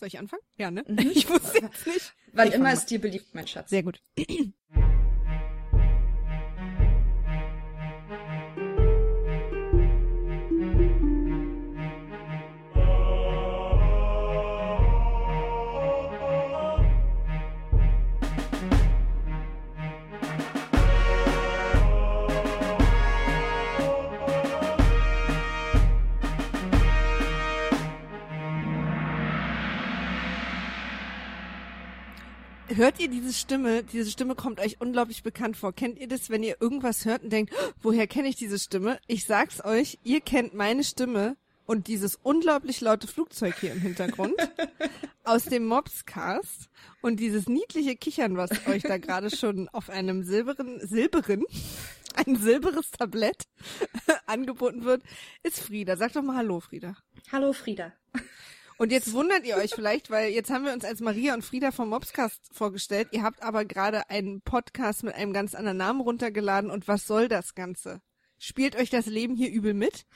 Soll ich anfangen? Ja, ne? Mhm. Ich wusste jetzt nicht. Wann immer es dir beliebt, mein Schatz. Sehr gut. diese Stimme? Diese Stimme kommt euch unglaublich bekannt vor. Kennt ihr das, wenn ihr irgendwas hört und denkt, oh, woher kenne ich diese Stimme? Ich sag's euch, ihr kennt meine Stimme und dieses unglaublich laute Flugzeug hier im Hintergrund aus dem Mobscast und dieses niedliche Kichern, was euch da gerade schon auf einem silberen, silberen, ein silberes Tablett angeboten wird, ist Frieda. Sag doch mal Hallo, Frieda. Hallo, Frieda. Und jetzt wundert ihr euch vielleicht, weil jetzt haben wir uns als Maria und Frieda vom Mobscast vorgestellt. Ihr habt aber gerade einen Podcast mit einem ganz anderen Namen runtergeladen. Und was soll das Ganze? Spielt euch das Leben hier übel mit?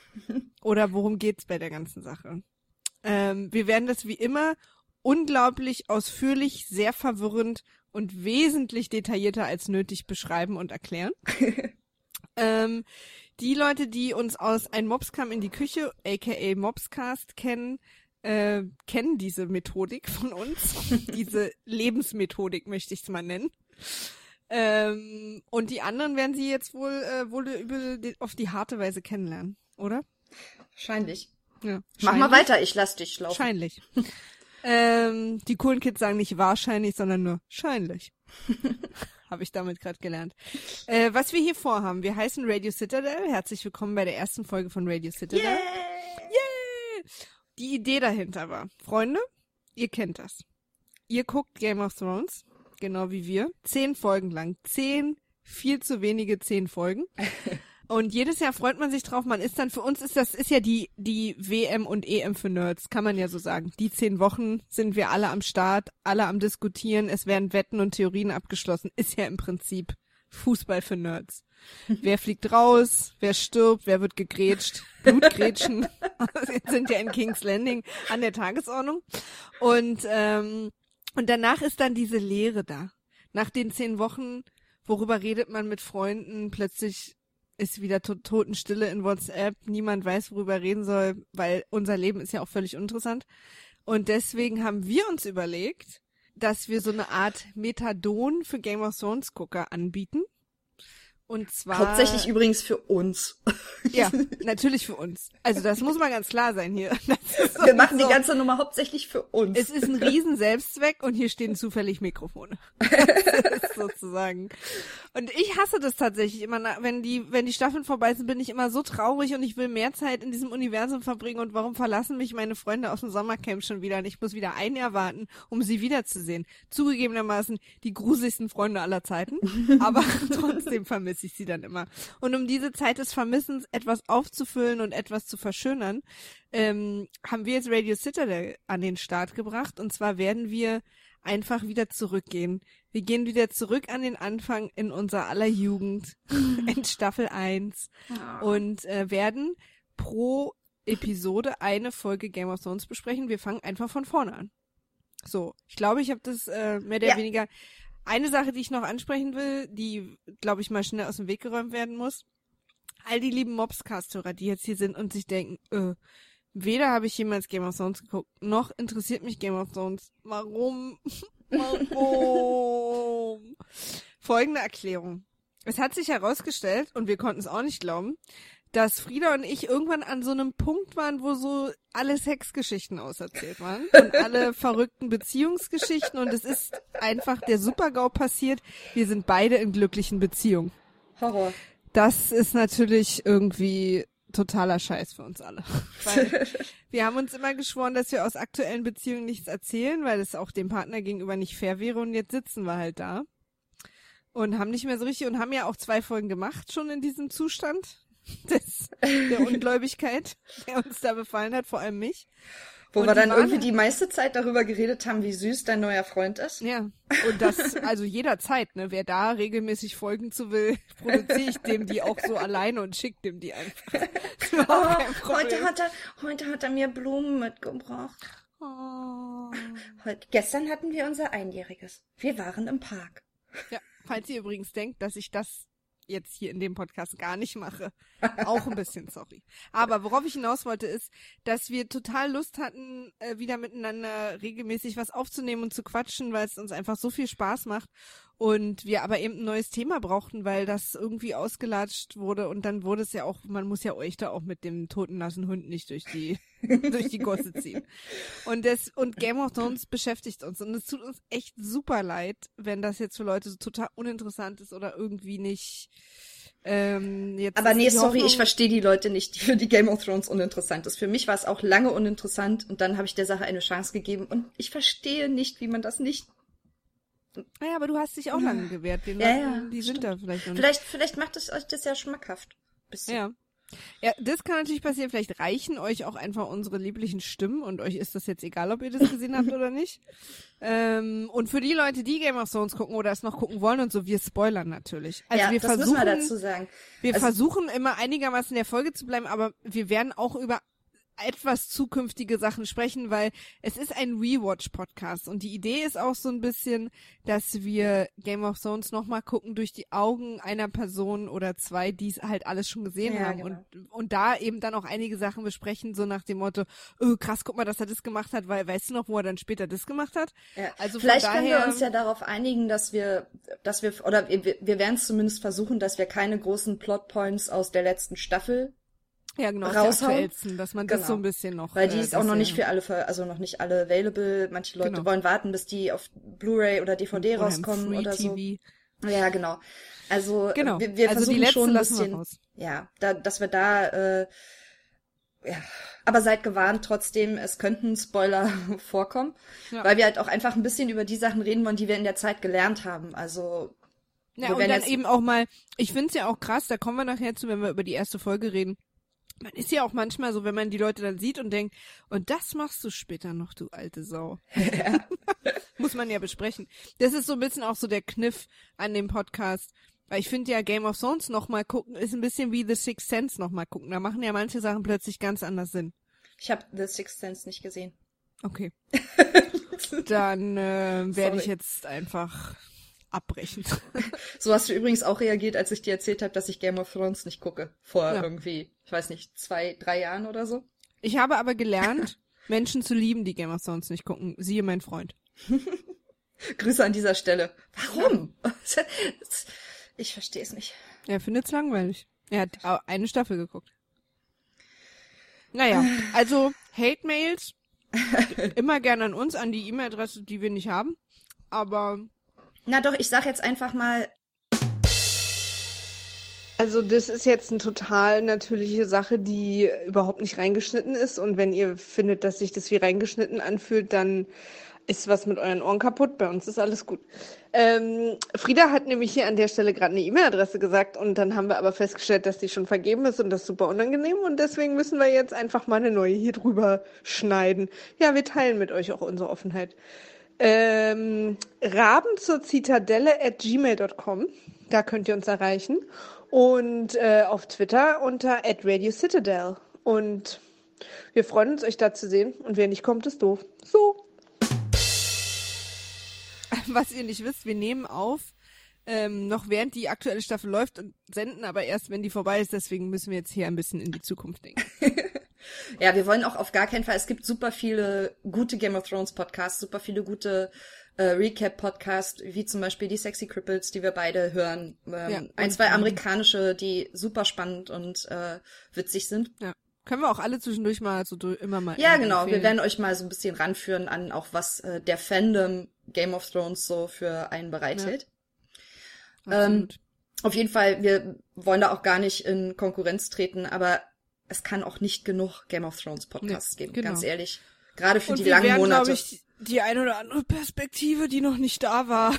Oder worum geht's bei der ganzen Sache? Ähm, wir werden das wie immer unglaublich ausführlich, sehr verwirrend und wesentlich detaillierter als nötig beschreiben und erklären. ähm, die Leute, die uns aus Ein Mobs kam in die Küche, aka Mobscast, kennen, äh, kennen diese Methodik von uns, diese Lebensmethodik möchte ich es mal nennen. Ähm, und die anderen werden sie jetzt wohl äh, wohl über auf die harte Weise kennenlernen, oder? Wahrscheinlich. Ja, Mach mal weiter, ich lass dich laufen. Wahrscheinlich. ähm, die coolen Kids sagen nicht wahrscheinlich, sondern nur scheinlich. Habe ich damit gerade gelernt. Äh, was wir hier vorhaben, wir heißen Radio Citadel. Herzlich willkommen bei der ersten Folge von Radio Citadel. Yeah! Yeah! Die Idee dahinter war, Freunde, ihr kennt das. Ihr guckt Game of Thrones, genau wie wir, zehn Folgen lang. Zehn, viel zu wenige zehn Folgen. Und jedes Jahr freut man sich drauf. Man ist dann, für uns ist das, ist ja die, die WM und EM für Nerds, kann man ja so sagen. Die zehn Wochen sind wir alle am Start, alle am Diskutieren, es werden Wetten und Theorien abgeschlossen. Ist ja im Prinzip Fußball für Nerds. Wer fliegt raus, wer stirbt, wer wird gegrätscht, Blutgrätschen sind ja in King's Landing an der Tagesordnung. Und, ähm, und danach ist dann diese Leere da. Nach den zehn Wochen, worüber redet man mit Freunden, plötzlich ist wieder to Totenstille in WhatsApp, niemand weiß, worüber reden soll, weil unser Leben ist ja auch völlig uninteressant. Und deswegen haben wir uns überlegt, dass wir so eine Art Methadon für Game of Thrones Gucker anbieten. Und zwar. Hauptsächlich übrigens für uns. Ja, natürlich für uns. Also das muss mal ganz klar sein hier. Wir machen so. die ganze Nummer hauptsächlich für uns. Es ist ein riesen Selbstzweck und hier stehen zufällig Mikrofone. Sozusagen. Und ich hasse das tatsächlich immer, wenn die, wenn die Staffeln vorbei sind, bin ich immer so traurig und ich will mehr Zeit in diesem Universum verbringen und warum verlassen mich meine Freunde aus dem Sommercamp schon wieder und ich muss wieder ein Jahr warten, um sie wiederzusehen. Zugegebenermaßen die gruseligsten Freunde aller Zeiten, aber trotzdem vermisse ich sie dann immer. Und um diese Zeit des Vermissens etwas aufzufüllen und etwas zu verschönern, ähm, haben wir jetzt Radio Citadel an den Start gebracht. Und zwar werden wir einfach wieder zurückgehen. Wir gehen wieder zurück an den Anfang in unserer aller Jugend, in Staffel 1 ah. und äh, werden pro Episode eine Folge Game of Thrones besprechen. Wir fangen einfach von vorne an. So, ich glaube, ich habe das äh, mehr oder ja. weniger. Eine Sache, die ich noch ansprechen will, die, glaube ich, mal schnell aus dem Weg geräumt werden muss all die lieben Mobscast-Hörer, die jetzt hier sind und sich denken, äh, weder habe ich jemals Game of Thrones geguckt, noch interessiert mich Game of Thrones. Warum? Warum? Folgende Erklärung. Es hat sich herausgestellt, und wir konnten es auch nicht glauben, dass Frieda und ich irgendwann an so einem Punkt waren, wo so alle Sexgeschichten auserzählt waren und alle verrückten Beziehungsgeschichten und es ist einfach der Supergau passiert. Wir sind beide in glücklichen Beziehungen. Horror das ist natürlich irgendwie totaler Scheiß für uns alle. Weil wir haben uns immer geschworen, dass wir aus aktuellen Beziehungen nichts erzählen, weil es auch dem Partner gegenüber nicht fair wäre und jetzt sitzen wir halt da und haben nicht mehr so richtig und haben ja auch zwei Folgen gemacht schon in diesem Zustand des, der Ungläubigkeit, der uns da befallen hat, vor allem mich. Wo und wir dann irgendwie die meiste Zeit darüber geredet haben, wie süß dein neuer Freund ist. Ja. Und das, also jederzeit, ne? Wer da regelmäßig folgen zu will, produziere ich dem die auch so alleine und schick dem die einfach. Oh, heute hat er, heute hat er mir Blumen mitgebracht. Oh. Heute, gestern hatten wir unser Einjähriges. Wir waren im Park. Ja, falls ihr übrigens denkt, dass ich das jetzt hier in dem Podcast gar nicht mache. Auch ein bisschen sorry. Aber worauf ich hinaus wollte, ist, dass wir total Lust hatten, äh, wieder miteinander regelmäßig was aufzunehmen und zu quatschen, weil es uns einfach so viel Spaß macht. Und wir aber eben ein neues Thema brauchten, weil das irgendwie ausgelatscht wurde und dann wurde es ja auch, man muss ja euch da auch mit dem toten nassen Hund nicht durch die durch die Gosse ziehen. Und das und Game of Thrones beschäftigt uns und es tut uns echt super leid, wenn das jetzt für Leute so total uninteressant ist oder irgendwie nicht ähm, jetzt Aber nee, sorry, Hoffnung... ich verstehe die Leute nicht, die für die Game of Thrones uninteressant ist. Für mich war es auch lange uninteressant und dann habe ich der Sache eine Chance gegeben und ich verstehe nicht, wie man das nicht naja, aber du hast dich auch lange gewehrt. Den ja, ja, die sind stimmt. da vielleicht noch. Vielleicht, vielleicht macht es euch das ja schmackhaft. Bisschen. Ja. Ja, das kann natürlich passieren. Vielleicht reichen euch auch einfach unsere lieblichen Stimmen und euch ist das jetzt egal, ob ihr das gesehen habt oder nicht. Ähm, und für die Leute, die Game of Thrones gucken oder es noch gucken wollen und so, wir spoilern natürlich. Also ja, wir das versuchen, müssen wir dazu sagen. Wir also, versuchen immer einigermaßen in der Folge zu bleiben, aber wir werden auch über etwas zukünftige Sachen sprechen, weil es ist ein Rewatch-Podcast und die Idee ist auch so ein bisschen, dass wir Game of Thrones nochmal gucken durch die Augen einer Person oder zwei, die es halt alles schon gesehen ja, haben genau. und, und da eben dann auch einige Sachen besprechen, so nach dem Motto, oh, krass, guck mal, dass er das gemacht hat, weil weißt du noch, wo er dann später das gemacht hat? Ja. Also Vielleicht daher, können wir uns ja darauf einigen, dass wir, dass wir, oder wir, wir werden es zumindest versuchen, dass wir keine großen Plotpoints aus der letzten Staffel ja, genau, raushauen. dass man das genau. so ein bisschen noch. Weil die äh, ist auch noch nicht für alle, also noch nicht alle available. Manche Leute genau. wollen warten, bis die auf Blu-ray oder DVD oder rauskommen oder so. TV. Ja, genau. Also genau. wir, wir also versuchen schon ein bisschen, ja, da, dass wir da, äh, ja, aber seid gewarnt trotzdem, es könnten Spoiler vorkommen, ja. weil wir halt auch einfach ein bisschen über die Sachen reden wollen, die wir in der Zeit gelernt haben. Also ja, und dann eben auch mal, ich find's ja auch krass, da kommen wir nachher zu, wenn wir über die erste Folge reden man ist ja auch manchmal so, wenn man die Leute dann sieht und denkt, und das machst du später noch, du alte Sau. Ja. Muss man ja besprechen. Das ist so ein bisschen auch so der Kniff an dem Podcast. Weil ich finde ja Game of Thrones nochmal gucken, ist ein bisschen wie The Sixth Sense nochmal gucken. Da machen ja manche Sachen plötzlich ganz anders Sinn. Ich habe The Sixth Sense nicht gesehen. Okay. dann äh, werde ich jetzt einfach abbrechen. so hast du übrigens auch reagiert, als ich dir erzählt habe, dass ich Game of Thrones nicht gucke. Vor ja. irgendwie, ich weiß nicht, zwei, drei Jahren oder so. Ich habe aber gelernt, Menschen zu lieben, die Game of Thrones nicht gucken. Siehe mein Freund. Grüße an dieser Stelle. Warum? ich verstehe es nicht. Er findet es langweilig. Er hat eine Staffel geguckt. Naja, also Hate-Mails immer gerne an uns, an die E-Mail-Adresse, die wir nicht haben. Aber na doch, ich sag jetzt einfach mal. Also das ist jetzt eine total natürliche Sache, die überhaupt nicht reingeschnitten ist. Und wenn ihr findet, dass sich das wie reingeschnitten anfühlt, dann ist was mit euren Ohren kaputt. Bei uns ist alles gut. Ähm, Frieda hat nämlich hier an der Stelle gerade eine E-Mail-Adresse gesagt und dann haben wir aber festgestellt, dass die schon vergeben ist und das ist super unangenehm und deswegen müssen wir jetzt einfach mal eine neue hier drüber schneiden. Ja, wir teilen mit euch auch unsere Offenheit. Ähm, Raben zur Zitadelle at gmail.com. Da könnt ihr uns erreichen. Und äh, auf Twitter unter at Radio Citadel. Und wir freuen uns, euch da zu sehen. Und wer nicht kommt, ist doof. So. Was ihr nicht wisst, wir nehmen auf, ähm, noch während die aktuelle Staffel läuft und senden aber erst, wenn die vorbei ist. Deswegen müssen wir jetzt hier ein bisschen in die Zukunft denken. Ja, wir wollen auch auf gar keinen Fall, es gibt super viele gute Game of Thrones Podcasts, super viele gute äh, Recap-Podcasts, wie zum Beispiel die Sexy Cripples, die wir beide hören. Ähm, ja, ein, zwei amerikanische, die super spannend und äh, witzig sind. Ja. Können wir auch alle zwischendurch mal so immer mal. Ja, genau. Empfehlen. Wir werden euch mal so ein bisschen ranführen an auch was äh, der Fandom Game of Thrones so für einen bereithält. Ja. Ähm, auf jeden Fall, wir wollen da auch gar nicht in Konkurrenz treten, aber es kann auch nicht genug Game of Thrones Podcasts nee, geben, genau. ganz ehrlich. Gerade für und die langen werden, Monate. Ich, die eine oder andere Perspektive, die noch nicht da war.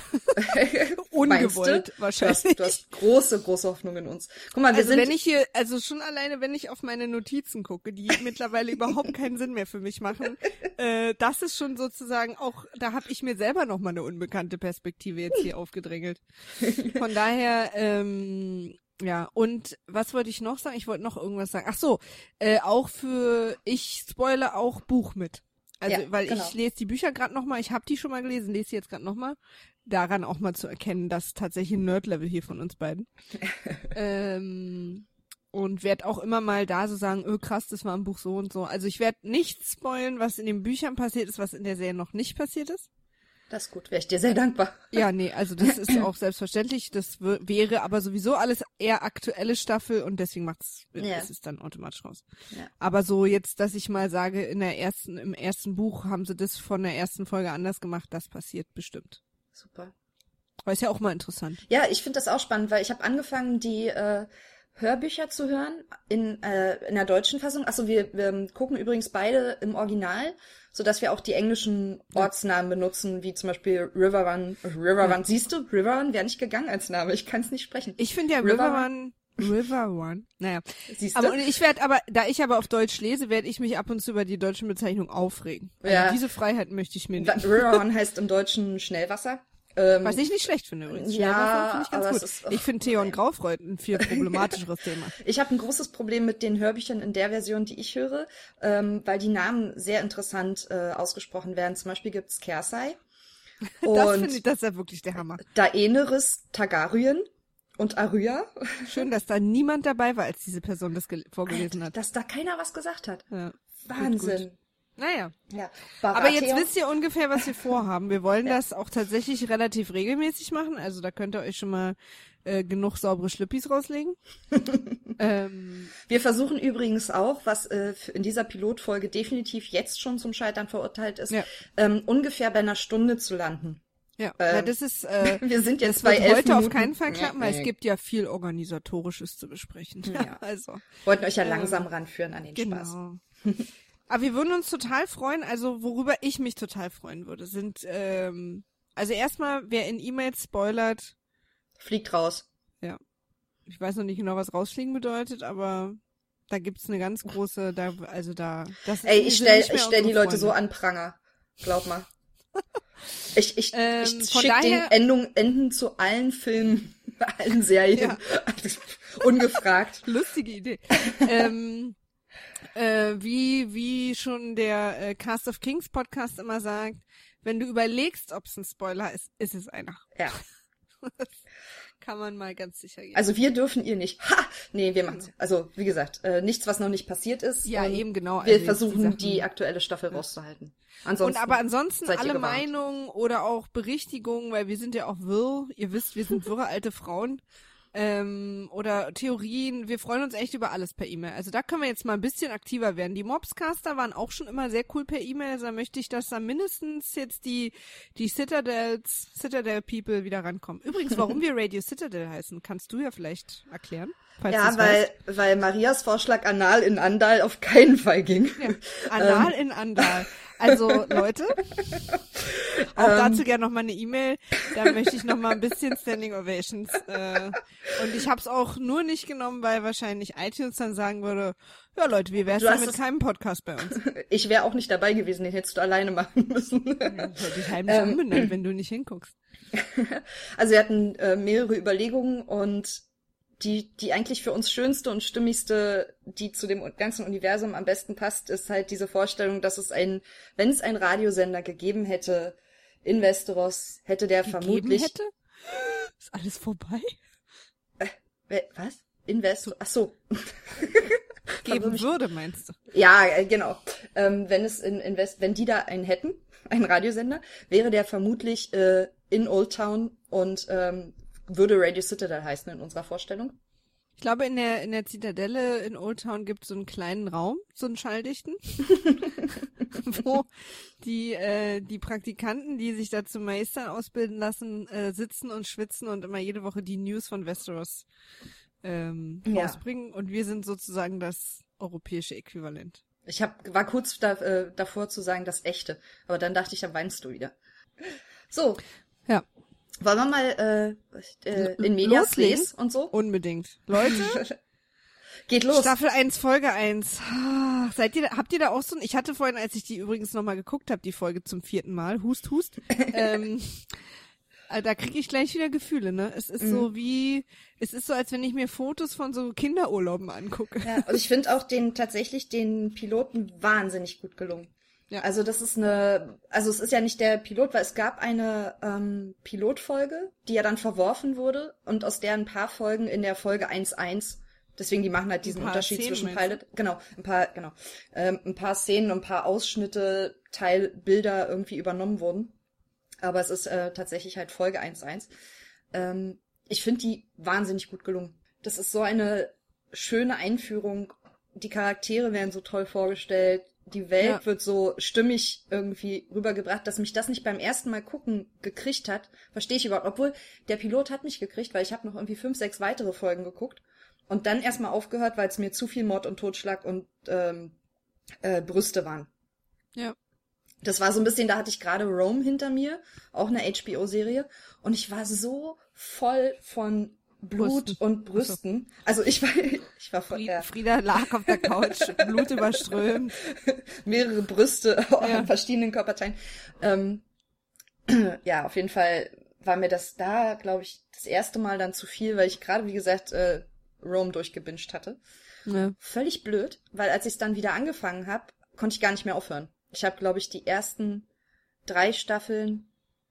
Ungewollt wahrscheinlich. Du hast, du hast, große, große Hoffnung in uns. Guck mal, wir also sind. Wenn ich hier, also schon alleine, wenn ich auf meine Notizen gucke, die mittlerweile überhaupt keinen Sinn mehr für mich machen, äh, das ist schon sozusagen auch, da habe ich mir selber noch mal eine unbekannte Perspektive jetzt hier aufgedrängelt. Von daher, ähm, ja, und was wollte ich noch sagen? Ich wollte noch irgendwas sagen. Ach so, äh, auch für, ich spoile auch Buch mit. Also, ja, weil genau. ich lese die Bücher gerade nochmal, ich habe die schon mal gelesen, lese sie jetzt gerade nochmal. Daran auch mal zu erkennen, dass tatsächlich ein Nerd-Level hier von uns beiden. ähm, und werde auch immer mal da so sagen, öh, krass, das war im Buch so und so. Also ich werde nicht spoilen, was in den Büchern passiert ist, was in der Serie noch nicht passiert ist. Das ist gut, wäre ich dir sehr dankbar. Ja, nee, also das ist auch selbstverständlich. Das wäre aber sowieso alles eher aktuelle Staffel und deswegen macht's, ja. ist es dann automatisch raus. Ja. Aber so jetzt, dass ich mal sage, in der ersten, im ersten Buch haben sie das von der ersten Folge anders gemacht, das passiert bestimmt. Super. Aber ist ja auch mal interessant. Ja, ich finde das auch spannend, weil ich habe angefangen, die äh, Hörbücher zu hören in, äh, in der deutschen Fassung. Achso, wir, wir gucken übrigens beide im Original, so dass wir auch die englischen Ortsnamen benutzen, wie zum Beispiel River Run. River Run, siehst du, River Run wäre nicht gegangen als Name. Ich kann es nicht sprechen. Ich finde ja River, River Run River One. Naja. Siehst du? Aber ich werde aber, da ich aber auf Deutsch lese, werde ich mich ab und zu über die deutschen Bezeichnungen aufregen. Also ja. diese Freiheit möchte ich mir nicht. River One heißt im Deutschen Schnellwasser. Ähm, Was ich nicht schlecht finde übrigens. Ja, finde ich ganz gut. Ist, ich finde Theon Graufreud ein viel problematischeres Thema. Ich habe ein großes Problem mit den Hörbüchern in der Version, die ich höre, ähm, weil die Namen sehr interessant äh, ausgesprochen werden. Zum Beispiel gibt's Kersai. das finde ich, das ist ja wirklich der Hammer. Daenerys Targaryen und Arya. Schön, dass da niemand dabei war, als diese Person das vorgelesen hat. Dass da keiner was gesagt hat. Ja, Wahnsinn. Gut, gut. Naja. Ja. Aber jetzt wisst ihr ungefähr, was wir vorhaben. Wir wollen ja. das auch tatsächlich relativ regelmäßig machen. Also da könnt ihr euch schon mal äh, genug saubere Schlüppis rauslegen. ähm, wir versuchen übrigens auch, was äh, in dieser Pilotfolge definitiv jetzt schon zum Scheitern verurteilt ist, ja. ähm, ungefähr bei einer Stunde zu landen. Ja, ähm, das ist. Äh, wir sind jetzt das bei wird heute Minuten. auf keinen Fall klappen, weil es gibt ja viel organisatorisches zu besprechen. Ja. also wollten euch ja langsam ähm, ranführen an den genau. Spaß. Aber wir würden uns total freuen, also worüber ich mich total freuen würde, sind, ähm, also erstmal, wer in E-Mails spoilert. Fliegt raus. Ja. Ich weiß noch nicht genau, was rausfliegen bedeutet, aber da gibt's eine ganz große, da, also da, das Ey, ich stell, ich stell die Leute so an Pranger. Glaub mal. Ich, ich, ähm, ich schick daher, den Endung, Enden zu allen Filmen, allen Serien. Ja. Ungefragt. Lustige Idee. ähm, äh, wie, wie schon der äh, Cast of Kings Podcast immer sagt, wenn du überlegst, ob es ein Spoiler ist, ist es einer. Ja. das kann man mal ganz sicher gehen. Also wir dürfen ihr nicht. Ha! Nee, wir machen's. Also, wie gesagt, äh, nichts, was noch nicht passiert ist. Ja, eben genau. Wir also versuchen, die, die, aktuelle Staffel ja. rauszuhalten. Ansonsten und aber ansonsten alle. Meinungen oder auch Berichtigungen, weil wir sind ja auch wirr. Ihr wisst, wir sind wirre alte Frauen ähm, oder Theorien. Wir freuen uns echt über alles per E-Mail. Also da können wir jetzt mal ein bisschen aktiver werden. Die Mobscaster waren auch schon immer sehr cool per E-Mail. Also da möchte ich, dass da mindestens jetzt die, die Citadels, Citadel People wieder rankommen. Übrigens, warum wir Radio Citadel heißen, kannst du ja vielleicht erklären. Ja, weil, weil Marias Vorschlag Anal in Andal auf keinen Fall ging. Ja, Anal in Andal. Also Leute, auch ähm, dazu gerne noch mal eine E-Mail. Da möchte ich noch mal ein bisschen Standing Ovations. Äh, und ich habe es auch nur nicht genommen, weil wahrscheinlich iTunes dann sagen würde, ja Leute, wie wär's denn mit keinem Podcast bei uns? Ich wäre auch nicht dabei gewesen, den hättest du alleine machen müssen. Ja, ich dich heimlich ähm, umbenannt, wenn du nicht hinguckst. Also wir hatten äh, mehrere Überlegungen und die, die eigentlich für uns schönste und stimmigste, die zu dem ganzen Universum am besten passt, ist halt diese Vorstellung, dass es ein, wenn es einen Radiosender gegeben hätte in Westeros, hätte der gegeben vermutlich. Hätte? Ist alles vorbei? Äh, was? In Westeros? Ach so. Geben würde, meinst du? Ja, äh, genau. Ähm, wenn es in, in West, wenn die da einen hätten, einen Radiosender, wäre der vermutlich äh, in Old Town und ähm, würde Radio Citadel heißen in unserer Vorstellung. Ich glaube, in der, in der Zitadelle in Old Town gibt es so einen kleinen Raum, so einen schalldichten, wo die, äh, die Praktikanten, die sich da zum Meister ausbilden lassen, äh, sitzen und schwitzen und immer jede Woche die News von Westeros ähm, ja. rausbringen. Und wir sind sozusagen das europäische Äquivalent. Ich hab, war kurz da, äh, davor zu sagen, das echte. Aber dann dachte ich, da weinst du wieder. So. Ja. Wollen wir mal äh, äh, in Medias Res und so? Unbedingt. Leute. Geht los. Staffel 1, Folge 1. Seid ihr, habt ihr da auch so ein, ich hatte vorhin, als ich die übrigens nochmal geguckt habe, die Folge zum vierten Mal, Hust, Hust, ähm, äh, da kriege ich gleich wieder Gefühle, ne? Es ist mhm. so wie, es ist so, als wenn ich mir Fotos von so Kinderurlauben angucke. Ja, und ich finde auch den, tatsächlich den Piloten wahnsinnig gut gelungen. Ja. Also das ist eine, also es ist ja nicht der Pilot, weil es gab eine ähm, Pilotfolge, die ja dann verworfen wurde und aus der ein paar Folgen in der Folge 1.1 Deswegen, die machen halt diesen Unterschied Szenen zwischen Pilot, genau, ein paar, genau, ähm, ein paar Szenen und ein paar Ausschnitte, Teilbilder irgendwie übernommen wurden. Aber es ist äh, tatsächlich halt Folge 1.1. Ähm, ich finde die wahnsinnig gut gelungen. Das ist so eine schöne Einführung. Die Charaktere werden so toll vorgestellt die Welt ja. wird so stimmig irgendwie rübergebracht, dass mich das nicht beim ersten Mal gucken gekriegt hat, verstehe ich überhaupt. Obwohl der Pilot hat mich gekriegt, weil ich habe noch irgendwie fünf, sechs weitere Folgen geguckt und dann erstmal aufgehört, weil es mir zu viel Mord und Totschlag und ähm, äh, Brüste waren. Ja. Das war so ein bisschen, da hatte ich gerade Rome hinter mir, auch eine HBO-Serie, und ich war so voll von Blut Brüsten. und Brüsten. Also ich war, ich war voll, ja. Frieda lag auf der Couch, Blut überströmt. Mehrere Brüste ja. an verschiedenen Körperteilen. Ähm, ja, auf jeden Fall war mir das da, glaube ich, das erste Mal dann zu viel, weil ich gerade, wie gesagt, äh, Rome durchgebinscht hatte. Ja. Völlig blöd, weil als ich es dann wieder angefangen habe, konnte ich gar nicht mehr aufhören. Ich habe, glaube ich, die ersten drei Staffeln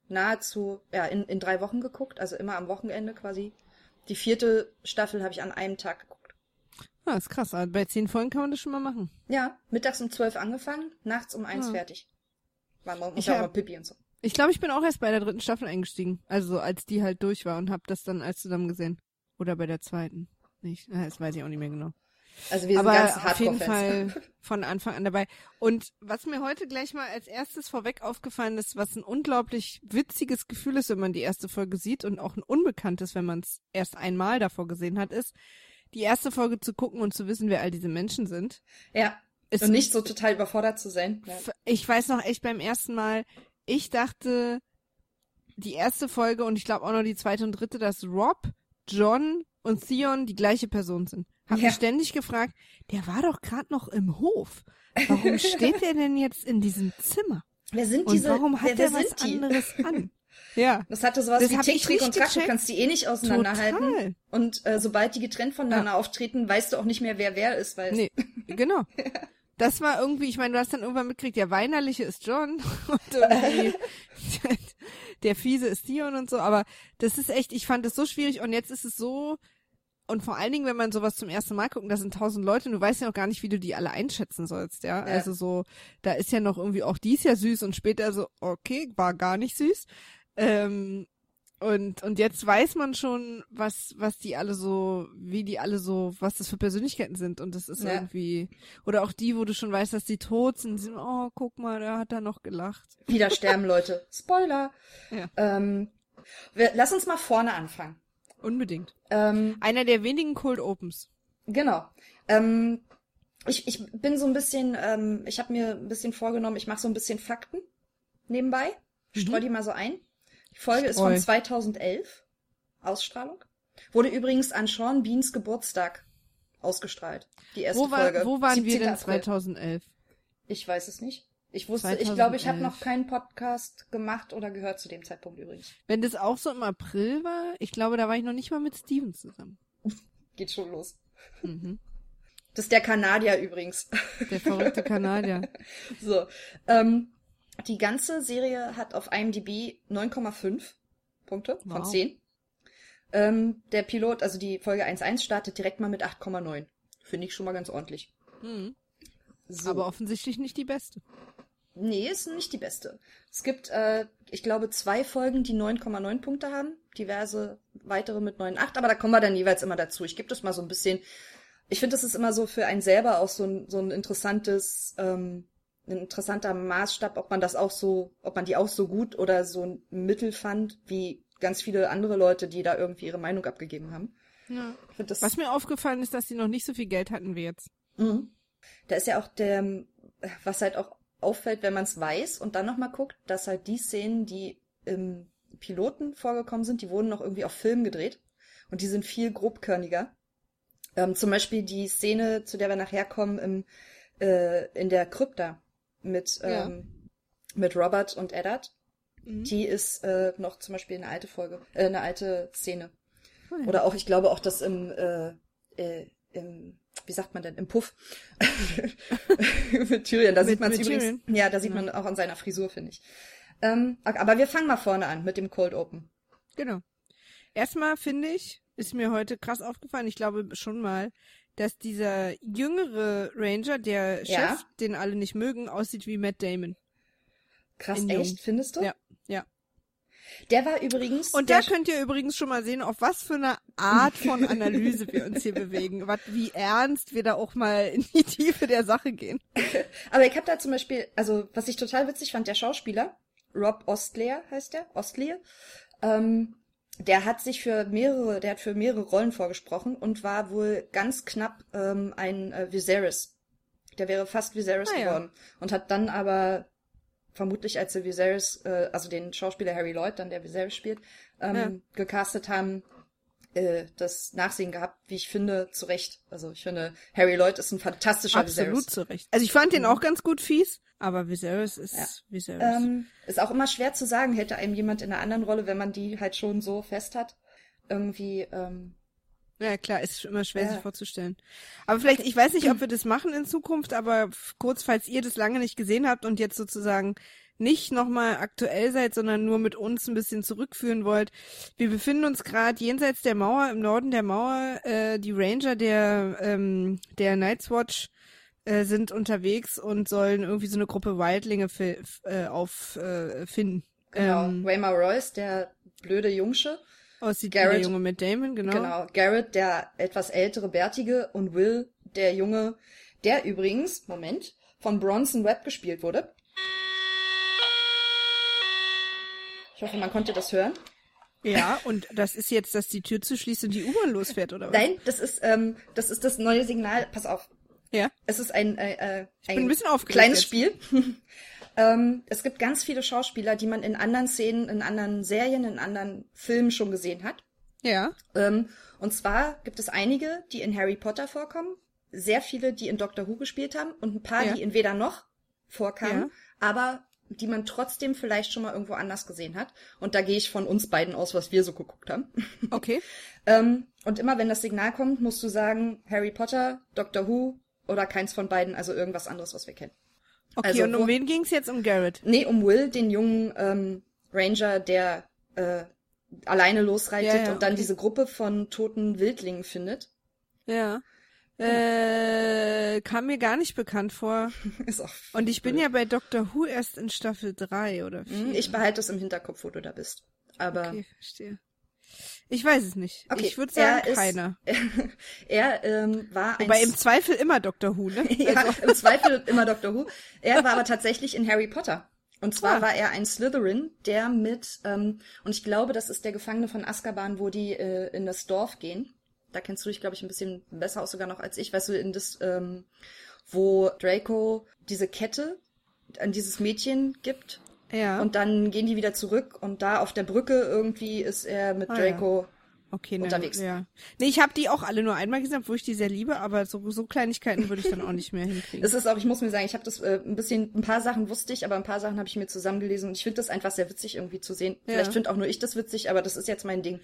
nahezu ja in, in drei Wochen geguckt, also immer am Wochenende quasi die vierte Staffel habe ich an einem Tag geguckt. Ah, ist krass. Also bei zehn Folgen kann man das schon mal machen. Ja, mittags um zwölf angefangen, nachts um eins ah. fertig. War morgen ich auch mal Pipi und so. Ich glaube, ich bin auch erst bei der dritten Staffel eingestiegen. Also als die halt durch war und habe das dann als zusammen gesehen. Oder bei der zweiten. Nicht. Das weiß ich auch nicht mehr genau. Also wir sind Aber ganz auf jeden Fall von Anfang an dabei. Und was mir heute gleich mal als erstes vorweg aufgefallen ist, was ein unglaublich witziges Gefühl ist, wenn man die erste Folge sieht und auch ein unbekanntes, wenn man es erst einmal davor gesehen hat, ist, die erste Folge zu gucken und zu wissen, wer all diese Menschen sind. Ja. Ist und nicht so total überfordert zu sein. Ja. Ich weiß noch echt beim ersten Mal, ich dachte, die erste Folge und ich glaube auch noch die zweite und dritte, dass Rob, John und Theon die gleiche Person sind. Hab ja. mich ständig gefragt, der war doch gerade noch im Hof. Warum steht der denn jetzt in diesem Zimmer? Wer sind Und diese? warum hat wer, der was die? anderes an? Ja. Das hatte sowas das wie Tick, und Track. Du kannst die eh nicht auseinanderhalten. Total. Und äh, sobald die getrennt voneinander ja. auftreten, weißt du auch nicht mehr, wer wer ist. Weil nee, genau. Das war irgendwie, ich meine, du hast dann irgendwann mitgekriegt, der Weinerliche ist John und irgendwie der Fiese ist Dion und so, aber das ist echt, ich fand es so schwierig und jetzt ist es so und vor allen Dingen, wenn man sowas zum ersten Mal guckt, da sind tausend Leute und du weißt ja noch gar nicht, wie du die alle einschätzen sollst, ja? ja. Also so, da ist ja noch irgendwie auch dies ja süß und später so, okay, war gar nicht süß. Ähm, und, und jetzt weiß man schon, was, was die alle so, wie die alle so, was das für Persönlichkeiten sind. Und das ist ja. irgendwie, oder auch die, wo du schon weißt, dass die tot sind, sind, oh, guck mal, der hat da noch gelacht. Wieder sterben Leute. Spoiler. Ja. Ähm, wir, lass uns mal vorne anfangen. Unbedingt. Ähm, Einer der wenigen Cold Opens. Genau. Ähm, ich, ich bin so ein bisschen, ähm, ich habe mir ein bisschen vorgenommen, ich mache so ein bisschen Fakten nebenbei. Mhm. Streu die mal so ein. Die Folge Streu. ist von 2011. Ausstrahlung. Wurde übrigens an Sean Beans Geburtstag ausgestrahlt. Die erste wo war, Folge. Wo waren wir denn 2011? Ich weiß es nicht. Ich wusste, 2011. ich glaube, ich habe noch keinen Podcast gemacht oder gehört zu dem Zeitpunkt übrigens. Wenn das auch so im April war, ich glaube, da war ich noch nicht mal mit Steven zusammen. Geht schon los. Mhm. Das ist der Kanadier übrigens. Der verrückte Kanadier. so. Ähm, die ganze Serie hat auf IMDb 9,5 Punkte wow. von 10. Ähm, der Pilot, also die Folge 1.1 startet direkt mal mit 8,9. Finde ich schon mal ganz ordentlich. Mhm. So. Aber offensichtlich nicht die beste. Nee, ist nicht die beste. Es gibt, äh, ich glaube, zwei Folgen, die 9,9 Punkte haben, diverse weitere mit 9,8, aber da kommen wir dann jeweils immer dazu. Ich gebe das mal so ein bisschen. Ich finde, das ist immer so für einen selber auch so ein, so ein interessantes, ähm, ein interessanter Maßstab, ob man das auch so, ob man die auch so gut oder so ein Mittel fand, wie ganz viele andere Leute, die da irgendwie ihre Meinung abgegeben haben. Ja. Was mir aufgefallen ist, dass sie noch nicht so viel Geld hatten wie jetzt. Mhm. Da ist ja auch der, was halt auch auffällt, wenn man es weiß und dann nochmal guckt, dass halt die Szenen, die im Piloten vorgekommen sind, die wurden noch irgendwie auf Film gedreht und die sind viel grobkörniger. Ähm, zum Beispiel die Szene, zu der wir nachher kommen, im, äh, in der Krypta mit, ähm, ja. mit Robert und Eddard. Mhm. Die ist äh, noch zum Beispiel eine alte Folge, äh, eine alte Szene. Oder auch, ich glaube auch, dass im, äh, äh, im wie sagt man denn, im Puff. mit Tyrion, da mit, sieht man übrigens. Tyrion. Ja, da sieht ja. man auch an seiner Frisur, finde ich. Ähm, aber wir fangen mal vorne an mit dem Cold Open. Genau. Erstmal finde ich, ist mir heute krass aufgefallen, ich glaube schon mal, dass dieser jüngere Ranger, der ja. Chef, den alle nicht mögen, aussieht wie Matt Damon. Krass, In echt, Jung. findest du? Ja, ja. Der war übrigens. Und da könnt ihr übrigens schon mal sehen, auf was für eine Art von Analyse wir uns hier bewegen. Was, wie ernst wir da auch mal in die Tiefe der Sache gehen. Aber ich habe da zum Beispiel, also was ich total witzig fand, der Schauspieler, Rob Ostlear heißt der, Ostlear, ähm, der hat sich für mehrere, der hat für mehrere Rollen vorgesprochen und war wohl ganz knapp ähm, ein äh, Viserys. Der wäre fast Viserys ah, geworden ja. und hat dann aber vermutlich als sie Viserys, äh, also den Schauspieler Harry Lloyd, dann der Viserys spielt, ähm, ja. gecastet haben, äh, das Nachsehen gehabt, wie ich finde, zu Recht. Also ich finde, Harry Lloyd ist ein fantastischer Absolut Viserys. zu Recht. Also ich fand den mhm. auch ganz gut fies, aber Viserys ist ja. Viserys. Ähm, ist auch immer schwer zu sagen, hätte einem jemand in einer anderen Rolle, wenn man die halt schon so fest hat, irgendwie ähm, ja, klar, ist immer schwer ja. sich vorzustellen. Aber vielleicht, ich weiß nicht, ob wir das machen in Zukunft, aber kurz, falls ihr das lange nicht gesehen habt und jetzt sozusagen nicht nochmal aktuell seid, sondern nur mit uns ein bisschen zurückführen wollt. Wir befinden uns gerade jenseits der Mauer, im Norden der Mauer. Äh, die Ranger der, ähm, der Night's Watch äh, sind unterwegs und sollen irgendwie so eine Gruppe Wildlinge äh, auffinden. Äh, genau, ähm, Waymar Royce, der blöde Jungsche Aussieht Garrett, wie der Junge mit Damon, genau. Genau. Garrett, der etwas ältere, bärtige und Will, der Junge, der übrigens, Moment, von Bronson Webb gespielt wurde. Ich hoffe, man konnte das hören. Ja, und das ist jetzt, dass die Tür zuschließt und die U-Bahn losfährt, oder was? Nein, das ist, ähm, das ist das neue Signal. Pass auf. Ja. Es ist ein, äh, äh ein, ein kleines jetzt. Spiel. Ähm, es gibt ganz viele Schauspieler, die man in anderen Szenen, in anderen Serien, in anderen Filmen schon gesehen hat. Ja. Ähm, und zwar gibt es einige, die in Harry Potter vorkommen, sehr viele, die in Doctor Who gespielt haben und ein paar, ja. die in Weder noch vorkamen, ja. aber die man trotzdem vielleicht schon mal irgendwo anders gesehen hat. Und da gehe ich von uns beiden aus, was wir so geguckt haben. Okay. ähm, und immer wenn das Signal kommt, musst du sagen Harry Potter, Doctor Who oder keins von beiden, also irgendwas anderes, was wir kennen. Okay, also, und um wo, wen ging's jetzt? Um Garrett? Nee, um Will, den jungen ähm, Ranger, der äh, alleine losreitet ja, ja, und dann okay. diese Gruppe von toten Wildlingen findet. Ja. Äh, kam mir gar nicht bekannt vor. Ist auch und ich bin ja bei Doctor Who erst in Staffel 3 oder 4. Ich behalte es im Hinterkopf, wo du da bist. Aber. Okay, verstehe. Ich weiß es nicht. Okay, ich würde sagen, ist, keiner. er ähm, war ein. Wobei im Zweifel immer Doctor Who, ne? ja, also. im Zweifel immer Doctor Who. Er war aber tatsächlich in Harry Potter. Und zwar ah. war er ein Slytherin, der mit, ähm, und ich glaube, das ist der Gefangene von Azkaban, wo die äh, in das Dorf gehen. Da kennst du dich, glaube ich, ein bisschen besser aus sogar noch als ich. Weißt du, in das, ähm, wo Draco diese Kette an dieses Mädchen gibt ja. Und dann gehen die wieder zurück und da auf der Brücke irgendwie ist er mit ah, Draco ja. okay, unterwegs. Ne, ja. Nee, ich habe die auch alle nur einmal gesehen, wo ich die sehr liebe, aber so, so Kleinigkeiten würde ich dann auch nicht mehr hinkriegen. Das ist auch, ich muss mir sagen, ich habe das äh, ein bisschen, ein paar Sachen wusste ich, aber ein paar Sachen habe ich mir zusammengelesen und ich finde das einfach sehr witzig irgendwie zu sehen. Ja. Vielleicht finde auch nur ich das witzig, aber das ist jetzt mein Ding.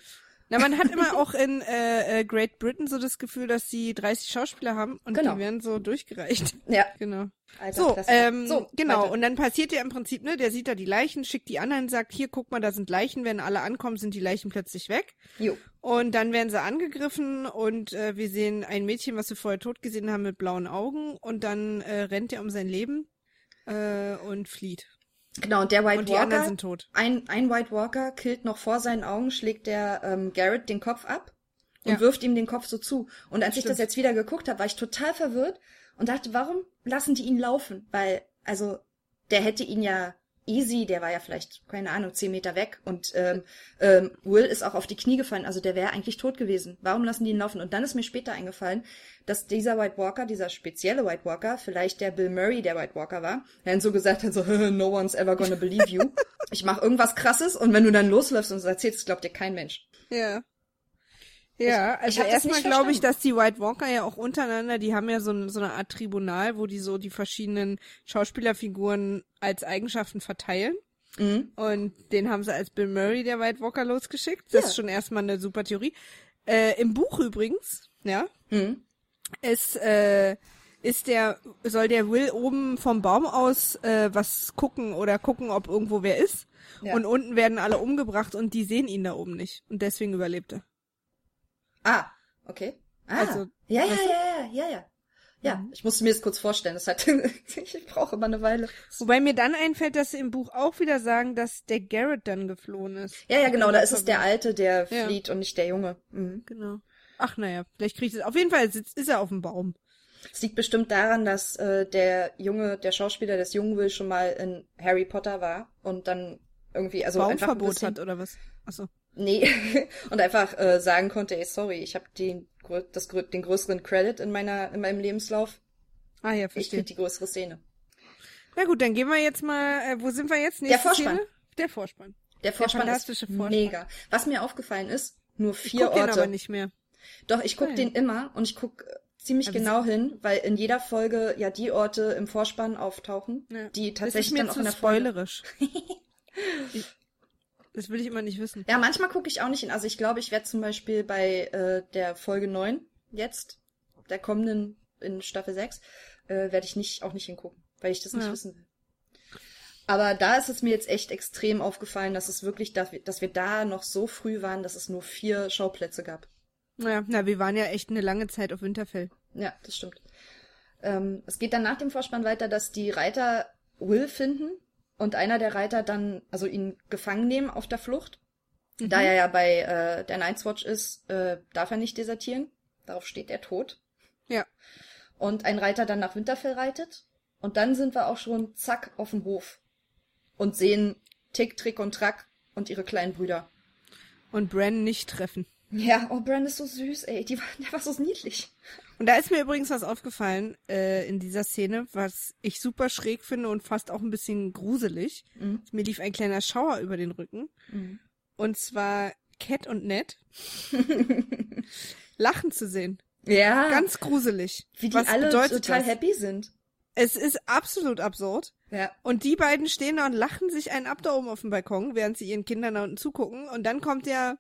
Na, man hat immer auch in äh, äh, Great Britain so das Gefühl, dass sie 30 Schauspieler haben und genau. die werden so durchgereicht. Ja. Genau. Alter, so, ähm, so, genau. Weiter. Und dann passiert ja im Prinzip, ne, der sieht da die Leichen, schickt die anderen, sagt, hier, guck mal, da sind Leichen. Wenn alle ankommen, sind die Leichen plötzlich weg. Jo. Und dann werden sie angegriffen und äh, wir sehen ein Mädchen, was wir vorher tot gesehen haben, mit blauen Augen. Und dann äh, rennt er um sein Leben äh, und flieht. Genau, und der White und Walker, sind tot. Ein, ein White Walker killt noch vor seinen Augen, schlägt der ähm, Garrett den Kopf ab und ja. wirft ihm den Kopf so zu. Und als Stimmt. ich das jetzt wieder geguckt habe, war ich total verwirrt und dachte, warum lassen die ihn laufen? Weil, also, der hätte ihn ja Easy, der war ja vielleicht, keine Ahnung, zehn Meter weg und ähm, ähm, Will ist auch auf die Knie gefallen, also der wäre eigentlich tot gewesen. Warum lassen die ihn laufen? Und dann ist mir später eingefallen, dass dieser White Walker, dieser spezielle White Walker, vielleicht der Bill Murray der White Walker war, der dann so gesagt hat, so, no one's ever gonna believe you. Ich mache irgendwas krasses und wenn du dann losläufst und es erzählst, glaubt dir kein Mensch. Ja. Ja, ich, also erstmal glaube ich, dass die White Walker ja auch untereinander, die haben ja so, so eine Art Tribunal, wo die so die verschiedenen Schauspielerfiguren als Eigenschaften verteilen. Mhm. Und den haben sie als Bill Murray der White Walker losgeschickt. Das ja. ist schon erstmal eine super Theorie. Äh, Im Buch übrigens, ja, mhm. es äh, ist der, soll der Will oben vom Baum aus äh, was gucken oder gucken, ob irgendwo wer ist. Ja. Und unten werden alle umgebracht und die sehen ihn da oben nicht. Und deswegen überlebt er. Ah, okay. Ah, also, ja, ja, ja, ja, ja, ja. Ja, mhm. ich musste mir das kurz vorstellen. Das hat, ich brauche immer eine Weile. Wobei mir dann einfällt, dass sie im Buch auch wieder sagen, dass der Garrett dann geflohen ist. Ja, ja, genau. Da ist es der Alte, der ja. flieht und nicht der Junge. Mhm. Genau. Ach, naja, vielleicht kriegt es. Auf jeden Fall sitzt, ist er auf dem Baum. Es liegt bestimmt daran, dass äh, der Junge, der Schauspieler des Jungen Will schon mal in Harry Potter war und dann irgendwie, also Baumverbot einfach ein bisschen, hat oder was? Achso. Nee, und einfach äh, sagen konnte, ey, sorry, ich habe den, das, den größeren Credit in meiner in meinem Lebenslauf. Ah ja, verstehe. Ich krieg die größere Szene. Na gut, dann gehen wir jetzt mal, äh, wo sind wir jetzt? Nächste Der Vorspann. Szene? Der Vorspann. Der Vorspann Der ist Vorspann. mega. Was mir aufgefallen ist, nur vier ich guck Orte. Den aber nicht mehr. Doch, ich guck Nein. den immer und ich guck äh, ziemlich aber genau hin, weil in jeder Folge ja die Orte im Vorspann auftauchen, ja. die tatsächlich dann auch in der spoilerisch. Das will ich immer nicht wissen. Ja, manchmal gucke ich auch nicht hin. Also ich glaube, ich werde zum Beispiel bei äh, der Folge 9 jetzt, der kommenden in Staffel 6, äh, werde ich nicht auch nicht hingucken, weil ich das nicht ja. wissen will. Aber da ist es mir jetzt echt extrem aufgefallen, dass es wirklich, dass wir, dass wir da noch so früh waren, dass es nur vier Schauplätze gab. Naja, na, wir waren ja echt eine lange Zeit auf Winterfell. Ja, das stimmt. Ähm, es geht dann nach dem Vorspann weiter, dass die Reiter Will finden und einer der Reiter dann, also ihn gefangen nehmen auf der Flucht. Mhm. Da er ja bei äh, der Night's Watch ist, äh, darf er nicht desertieren. Darauf steht er tot. Ja. Und ein Reiter dann nach Winterfell reitet. Und dann sind wir auch schon zack auf dem Hof. Und sehen Tick, Trick und Track und ihre kleinen Brüder. Und Bran nicht treffen. Ja, oh, Bran ist so süß, ey. Die war, der war so niedlich. Und da ist mir übrigens was aufgefallen äh, in dieser Szene, was ich super schräg finde und fast auch ein bisschen gruselig. Mhm. Mir lief ein kleiner Schauer über den Rücken. Mhm. Und zwar Cat und Ned lachen zu sehen. Ja. Ganz gruselig. Wie die was alle total das? happy sind. Es ist absolut absurd. Ja. Und die beiden stehen da und lachen sich einen ab da oben auf dem Balkon, während sie ihren Kindern da unten zugucken. Und dann kommt ja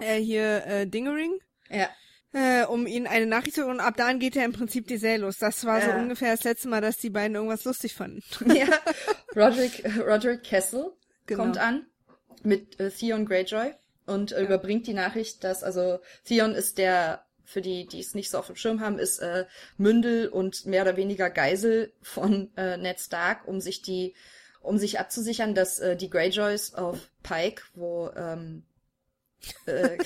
äh, hier äh, Dingering. Ja äh, um ihnen eine Nachricht zu und ab dann geht ja im Prinzip die Serie los. Das war ja. so ungefähr das letzte Mal, dass die beiden irgendwas lustig fanden. Ja, Roderick, Roderick Kessel genau. kommt an mit äh, Theon Greyjoy und äh, ja. überbringt die Nachricht, dass also Theon ist der für die, die es nicht so auf dem Schirm haben, ist äh, Mündel und mehr oder weniger Geisel von äh, Ned Stark, um sich die, um sich abzusichern, dass äh, die Greyjoys auf Pike, wo ähm, äh,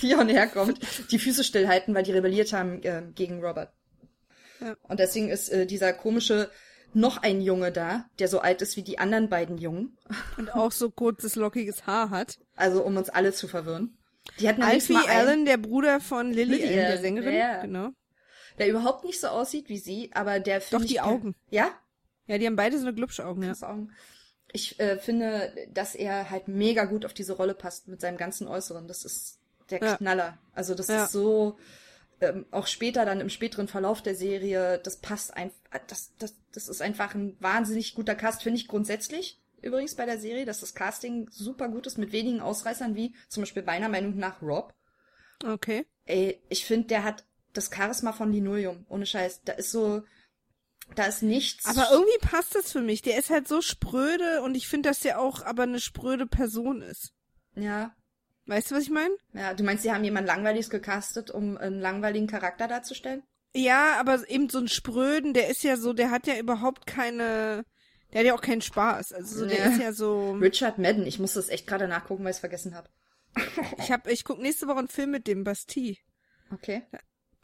Theon herkommt, die Füße stillhalten, weil die rebelliert haben äh, gegen Robert. Ja. Und deswegen ist äh, dieser komische noch ein Junge da, der so alt ist wie die anderen beiden Jungen. Und auch so kurzes, lockiges Haar hat. Also um uns alle zu verwirren. Die hatten Alfie Allen, der Bruder von Lily, Lily Allen, der Sängerin. Ja. Genau. Der überhaupt nicht so aussieht wie sie, aber der Doch, die Augen. Ja? Ja, die haben beide so eine Glubschaugen, ja. Augen ich äh, finde, dass er halt mega gut auf diese Rolle passt mit seinem ganzen Äußeren. Das ist der Knaller. Ja. Also das ja. ist so, ähm, auch später dann im späteren Verlauf der Serie, das passt einfach, das, das, das ist einfach ein wahnsinnig guter Cast, finde ich grundsätzlich übrigens bei der Serie, dass das Casting super gut ist mit wenigen Ausreißern, wie zum Beispiel meiner Meinung nach Rob. Okay. Ey, ich finde, der hat das Charisma von Linoleum, ohne Scheiß. Da ist so, da ist nichts. Aber irgendwie passt das für mich. Der ist halt so spröde und ich finde, dass der auch aber eine spröde Person ist. Ja. Weißt du, was ich meine? Ja, du meinst, sie haben jemand langweiliges gecastet, um einen langweiligen Charakter darzustellen? Ja, aber eben so ein Spröden, der ist ja so, der hat ja überhaupt keine, der hat ja auch keinen Spaß. Also so, der ja. ist ja so. Richard Madden, ich muss das echt gerade nachgucken, weil ich es vergessen habe. ich hab, ich guck nächste Woche einen Film mit dem Bastille. Okay.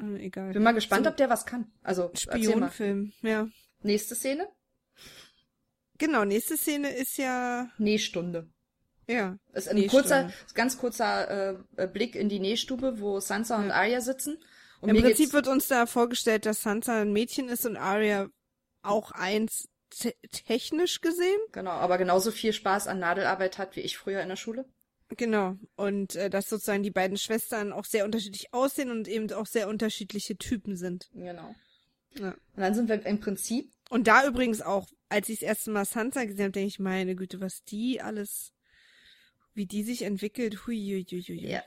Äh, egal. Bin mal gespannt, so, ob der was kann. Also Spionfilm, ja. Nächste Szene? Genau, nächste Szene ist ja Nähstunde. Ja. Ist ein kurzer, ganz kurzer äh, Blick in die Nähstube, wo Sansa ja. und Arya sitzen. Und Im Prinzip wird uns da vorgestellt, dass Sansa ein Mädchen ist und Arya auch eins te technisch gesehen. Genau, aber genauso viel Spaß an Nadelarbeit hat wie ich früher in der Schule. Genau. Und äh, dass sozusagen die beiden Schwestern auch sehr unterschiedlich aussehen und eben auch sehr unterschiedliche Typen sind. Genau. Ja. Und dann sind wir im Prinzip. Und da übrigens auch, als ich das erste Mal Sansa gesehen habe, denke ich, meine Güte, was die alles, wie die sich entwickelt. Hui, hui, hui, hui. Ja.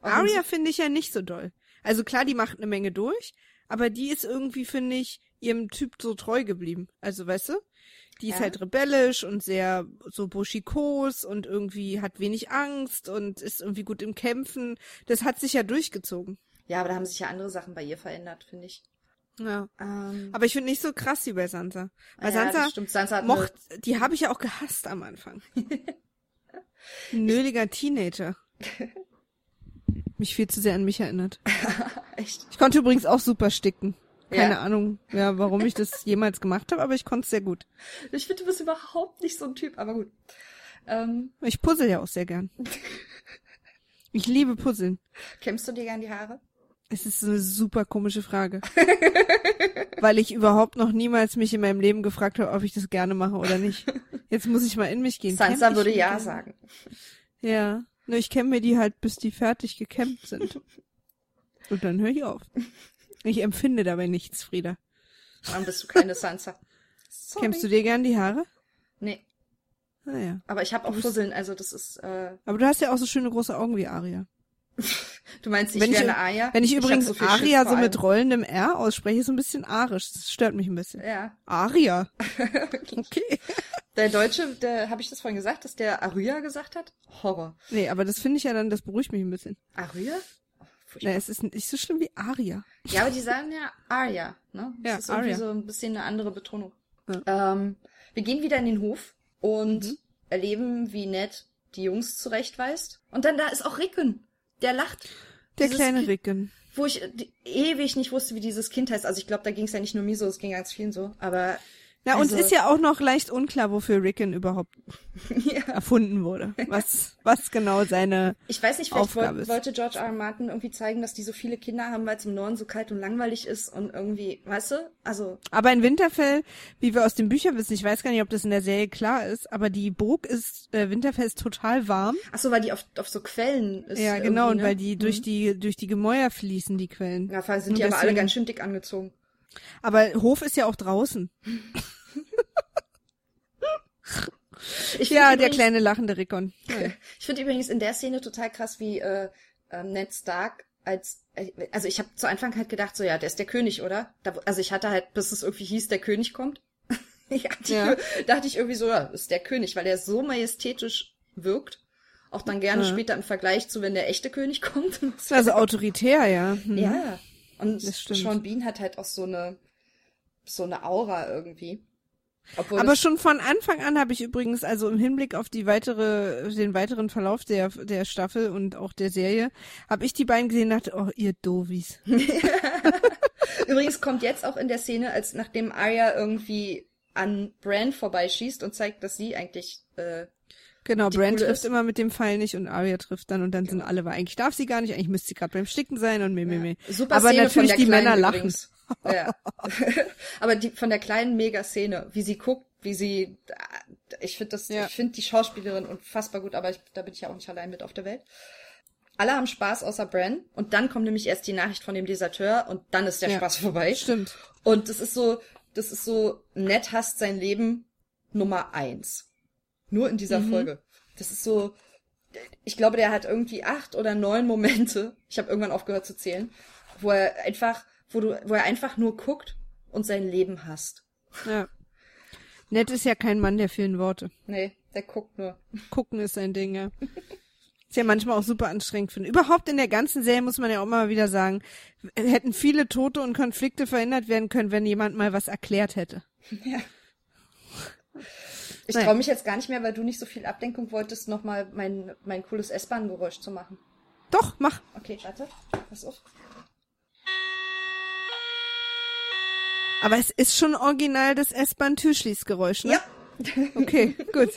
Arya finde ich ja nicht so doll. Also klar, die macht eine Menge durch, aber die ist irgendwie, finde ich, ihrem Typ so treu geblieben. Also, weißt du? Die ja. ist halt rebellisch und sehr so buschikos und irgendwie hat wenig Angst und ist irgendwie gut im Kämpfen. Das hat sich ja durchgezogen. Ja, aber da haben sich ja andere Sachen bei ihr verändert, finde ich. Ja. Ähm, aber ich finde nicht so krass wie bei Sansa. Weil ja, Sansa, stimmt. Sansa mocht, die habe ich ja auch gehasst am Anfang. Nöliger Teenager. Mich viel zu sehr an mich erinnert. Echt? Ich konnte übrigens auch super sticken. Keine ja. Ahnung, ja, warum ich das jemals gemacht habe, aber ich konnte es sehr gut. Ich finde, du bist überhaupt nicht so ein Typ, aber gut. Ähm. Ich puzzle ja auch sehr gern. ich liebe Puzzeln. Kämmst du dir gern die Haare? Es ist eine super komische Frage. Weil ich überhaupt noch niemals mich in meinem Leben gefragt habe, ob ich das gerne mache oder nicht. Jetzt muss ich mal in mich gehen. Sansa würde ja gerne? sagen. Ja. Nur ich kämme mir die halt, bis die fertig gekämmt sind. Und dann höre ich auf. Ich empfinde dabei nichts, Frieda. Dann bist du keine Sansa. Sorry. Kämmst du dir gern die Haare? Nee. Naja. Ah, Aber ich habe auch Fusseln, also das ist. Äh... Aber du hast ja auch so schöne große Augen wie Aria. Du meinst, ich wenn wäre eine Aria? Wenn ich, ich übrigens so Aria so mit rollendem R ausspreche, ist so ein bisschen arisch. Das stört mich ein bisschen. Ja. Aria. okay. Der Deutsche, der, habe ich das vorhin gesagt, dass der Aria gesagt hat? Horror. Nee, aber das finde ich ja dann, das beruhigt mich ein bisschen. Aria? Oh, nee, es ist nicht so schlimm wie Aria. Ja, aber die sagen ja Aria, ne? Das ja, ist irgendwie Aria. so ein bisschen eine andere Betonung. Ja. Ähm, wir gehen wieder in den Hof und mhm. erleben, wie Ned die Jungs zurechtweist. Und dann da ist auch Rickon. Der lacht. Der kleine Ricken. Wo ich ewig nicht wusste, wie dieses Kind heißt. Also ich glaube, da ging es ja nicht nur mir so, es ging ganz vielen so. Aber na, also, uns ist ja auch noch leicht unklar, wofür Rickon überhaupt ja. erfunden wurde. Was, was genau seine Ich weiß nicht, vielleicht wollte, wollte George R. R. Martin irgendwie zeigen, dass die so viele Kinder haben, weil es im Norden so kalt und langweilig ist und irgendwie, weißt du? Also. Aber in Winterfell, wie wir aus den Büchern wissen, ich weiß gar nicht, ob das in der Serie klar ist, aber die Burg ist, äh, Winterfell ist total warm. Ach so, weil die auf, auf so Quellen ist. Ja, genau, und ne? weil die mhm. durch die, durch die Gemäuer fließen, die Quellen. Ja, sind und die deswegen, aber alle ganz schön dick angezogen. Aber Hof ist ja auch draußen. ja, der kleine lachende Rickon. Ja. Ich finde übrigens in der Szene total krass, wie äh, äh, Ned Stark als äh, also ich habe zu Anfang halt gedacht, so ja, der ist der König, oder? Da, also ich hatte halt, bis es irgendwie hieß, der König kommt. ja, ja. dachte ich irgendwie so, ja, ist der König, weil er so majestätisch wirkt. Auch dann gerne ja. später im Vergleich zu, wenn der echte König kommt. Also autoritär, ja. Mhm. Ja. Und Sean Bean hat halt auch so eine so eine Aura irgendwie. Obwohl Aber schon von Anfang an habe ich übrigens, also im Hinblick auf die weitere, den weiteren Verlauf der, der Staffel und auch der Serie, habe ich die beiden gesehen und dachte, oh, ihr Dovis. übrigens kommt jetzt auch in der Szene, als nachdem Arya irgendwie an Bran vorbeischießt und zeigt, dass sie eigentlich äh, Genau, Bran trifft ist. immer mit dem Pfeil nicht und Arya trifft dann und dann genau. sind alle, weil eigentlich darf sie gar nicht, eigentlich müsste sie gerade beim Sticken sein und meh, meh, meh. Super Aber Szene natürlich die Männer lachen. Übrigens. Ja. Aber die von der kleinen Mega-Szene, wie sie guckt, wie sie, ich finde das, ja. ich finde die Schauspielerin unfassbar gut, aber ich, da bin ich ja auch nicht allein mit auf der Welt. Alle haben Spaß außer Bran und dann kommt nämlich erst die Nachricht von dem Deserteur und dann ist der ja. Spaß vorbei. Stimmt. Und das ist so, das ist so, Ned hasst sein Leben Nummer eins. Nur in dieser mhm. Folge. Das ist so, ich glaube, der hat irgendwie acht oder neun Momente, ich habe irgendwann aufgehört zu zählen, wo er einfach wo du, wo er einfach nur guckt und sein Leben hasst. Ja. Nett ist ja kein Mann der vielen Worte. Nee, der guckt nur. Gucken ist sein Ding, ja. Ist ja manchmal auch super anstrengend finden. Überhaupt in der ganzen Serie muss man ja auch mal wieder sagen, hätten viele Tote und Konflikte verhindert werden können, wenn jemand mal was erklärt hätte. Ja. Ich traue mich jetzt gar nicht mehr, weil du nicht so viel Abdenkung wolltest, nochmal mein, mein cooles S-Bahn-Geräusch zu machen. Doch, mach. Okay, warte. Pass auf. Aber es ist schon original das S-Bahn-Türschließgeräusch, ne? Ja. Okay, gut.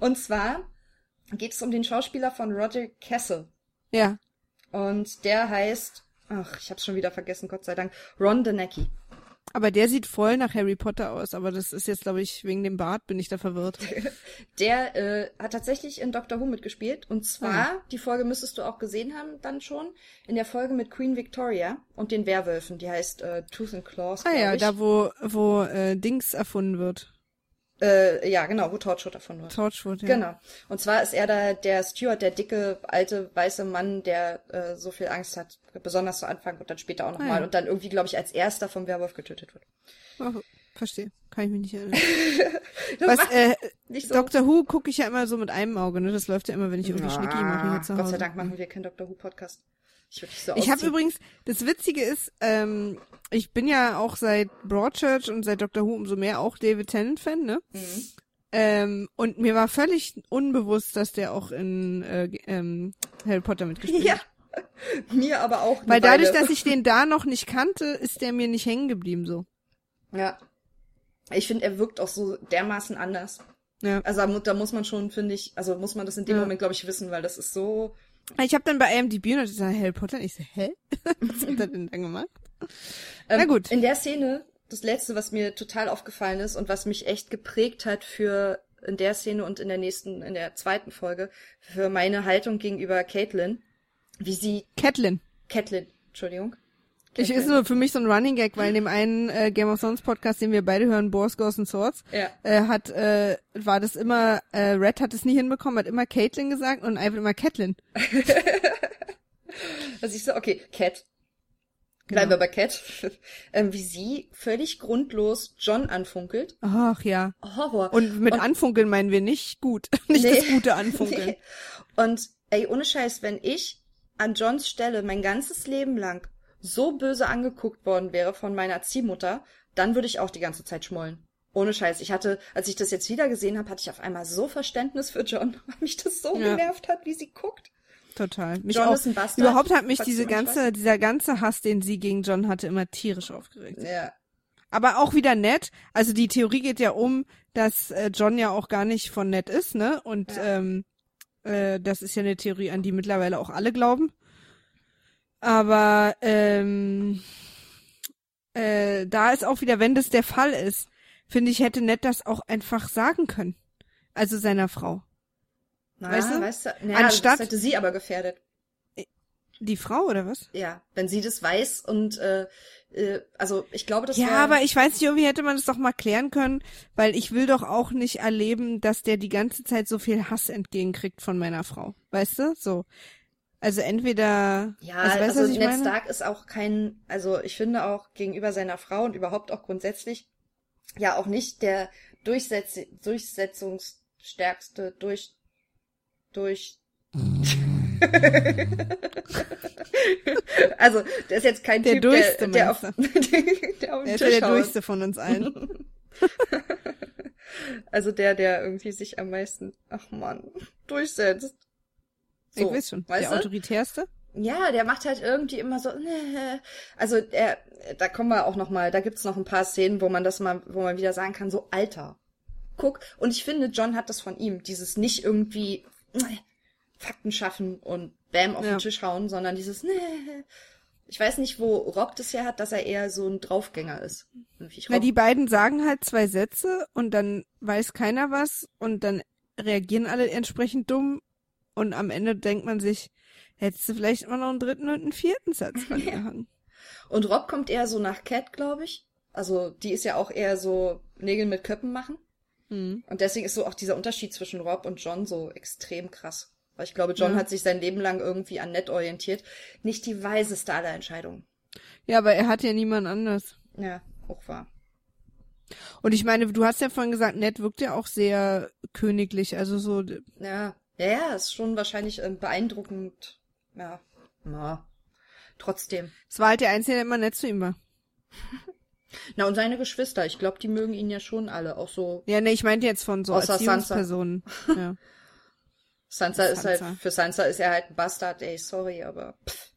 Und zwar geht es um den Schauspieler von Roger Kessel. Ja. Und der heißt, ach, ich hab's schon wieder vergessen, Gott sei Dank, Ron Denecki. Aber der sieht voll nach Harry Potter aus, aber das ist jetzt, glaube ich, wegen dem Bart bin ich da verwirrt. der äh, hat tatsächlich in Doctor Who mitgespielt. Und zwar, ah. die Folge müsstest du auch gesehen haben dann schon, in der Folge mit Queen Victoria und den Werwölfen. Die heißt äh, Tooth and Claws. Ah ja, ich. da wo, wo äh, Dings erfunden wird. Äh, ja, genau, wo Torchwood davon wird. Torchwood, ja. Genau. Und zwar ist er da der Steward, der dicke, alte, weiße Mann, der äh, so viel Angst hat, besonders zu Anfang und dann später auch nochmal. Ah, ja. Und dann irgendwie, glaube ich, als erster vom Werwolf getötet wird. Oh, verstehe. Kann ich mich nicht erinnern. Was, äh, nicht so. Doctor Who gucke ich ja immer so mit einem Auge, ne? Das läuft ja immer, wenn ich irgendwie ja, Schnicki mache hier zu Hause. Gott sei Dank machen wir keinen Doctor Who Podcast. Ich, so ich habe übrigens, das Witzige ist, ähm, ich bin ja auch seit Broadchurch und seit Doctor Who umso mehr auch David Tennant Fan, ne? Mhm. Ähm, und mir war völlig unbewusst, dass der auch in äh, ähm, Harry Potter mitgespielt hat. Ja, mir aber auch. Weil dadurch, dass ich den da noch nicht kannte, ist der mir nicht hängen geblieben so. Ja. Ich finde, er wirkt auch so dermaßen anders. Ja. Also da muss man schon, finde ich, also muss man das in dem ja. Moment, glaube ich, wissen, weil das ist so ich habe dann bei IMDb und sage Harry Potter. Ich so, hä? Was hat er denn dann gemacht? Ähm, Na gut. In der Szene, das letzte, was mir total aufgefallen ist und was mich echt geprägt hat für in der Szene und in der nächsten, in der zweiten Folge, für meine Haltung gegenüber Caitlin, wie sie. Caitlin. Caitlin, Entschuldigung. Ich ist nur für mich so ein Running Gag, weil in dem einen äh, Game of Thrones Podcast, den wir beide hören, Boars, Ghosts and Swords, ja. äh, hat, äh, war das immer, äh, Red hat es nie hinbekommen, hat immer Caitlin gesagt und einfach immer Caitlin. also ich so, okay, Cat. Bleiben genau. wir bei Cat. ähm, wie sie völlig grundlos John anfunkelt. Ach ja. Horror. Und mit und, anfunkeln meinen wir nicht gut. nicht nee, das gute Anfunkeln. Nee. Und ey, ohne Scheiß, wenn ich an Johns Stelle mein ganzes Leben lang so böse angeguckt worden wäre von meiner Ziehmutter, dann würde ich auch die ganze Zeit schmollen. Ohne Scheiß. Ich hatte, als ich das jetzt wieder gesehen habe, hatte ich auf einmal so Verständnis für John, weil mich das so ja. genervt hat, wie sie guckt. Total. Mich John auch, ist ein Bastard. Überhaupt hat mich diese ganze, dieser ganze Hass, den sie gegen John hatte, immer tierisch aufgeregt. Ja. Aber auch wieder nett. Also die Theorie geht ja um, dass äh, John ja auch gar nicht von nett ist, ne? Und ja. ähm, äh, das ist ja eine Theorie, an die mittlerweile auch alle glauben. Aber ähm, äh, da ist auch wieder, wenn das der Fall ist, finde ich, hätte Ned das auch einfach sagen können. Also seiner Frau. Na, weißt du? Weißt du naja, Anstatt, das hätte sie aber gefährdet. Die Frau oder was? Ja, wenn sie das weiß und äh, äh, also ich glaube, das Ja, war... aber ich weiß nicht, irgendwie hätte man das doch mal klären können, weil ich will doch auch nicht erleben, dass der die ganze Zeit so viel Hass entgegenkriegt von meiner Frau. Weißt du? So. Also entweder. Ja, also, weißt, also Ned? Stark ist auch kein, also ich finde auch gegenüber seiner Frau und überhaupt auch grundsätzlich ja auch nicht der Durchsetz durchsetzungsstärkste durch durch. also, der ist jetzt kein der Typ, durchste, der, der auf, der auf den er ist Tisch der haut. durchste von uns allen. also der, der irgendwie sich am meisten, ach man, durchsetzt. So, ich weiß schon. der du? autoritärste? Ja, der macht halt irgendwie immer so. Also er, da kommen wir auch noch mal. Da gibt's noch ein paar Szenen, wo man das mal, wo man wieder sagen kann, so Alter, guck. Und ich finde, John hat das von ihm, dieses nicht irgendwie Fakten schaffen und Bam auf ja. den Tisch hauen, sondern dieses. Ich weiß nicht, wo Rob das her hat, dass er eher so ein Draufgänger ist. Na, die beiden sagen halt zwei Sätze und dann weiß keiner was und dann reagieren alle entsprechend dumm und am Ende denkt man sich, hättest du vielleicht immer noch einen dritten und einen vierten Satz angehangen. Und Rob kommt eher so nach Cat, glaube ich. Also die ist ja auch eher so Nägel mit Köppen machen. Mhm. Und deswegen ist so auch dieser Unterschied zwischen Rob und John so extrem krass. Weil ich glaube, John ja. hat sich sein Leben lang irgendwie an Ned orientiert. Nicht die weiseste aller Entscheidungen. Ja, aber er hat ja niemand anders. Ja, auch wahr. Und ich meine, du hast ja vorhin gesagt, Ned wirkt ja auch sehr königlich, also so. Ja. Ja, ja, ist schon wahrscheinlich äh, beeindruckend. Ja, na, trotzdem. Es war halt der Einzige, der immer nett zu ihm war. Na, und seine Geschwister, ich glaube, die mögen ihn ja schon alle, auch so. Ja, ne, ich meinte jetzt von so Erziehungspersonen. Ja. Sansa, Sansa ist halt, für Sansa ist er halt ein Bastard, ey, sorry, aber. Pff.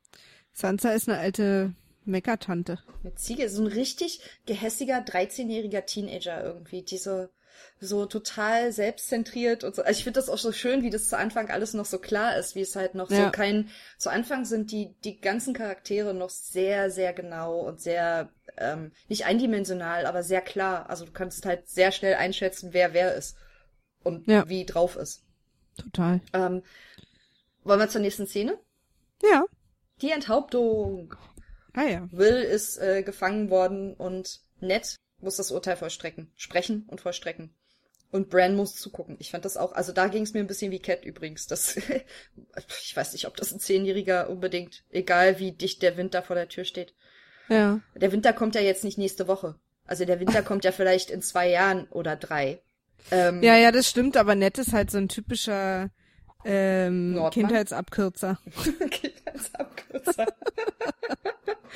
Sansa ist eine alte Meckertante. Eine Ziege ist so ein richtig gehässiger 13-jähriger Teenager irgendwie, diese so total selbstzentriert und so. Also ich finde das auch so schön, wie das zu Anfang alles noch so klar ist, wie es halt noch ja. so kein. Zu Anfang sind die die ganzen Charaktere noch sehr sehr genau und sehr ähm, nicht eindimensional, aber sehr klar. Also du kannst halt sehr schnell einschätzen, wer wer ist und ja. wie drauf ist. Total. Ähm, wollen wir zur nächsten Szene? Ja. Die Enthauptung. Ah ja. Will ist äh, gefangen worden und Ned muss das Urteil vollstrecken, sprechen und vollstrecken. Und Bran muss zugucken. Ich fand das auch, also da ging es mir ein bisschen wie Cat übrigens. Das, ich weiß nicht, ob das ein Zehnjähriger unbedingt, egal wie dicht der Winter vor der Tür steht. Ja. Der Winter kommt ja jetzt nicht nächste Woche. Also der Winter kommt ja vielleicht in zwei Jahren oder drei. Ähm, ja, ja, das stimmt, aber nett ist halt so ein typischer ähm, Kindheitsabkürzer. Kindheitsabkürzer.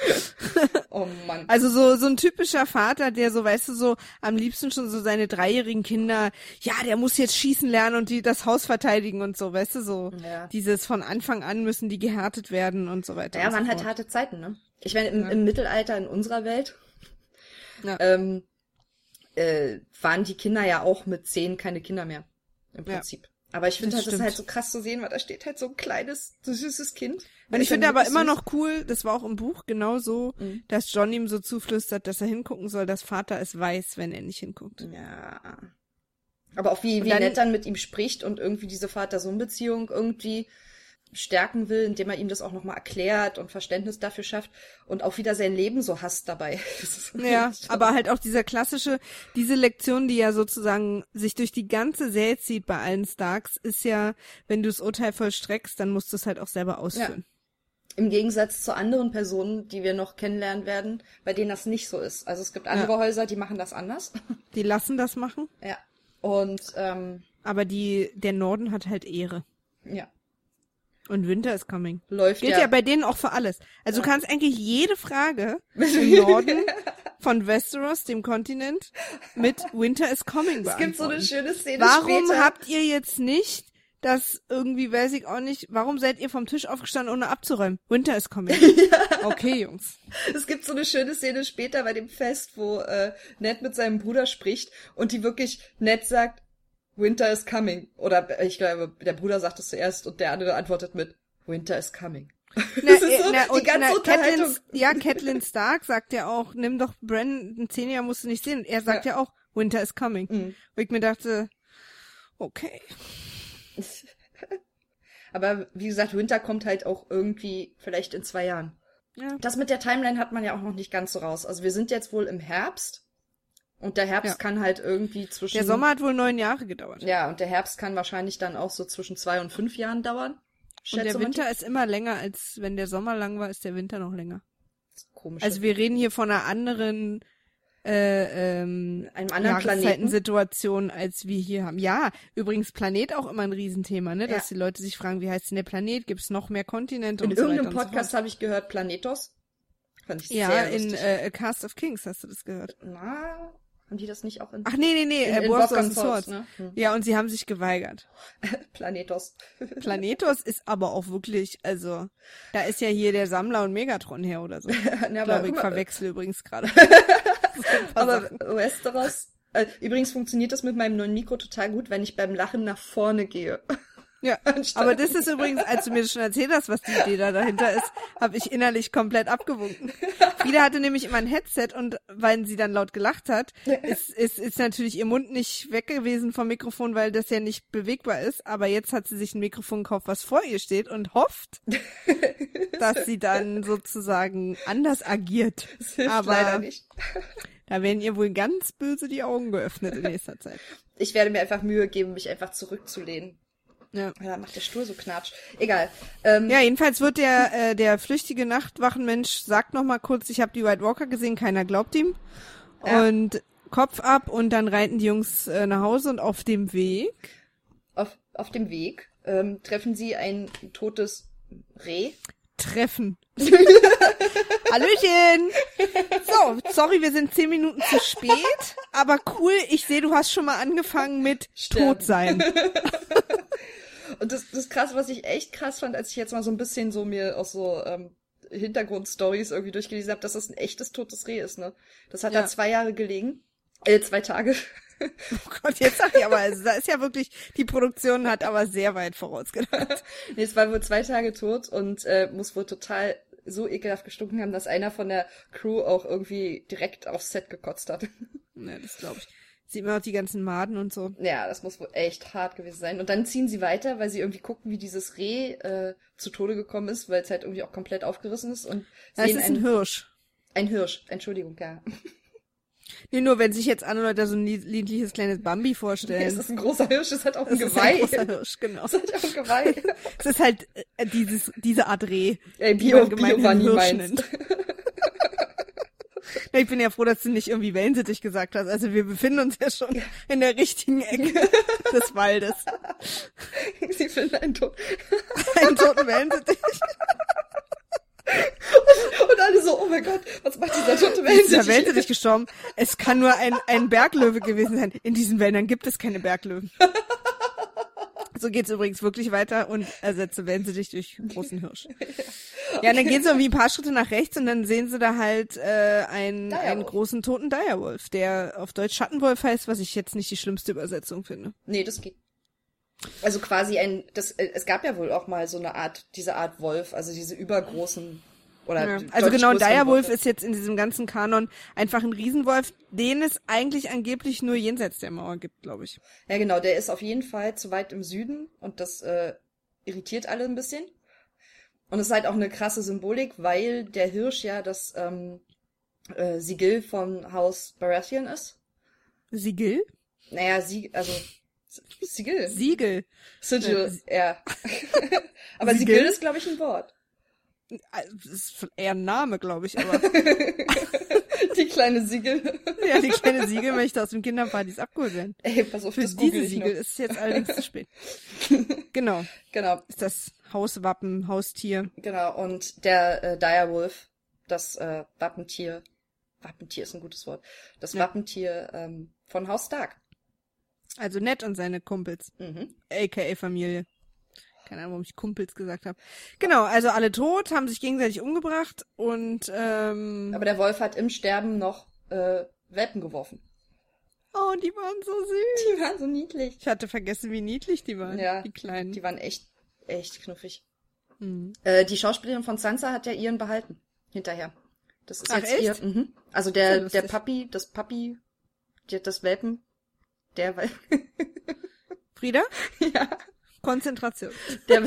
oh Mann. Also so, so ein typischer Vater, der so, weißt du, so am liebsten schon so seine dreijährigen Kinder, ja, der muss jetzt schießen lernen und die das Haus verteidigen und so, weißt du, so. Ja. Dieses von Anfang an müssen die gehärtet werden und so weiter. Ja, man so hat harte Zeiten, ne? Ich meine, im, ja. im Mittelalter in unserer Welt ja. ähm, äh, waren die Kinder ja auch mit zehn keine Kinder mehr. Im Prinzip. Aber ich finde halt, das ist halt so krass zu sehen, weil da steht halt so ein kleines, so süßes Kind. Und ich finde aber immer noch cool, das war auch im Buch genauso, mhm. dass John ihm so zuflüstert, dass er hingucken soll, dass Vater es weiß, wenn er nicht hinguckt. Ja. Aber auch wie, wie dann, nett dann mit ihm spricht und irgendwie diese Vater-Sohn-Beziehung irgendwie stärken will, indem er ihm das auch nochmal erklärt und Verständnis dafür schafft und auch wieder sein Leben so hasst dabei. ja, aber halt auch dieser klassische, diese Lektion, die ja sozusagen sich durch die ganze Serie zieht bei allen Starks, ist ja, wenn du das Urteil vollstreckst, dann musst du es halt auch selber ausführen. Ja. Im Gegensatz zu anderen Personen, die wir noch kennenlernen werden, bei denen das nicht so ist. Also es gibt andere ja. Häuser, die machen das anders. Die lassen das machen. Ja. Und ähm, aber die, der Norden hat halt Ehre. Ja. Und Winter is coming. Läuft Gilt ja. ja bei denen auch für alles. Also ja. du kannst eigentlich jede Frage im Norden von Westeros, dem Kontinent, mit Winter is coming beantworten. Es gibt so eine schöne Szene Warum später. habt ihr jetzt nicht das irgendwie, weiß ich auch nicht, warum seid ihr vom Tisch aufgestanden, ohne abzuräumen? Winter is coming. ja. Okay, Jungs. Es gibt so eine schöne Szene später bei dem Fest, wo äh, Ned mit seinem Bruder spricht und die wirklich Ned sagt, Winter is coming. Oder ich glaube, der Bruder sagt es zuerst und der andere antwortet mit Winter is coming. Na, das ist so na, die ganze na, Catelyn, ja, Catelyn Stark sagt ja auch, nimm doch Bran, ein Zehnjahr musst du nicht sehen. Und er sagt ja, ja auch, Winter is coming. Mhm. Wo ich mir dachte, okay. Aber wie gesagt, Winter kommt halt auch irgendwie vielleicht in zwei Jahren. Ja. Das mit der Timeline hat man ja auch noch nicht ganz so raus. Also wir sind jetzt wohl im Herbst und der Herbst ja. kann halt irgendwie zwischen. Der Sommer hat wohl neun Jahre gedauert. Ja, und der Herbst kann wahrscheinlich dann auch so zwischen zwei und fünf Jahren dauern. Und der Winter ist immer länger, als wenn der Sommer lang war, ist der Winter noch länger. Komisch. Also wir reden hier von einer anderen äh, ähm, einem anderen Jahreszeitensituation, als wir hier haben. Ja, übrigens Planet auch immer ein Riesenthema, ne? Dass ja. die Leute sich fragen, wie heißt denn der Planet? Gibt es noch mehr Kontinente? In und irgendeinem so Podcast so habe ich gehört Planetos. Fand ich ja, sehr lustig. in äh, Cast of Kings hast du das gehört. Na, haben die das nicht auch in. Ach nee, nee, nee, in, in Wars of Swords. Ne? Hm. Ja, und sie haben sich geweigert. Planetos. Planetos ist aber auch wirklich, also, da ist ja hier der Sammler und Megatron her oder so. ja, aber, ich verwechsel übrigens gerade. aber Westeros, äh, übrigens funktioniert das mit meinem neuen Mikro total gut, wenn ich beim Lachen nach vorne gehe. Ja, aber das ist übrigens, als du mir das schon erzählt hast, was die Idee da dahinter ist, habe ich innerlich komplett abgewunken. Frieda hatte nämlich immer ein Headset und weil sie dann laut gelacht hat, ist, ist, ist natürlich ihr Mund nicht weg gewesen vom Mikrofon, weil das ja nicht bewegbar ist. Aber jetzt hat sie sich ein Mikrofon gekauft, was vor ihr steht und hofft, dass sie dann sozusagen anders agiert. Das hilft aber leider nicht. Da werden ihr wohl ganz böse die Augen geöffnet in nächster Zeit. Ich werde mir einfach Mühe geben, mich einfach zurückzulehnen. Ja. ja, macht der Stuhl so knatsch. Egal. Ähm, ja, jedenfalls wird der äh, der flüchtige Nachtwachenmensch sagt noch mal kurz, ich habe die White Walker gesehen, keiner glaubt ihm. Ja. Und Kopf ab und dann reiten die Jungs äh, nach Hause und auf dem Weg. Auf, auf dem Weg ähm, treffen sie ein totes Reh. Treffen. Hallöchen! So, sorry, wir sind zehn Minuten zu spät, aber cool, ich sehe, du hast schon mal angefangen mit Sterben. Tot sein. Und das, das krasse, was ich echt krass fand, als ich jetzt mal so ein bisschen so mir auch so ähm, Hintergrundstories irgendwie durchgelesen habe, dass das ein echtes totes Reh ist, ne? Das hat ja. da zwei Jahre gelegen. Äh, zwei Tage. Oh Gott, jetzt sag ich aber, also da ist ja wirklich, die Produktion hat aber sehr weit vorausgedacht. nee, es war wohl zwei Tage tot und äh, muss wohl total so ekelhaft gestunken haben, dass einer von der Crew auch irgendwie direkt aufs Set gekotzt hat. Ne, das glaube ich. Sieht man auch die ganzen Maden und so. Ja, das muss wohl echt hart gewesen sein. Und dann ziehen sie weiter, weil sie irgendwie gucken, wie dieses Reh äh, zu Tode gekommen ist, weil es halt irgendwie auch komplett aufgerissen ist. Und ja, sehen es ist ein Hirsch. Ein Hirsch, Entschuldigung, ja. Nee, nur wenn sich jetzt andere Leute so ein niedliches kleines Bambi vorstellen. Nee, es ist ein großer Hirsch, es hat auch ein das Geweih. Ist ein großer Hirsch, genau. Es hat auch ein Geweih. es ist halt äh, dieses, diese Art Reh. Ey, Bio, Bio war nie meins. Ich bin ja froh, dass du nicht irgendwie Wellensittich gesagt hast. Also wir befinden uns ja schon in der richtigen Ecke des Waldes. Sie finden einen, Tod einen toten Wellensittich. Und alle so, oh mein Gott, was macht dieser tote Wellensittich? Dieser Wellensittich gestorben. Es kann nur ein, ein Berglöwe gewesen sein. In diesen Wäldern gibt es keine Berglöwen. So geht's übrigens wirklich weiter und ersetze Wellensittich durch großen Hirsch. Ja, dann gehen sie irgendwie ein paar Schritte nach rechts und dann sehen sie da halt äh, einen, einen großen toten Direwolf, der auf Deutsch Schattenwolf heißt, was ich jetzt nicht die schlimmste Übersetzung finde. Nee, das geht. Also quasi ein, das, äh, es gab ja wohl auch mal so eine Art, diese Art Wolf, also diese übergroßen ja. Also genau, Direwolf ist jetzt in diesem ganzen Kanon einfach ein Riesenwolf, den es eigentlich angeblich nur jenseits der Mauer gibt, glaube ich. Ja, genau, der ist auf jeden Fall zu weit im Süden und das äh, irritiert alle ein bisschen. Und es ist halt auch eine krasse Symbolik, weil der Hirsch ja das ähm, äh, Sigill von Haus Baratheon ist. Sigill? Naja, Sieg, also Sigill. Siegel. Sigil, ja. aber Sigill, Sigill ist, glaube ich, ein Wort. Das ist eher ein Name, glaube ich, aber. die kleine Siegel. ja, die kleine Siegel möchte aus dem Kinderpartys abgeholt werden. Ey, pass auf, Für das diese Siegel ist jetzt allerdings zu spät. Genau. Genau. Ist das Hauswappen, Haustier. Genau, und der äh, Direwolf, das äh, Wappentier, Wappentier ist ein gutes Wort, das ja. Wappentier ähm, von Haus Stark. Also Ned und seine Kumpels. Mhm. AKA Familie. Keine Ahnung, warum ich Kumpels gesagt habe. Genau, also alle tot, haben sich gegenseitig umgebracht und ähm, Aber der Wolf hat im Sterben noch äh, Welpen geworfen. Oh, die waren so süß. Die waren so niedlich. Ich hatte vergessen, wie niedlich die waren. Ja. Die kleinen. Die waren echt, echt knuffig. Mhm. Äh, die Schauspielerin von Sansa hat ja ihren behalten. Hinterher. Das ist Ach, jetzt echt? ihr. Mhm. Also der, der Papi, das Papi, das Welpen, der Frieda? Ja. Konzentration. Der,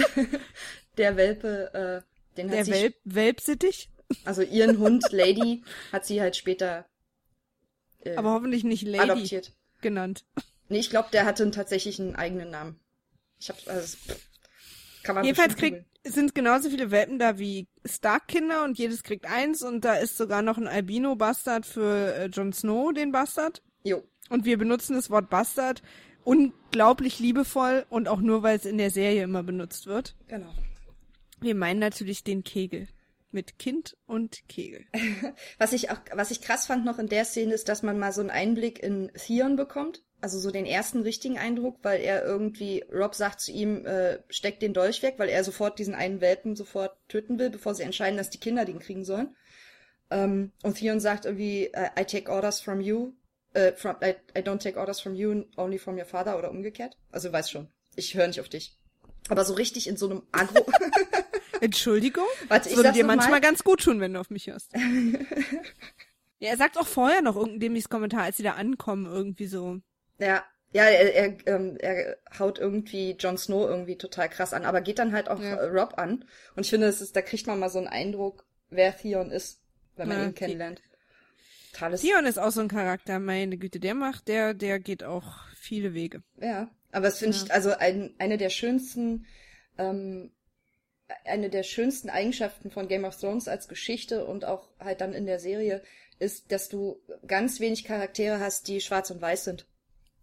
der Welpe, äh, den hat der sie... Der Welp, Welpsittich? Also ihren Hund, Lady, hat sie halt später äh, Aber hoffentlich nicht Lady adoptiert. genannt. Nee, ich glaube, der hatte tatsächlich einen eigenen Namen. Ich hab, also, kann man Jedenfalls kriegt, sind genauso viele Welpen da wie Stark-Kinder und jedes kriegt eins und da ist sogar noch ein Albino-Bastard für äh, Jon Snow, den Bastard. Jo. Und wir benutzen das Wort Bastard unglaublich liebevoll und auch nur, weil es in der Serie immer benutzt wird. Genau. Wir meinen natürlich den Kegel. Mit Kind und Kegel. was ich auch, was ich krass fand noch in der Szene ist, dass man mal so einen Einblick in Theon bekommt. Also so den ersten richtigen Eindruck, weil er irgendwie, Rob sagt zu ihm, äh, steck den Dolch weg, weil er sofort diesen einen Welpen sofort töten will, bevor sie entscheiden, dass die Kinder den kriegen sollen. Ähm, und Theon sagt irgendwie, I take orders from you, äh, from, I, I don't take orders from you, only from your father oder umgekehrt. Also weiß schon, ich höre nicht auf dich. Aber so richtig in so einem Agro. Entschuldigung? Warte, ich würde dir manchmal mal. ganz gut tun, wenn du auf mich hörst. ja, er sagt auch vorher noch irgendein dämliches Kommentar, als sie da ankommen, irgendwie so. Ja, ja, er, er, ähm, er haut irgendwie Jon Snow irgendwie total krass an, aber geht dann halt auch ja. Rob an. Und ich finde, das ist, da kriegt man mal so einen Eindruck, wer Theon ist, wenn man ja, ihn kennenlernt. Totales Theon ist auch so ein Charakter, meine Güte, der macht, der, der geht auch viele Wege. Ja, aber es finde ja. ich, also ein, eine der schönsten, ähm, eine der schönsten Eigenschaften von Game of Thrones als Geschichte und auch halt dann in der Serie ist, dass du ganz wenig Charaktere hast, die schwarz und weiß sind.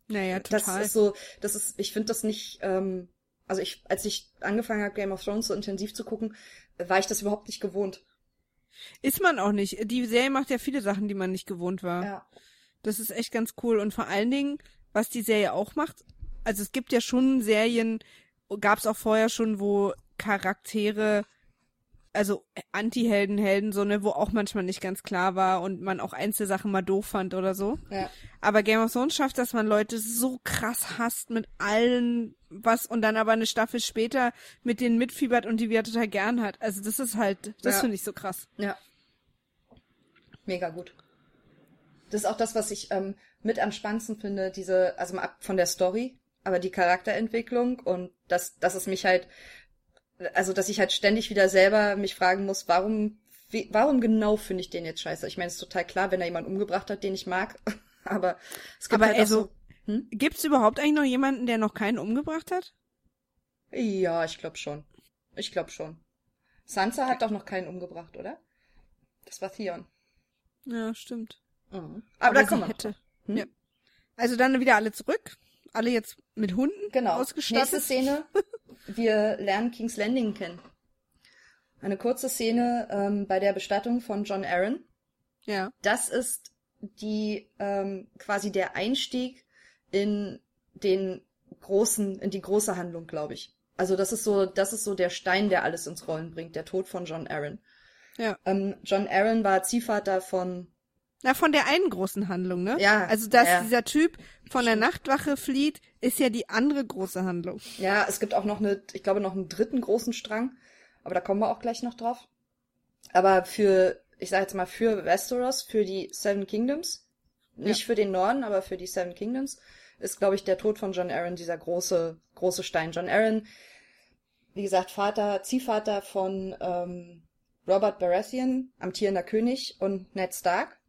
Naja, total. Das ist so, das ist, ich finde das nicht, ähm, also ich, als ich angefangen habe, Game of Thrones so intensiv zu gucken, war ich das überhaupt nicht gewohnt. Ist man auch nicht. Die Serie macht ja viele Sachen, die man nicht gewohnt war. Ja. Das ist echt ganz cool. Und vor allen Dingen, was die Serie auch macht, also es gibt ja schon Serien, gab es auch vorher schon, wo Charaktere, also Anti-Helden, Helden, so, ne, wo auch manchmal nicht ganz klar war und man auch Einzelsachen mal doof fand oder so. Ja. Aber Game of Thrones schafft, dass man Leute so krass hasst mit allen was und dann aber eine Staffel später mit denen mitfiebert und die wieder total gern hat. Also das ist halt, das ja. finde ich so krass. Ja. Mega gut. Das ist auch das, was ich ähm, mit am spannendsten finde, diese, also mal ab von der Story, aber die Charakterentwicklung und dass, dass es mich halt, also dass ich halt ständig wieder selber mich fragen muss, warum wie, warum genau finde ich den jetzt scheiße? Ich meine, es ist total klar, wenn er jemanden umgebracht hat, den ich mag. Aber es gibt Aber halt also, so, hm? gibt's überhaupt eigentlich noch jemanden, der noch keinen umgebracht hat? Ja, ich glaube schon. Ich glaube schon. Sansa hat doch noch keinen umgebracht, oder? Das war Theon. Ja, stimmt. Mhm. Aber, Aber da kommen wir hätte. Hm? Ja. Also dann wieder alle zurück. Alle jetzt mit Hunden genau. ausgestattet. Nächste Szene. Wir lernen King's Landing kennen. Eine kurze Szene ähm, bei der Bestattung von John Aaron. Ja. Das ist die ähm, quasi der Einstieg in den großen, in die große Handlung, glaube ich. Also das ist so, das ist so der Stein, der alles ins Rollen bringt, der Tod von John Aaron. Ja. Ähm, John Aaron war Ziehvater von na, von der einen großen Handlung, ne? Ja. Also, dass ja. dieser Typ von der Nachtwache flieht, ist ja die andere große Handlung. Ja, es gibt auch noch eine, ich glaube, noch einen dritten großen Strang. Aber da kommen wir auch gleich noch drauf. Aber für, ich sage jetzt mal, für Westeros, für die Seven Kingdoms, nicht ja. für den Norden, aber für die Seven Kingdoms, ist, glaube ich, der Tod von John Aaron dieser große, große Stein. John Aaron, wie gesagt, Vater, Ziehvater von ähm, Robert Baratheon, amtierender König und Ned Stark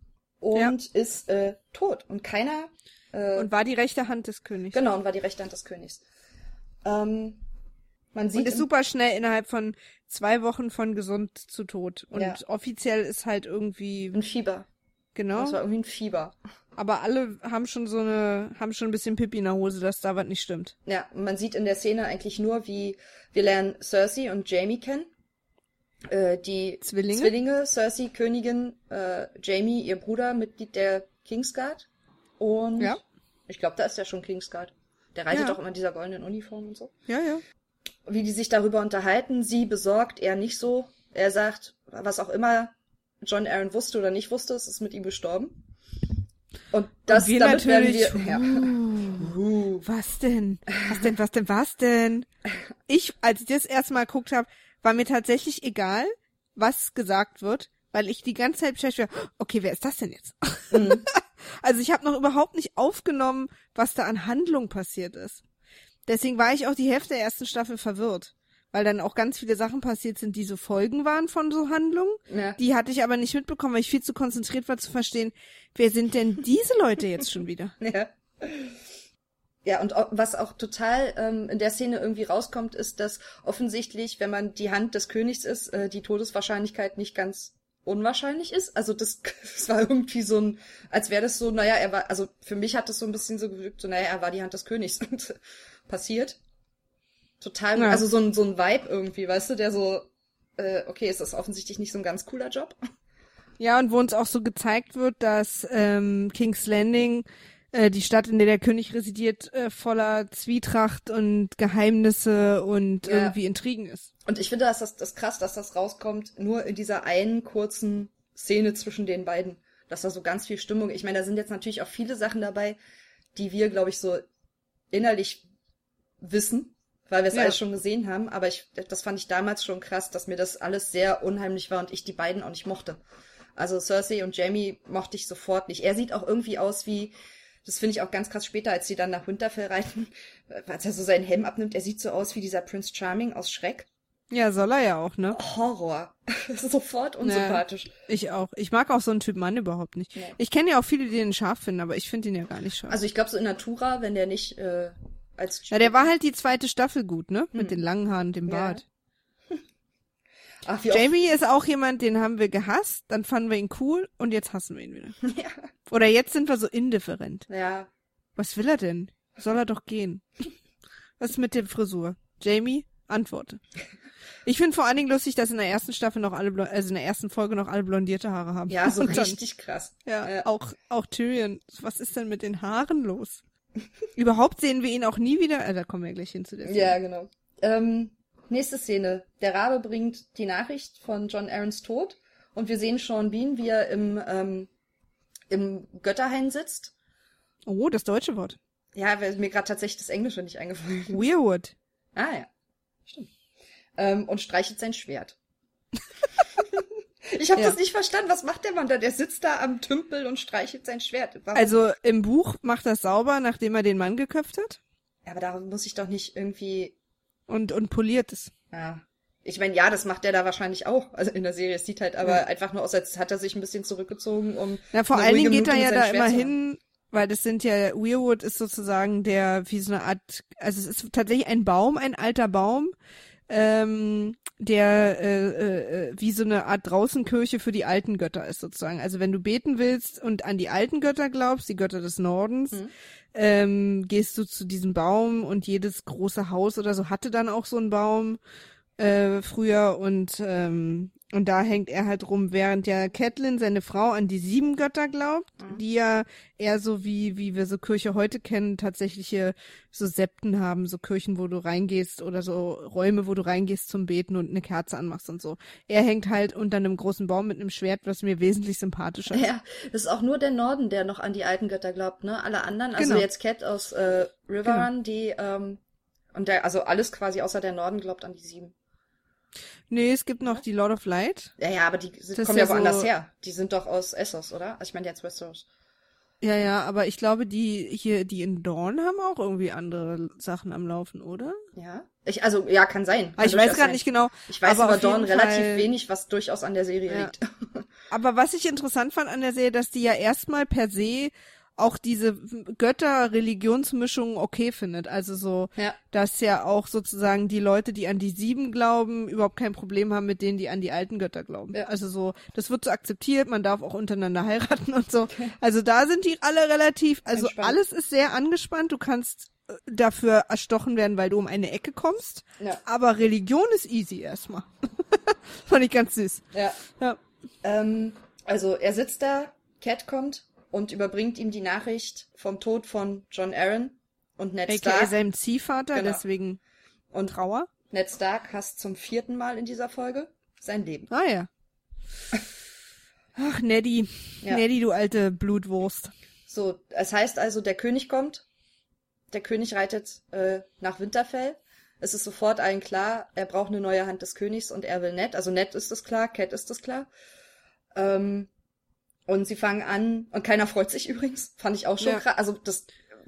und ja. ist äh, tot und keiner äh, und war die rechte Hand des Königs. Genau und war die rechte Hand des Königs. Ähm, man sieht und ist super schnell innerhalb von zwei Wochen von gesund zu tot und ja. offiziell ist halt irgendwie ein Fieber. Genau. Das war irgendwie ein Fieber. Aber alle haben schon so eine, haben schon ein bisschen Pipi in der Hose, dass da was nicht stimmt. Ja, man sieht in der Szene eigentlich nur, wie wir lernen Cersei und Jamie kennen äh, die Zwillinge, Zwillinge Cersei Königin, äh, Jamie ihr Bruder Mitglied der Kingsguard und ja. ich glaube, da ist ja schon Kingsguard. Der reitet ja. doch immer in dieser goldenen Uniform und so. Ja, ja. Wie die sich darüber unterhalten, sie besorgt, er nicht so. Er sagt, was auch immer John Aaron wusste oder nicht wusste, es ist mit ihm gestorben. Und das und wir damit natürlich, werden wir, ja. uh, was denn? Was denn, was denn, was denn? Ich, als ich das erste Mal geguckt habe, war mir tatsächlich egal, was gesagt wird, weil ich die ganze Zeit beschäftigt war, okay, wer ist das denn jetzt? Mhm. also ich habe noch überhaupt nicht aufgenommen, was da an Handlung passiert ist. Deswegen war ich auch die Hälfte der ersten Staffel verwirrt, weil dann auch ganz viele Sachen passiert sind, die so Folgen waren von so Handlungen. Ja. Die hatte ich aber nicht mitbekommen, weil ich viel zu konzentriert war zu verstehen, wer sind denn diese Leute jetzt schon wieder? Ja. Ja, und was auch total ähm, in der Szene irgendwie rauskommt, ist, dass offensichtlich, wenn man die Hand des Königs ist, äh, die Todeswahrscheinlichkeit nicht ganz unwahrscheinlich ist. Also das, das war irgendwie so ein, als wäre das so, naja, er war, also für mich hat das so ein bisschen so gewirkt, so, naja, er war die Hand des Königs und passiert. Total, ja. also so ein, so ein Vibe irgendwie, weißt du, der so, äh, okay, ist das offensichtlich nicht so ein ganz cooler Job. Ja, und wo uns auch so gezeigt wird, dass ähm, King's Landing äh, die Stadt, in der der König residiert, äh, voller Zwietracht und Geheimnisse und ja. irgendwie Intrigen ist. Und ich finde, dass das, das krass, dass das rauskommt, nur in dieser einen kurzen Szene zwischen den beiden. Dass da so ganz viel Stimmung. Ich meine, da sind jetzt natürlich auch viele Sachen dabei, die wir, glaube ich, so innerlich wissen, weil wir es ja. alles schon gesehen haben. Aber ich, das fand ich damals schon krass, dass mir das alles sehr unheimlich war und ich die beiden auch nicht mochte. Also Cersei und Jamie mochte ich sofort nicht. Er sieht auch irgendwie aus wie das finde ich auch ganz krass später, als sie dann nach Winterfell reiten, als er so seinen Helm abnimmt. Er sieht so aus wie dieser Prince Charming aus Schreck. Ja, soll er ja auch, ne? Horror. Sofort unsympathisch. Ja, ich auch. Ich mag auch so einen Typ Mann überhaupt nicht. Ja. Ich kenne ja auch viele, die den scharf finden, aber ich finde ihn ja gar nicht scharf. Also ich glaube so in Natura, wenn der nicht äh, als Ja, der war halt die zweite Staffel gut, ne? Mit hm. den langen Haaren und dem Bart. Ach, Jamie ist auch jemand, den haben wir gehasst, dann fanden wir ihn cool und jetzt hassen wir ihn wieder. Ja. Oder jetzt sind wir so indifferent. Ja. Was will er denn? Soll er doch gehen. Was ist mit der Frisur? Jamie, antworte. Ich finde vor allen Dingen lustig, dass in der ersten Staffel noch alle, also in der ersten Folge noch alle blondierte Haare haben. Ja, so richtig krass. Ja, ja, auch, auch Tyrion. Was ist denn mit den Haaren los? Überhaupt sehen wir ihn auch nie wieder. Äh, da kommen wir gleich hin zu der Szene. Ja, genau. Ähm, Nächste Szene. Der Rabe bringt die Nachricht von John Aarons Tod und wir sehen Sean Bean, wie er im, ähm, im Götterhain sitzt. Oh, das deutsche Wort. Ja, mir gerade tatsächlich das Englische nicht eingefallen. Weirwood. Ah ja, stimmt. Ähm, und streichelt sein Schwert. ich habe ja. das nicht verstanden. Was macht der Mann da? Der sitzt da am Tümpel und streichelt sein Schwert. Warum? Also im Buch macht er sauber, nachdem er den Mann geköpft hat. Ja, aber da muss ich doch nicht irgendwie und, und poliert es. Ja. ich meine, ja, das macht der da wahrscheinlich auch, also in der Serie. Es sieht halt aber ja. einfach nur aus, als hat er sich ein bisschen zurückgezogen, um. Ja, vor allen Dingen geht er ja da immer hin, weil das sind ja, Weirwood ist sozusagen der, wie so eine Art, also es ist tatsächlich ein Baum, ein alter Baum, ähm, der äh, äh, wie so eine Art Draußenkirche für die alten Götter ist sozusagen. Also wenn du beten willst und an die alten Götter glaubst, die Götter des Nordens, mhm. Ähm, gehst du zu diesem Baum und jedes große Haus oder so hatte dann auch so einen Baum äh, früher und ähm, und da hängt er halt rum, während ja Catelyn, seine Frau, an die sieben Götter glaubt, mhm. die ja eher so wie, wie wir so Kirche heute kennen, tatsächliche so Septen haben, so Kirchen, wo du reingehst oder so Räume, wo du reingehst zum Beten und eine Kerze anmachst und so. Er hängt halt unter einem großen Baum mit einem Schwert, was mir wesentlich sympathischer ist. Ja, das ist auch nur der Norden, der noch an die alten Götter glaubt, ne? Alle anderen, also genau. jetzt Cat aus äh, Riverrun, genau. die, ähm, und der, also alles quasi außer der Norden glaubt an die sieben. Nee, es gibt noch die Lord of Light. Ja, ja, aber die sind, kommen ja woanders so, her. Die sind doch aus Essos, oder? Also ich meine jetzt Westeros. Ja, ja, aber ich glaube, die hier, die in Dorn haben auch irgendwie andere Sachen am Laufen, oder? Ja. Ich, also, ja, kann sein. Kann ich weiß gerade nicht genau. Ich weiß aber über Dorn relativ wenig, was durchaus an der Serie ja. liegt. aber was ich interessant fand an der Serie, dass die ja erstmal per se auch diese Götter-Religionsmischung okay findet. Also so, ja. dass ja auch sozusagen die Leute, die an die sieben glauben, überhaupt kein Problem haben mit denen, die an die alten Götter glauben. Ja. Also so, das wird so akzeptiert, man darf auch untereinander heiraten und so. Okay. Also da sind die alle relativ, also Entspannt. alles ist sehr angespannt. Du kannst äh, dafür erstochen werden, weil du um eine Ecke kommst. Ja. Aber Religion ist easy erstmal. Fand ich ganz süß. Ja. ja. Ähm, also er sitzt da, Cat kommt, und überbringt ihm die Nachricht vom Tod von John Aaron und Ned Stark. AKA seinem Ziehvater, genau. deswegen und Trauer. Ned Stark hasst zum vierten Mal in dieser Folge sein Leben. Ah ja. Ach, Neddy. Ja. Neddy, du alte Blutwurst. So, es heißt also, der König kommt. Der König reitet äh, nach Winterfell. Es ist sofort allen klar, er braucht eine neue Hand des Königs und er will Ned. Also Ned ist es klar, Cat ist es klar. Ähm, und sie fangen an, und keiner freut sich übrigens, fand ich auch schon ja. krass. Also das,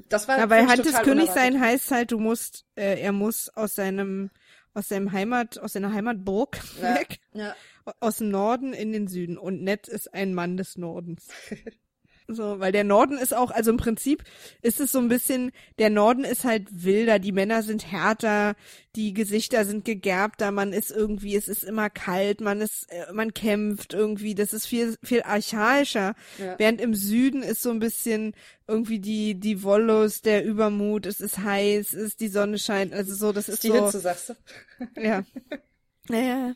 das war. Ja, weil Hand des Königs sein heißt halt, du musst, äh, er muss aus seinem, aus seinem Heimat, aus seiner Heimatburg ja. weg. Ja. Aus dem Norden in den Süden. Und Ned ist ein Mann des Nordens. So, weil der Norden ist auch, also im Prinzip ist es so ein bisschen, der Norden ist halt wilder, die Männer sind härter, die Gesichter sind gegerbter, man ist irgendwie, es ist immer kalt, man ist, äh, man kämpft irgendwie, das ist viel, viel archaischer. Ja. Während im Süden ist so ein bisschen irgendwie die, die Wollos, der Übermut, es ist heiß, es ist die Sonne scheint, also so, das ist, die so. Hitze, sagst du? Ja. Naja,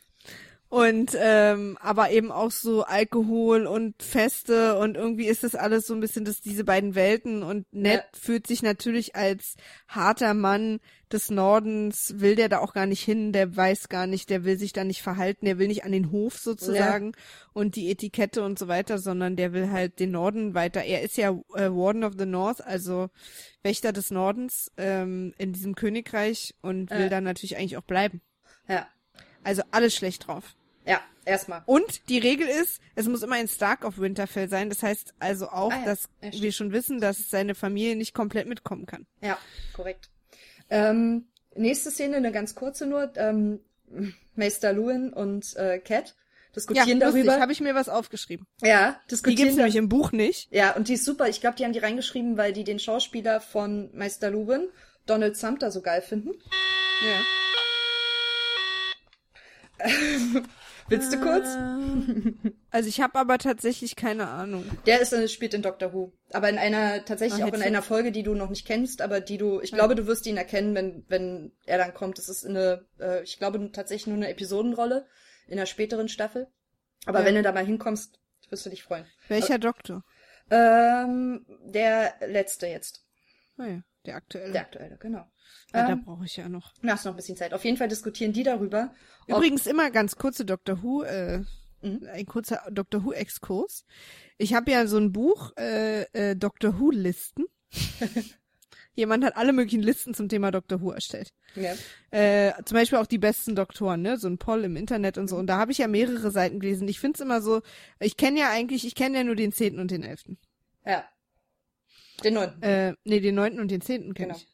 und ähm, aber eben auch so Alkohol und Feste und irgendwie ist das alles so ein bisschen das diese beiden Welten und Ned ja. fühlt sich natürlich als harter Mann des Nordens will der da auch gar nicht hin, der weiß gar nicht, der will sich da nicht verhalten, der will nicht an den Hof sozusagen ja. und die Etikette und so weiter, sondern der will halt den Norden weiter. Er ist ja äh, Warden of the North, also Wächter des Nordens ähm, in diesem Königreich und will ja. da natürlich eigentlich auch bleiben. Ja. Also alles schlecht drauf. Ja, erstmal. Und die Regel ist, es muss immer ein Stark of Winterfell sein. Das heißt also auch, ah, ja. dass ja, wir schon wissen, dass seine Familie nicht komplett mitkommen kann. Ja, korrekt. Ähm, nächste Szene, eine ganz kurze nur. Ähm, Meister Lewin und äh, Cat diskutieren ja, darüber. habe ich mir was aufgeschrieben. Ja, diskutieren. Die gibt's nämlich im Buch nicht. Ja, und die ist super. Ich glaube, die haben die reingeschrieben, weil die den Schauspieler von Meister Lewin, Donald Sumter, so geil finden. Ja. Willst du kurz? Also ich habe aber tatsächlich keine Ahnung. Der ist, äh, spielt in Doctor Who. Aber in einer, tatsächlich Ach, auch in einer Folge, die du noch nicht kennst, aber die du, ich ja. glaube, du wirst ihn erkennen, wenn, wenn er dann kommt. Das ist eine, äh, ich glaube, tatsächlich nur eine Episodenrolle in einer späteren Staffel. Aber ja. wenn du da mal hinkommst, wirst du dich freuen. Welcher also, Doktor? Ähm, der letzte jetzt. Ah ja, der aktuelle. Der aktuelle, genau. Ja, ähm, da brauche ich ja noch. Na, hast noch ein bisschen Zeit. Auf jeden Fall diskutieren die darüber. Übrigens immer ganz kurze Doctor Who, äh, mhm. ein kurzer Doctor Who Exkurs. Ich habe ja so ein Buch, äh, äh, Doctor Who Listen. Jemand hat alle möglichen Listen zum Thema Doctor Who erstellt. Ja. Äh, zum Beispiel auch die besten Doktoren, ne? So ein Poll im Internet und so. Und da habe ich ja mehrere Seiten gelesen. Ich find's immer so, ich kenne ja eigentlich, ich kenne ja nur den zehnten und den elften. Ja. Den neunten. Äh, nee, den neunten und den zehnten kenne genau. ich.